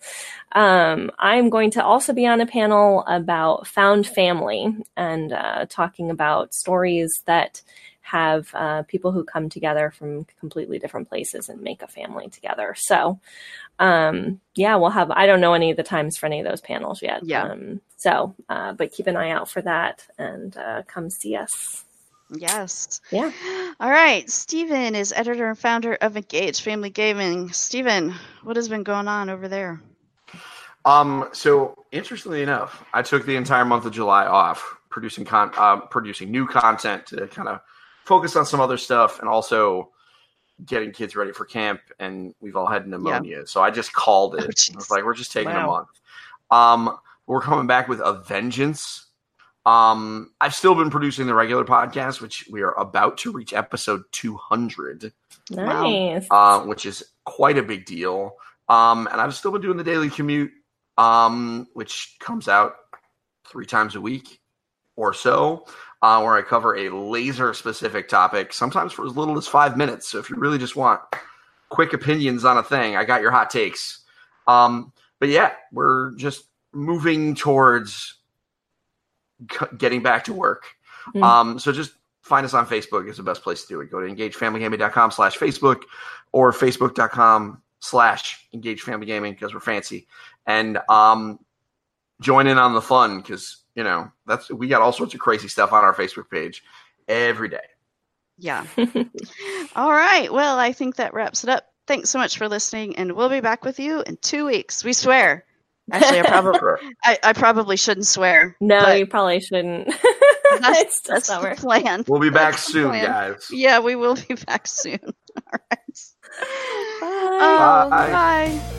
Speaker 2: Um, I'm going to also be on a panel about found family and uh, talking about stories that have uh, people who come together from completely different places and make a family together. So, um, yeah, we'll have, I don't know any of the times for any of those panels yet.
Speaker 1: Yeah.
Speaker 2: Um, so, uh, but keep an eye out for that and uh, come see us.
Speaker 1: Yes.
Speaker 2: Yeah.
Speaker 1: All right. Stephen is editor and founder of Engage Family Gaming. Stephen, what has been going on over there?
Speaker 3: Um, so interestingly enough, I took the entire month of July off producing con um, producing new content to kind of focus on some other stuff and also getting kids ready for camp. And we've all had pneumonia, so I just called it.
Speaker 1: Oh,
Speaker 3: I was like, we're just taking a month. Um, we're coming back with a vengeance. Um, I've still been producing the regular podcast, which we are about to reach episode 200
Speaker 1: Wow.
Speaker 2: Nice.
Speaker 3: uh, which is quite a big deal. Um, and I've still been doing the daily commute, um, which comes out three times a week or so, uh, where I cover a laser specific topic, sometimes for as little as five minutes. So if you really just want quick opinions on a thing, I got your hot takes. Um, but yeah, we're just moving towards getting back to work.
Speaker 2: Mm.
Speaker 3: Um, so just find us on Facebook is the best place to do it. Go to engagefamilygaming.com slash Facebook or facebook.com slash engagefamilygaming because we're fancy. And um, join in on the fun because, you know, that's we got all sorts of crazy stuff on our Facebook page every day.
Speaker 1: Yeah. All right. Well, I think that wraps it up. Thanks so much for listening, and we'll be back with you in two weeks. We swear. Actually, I probably I, I probably shouldn't swear.
Speaker 2: No, you probably shouldn't.
Speaker 1: that's,
Speaker 2: it's
Speaker 1: that's the
Speaker 2: summer.
Speaker 1: plan.
Speaker 3: We'll be back
Speaker 1: That's
Speaker 3: soon, guys.
Speaker 1: Yeah, we will be back soon. All right.
Speaker 2: Bye.
Speaker 1: Oh,
Speaker 3: Bye.
Speaker 1: bye.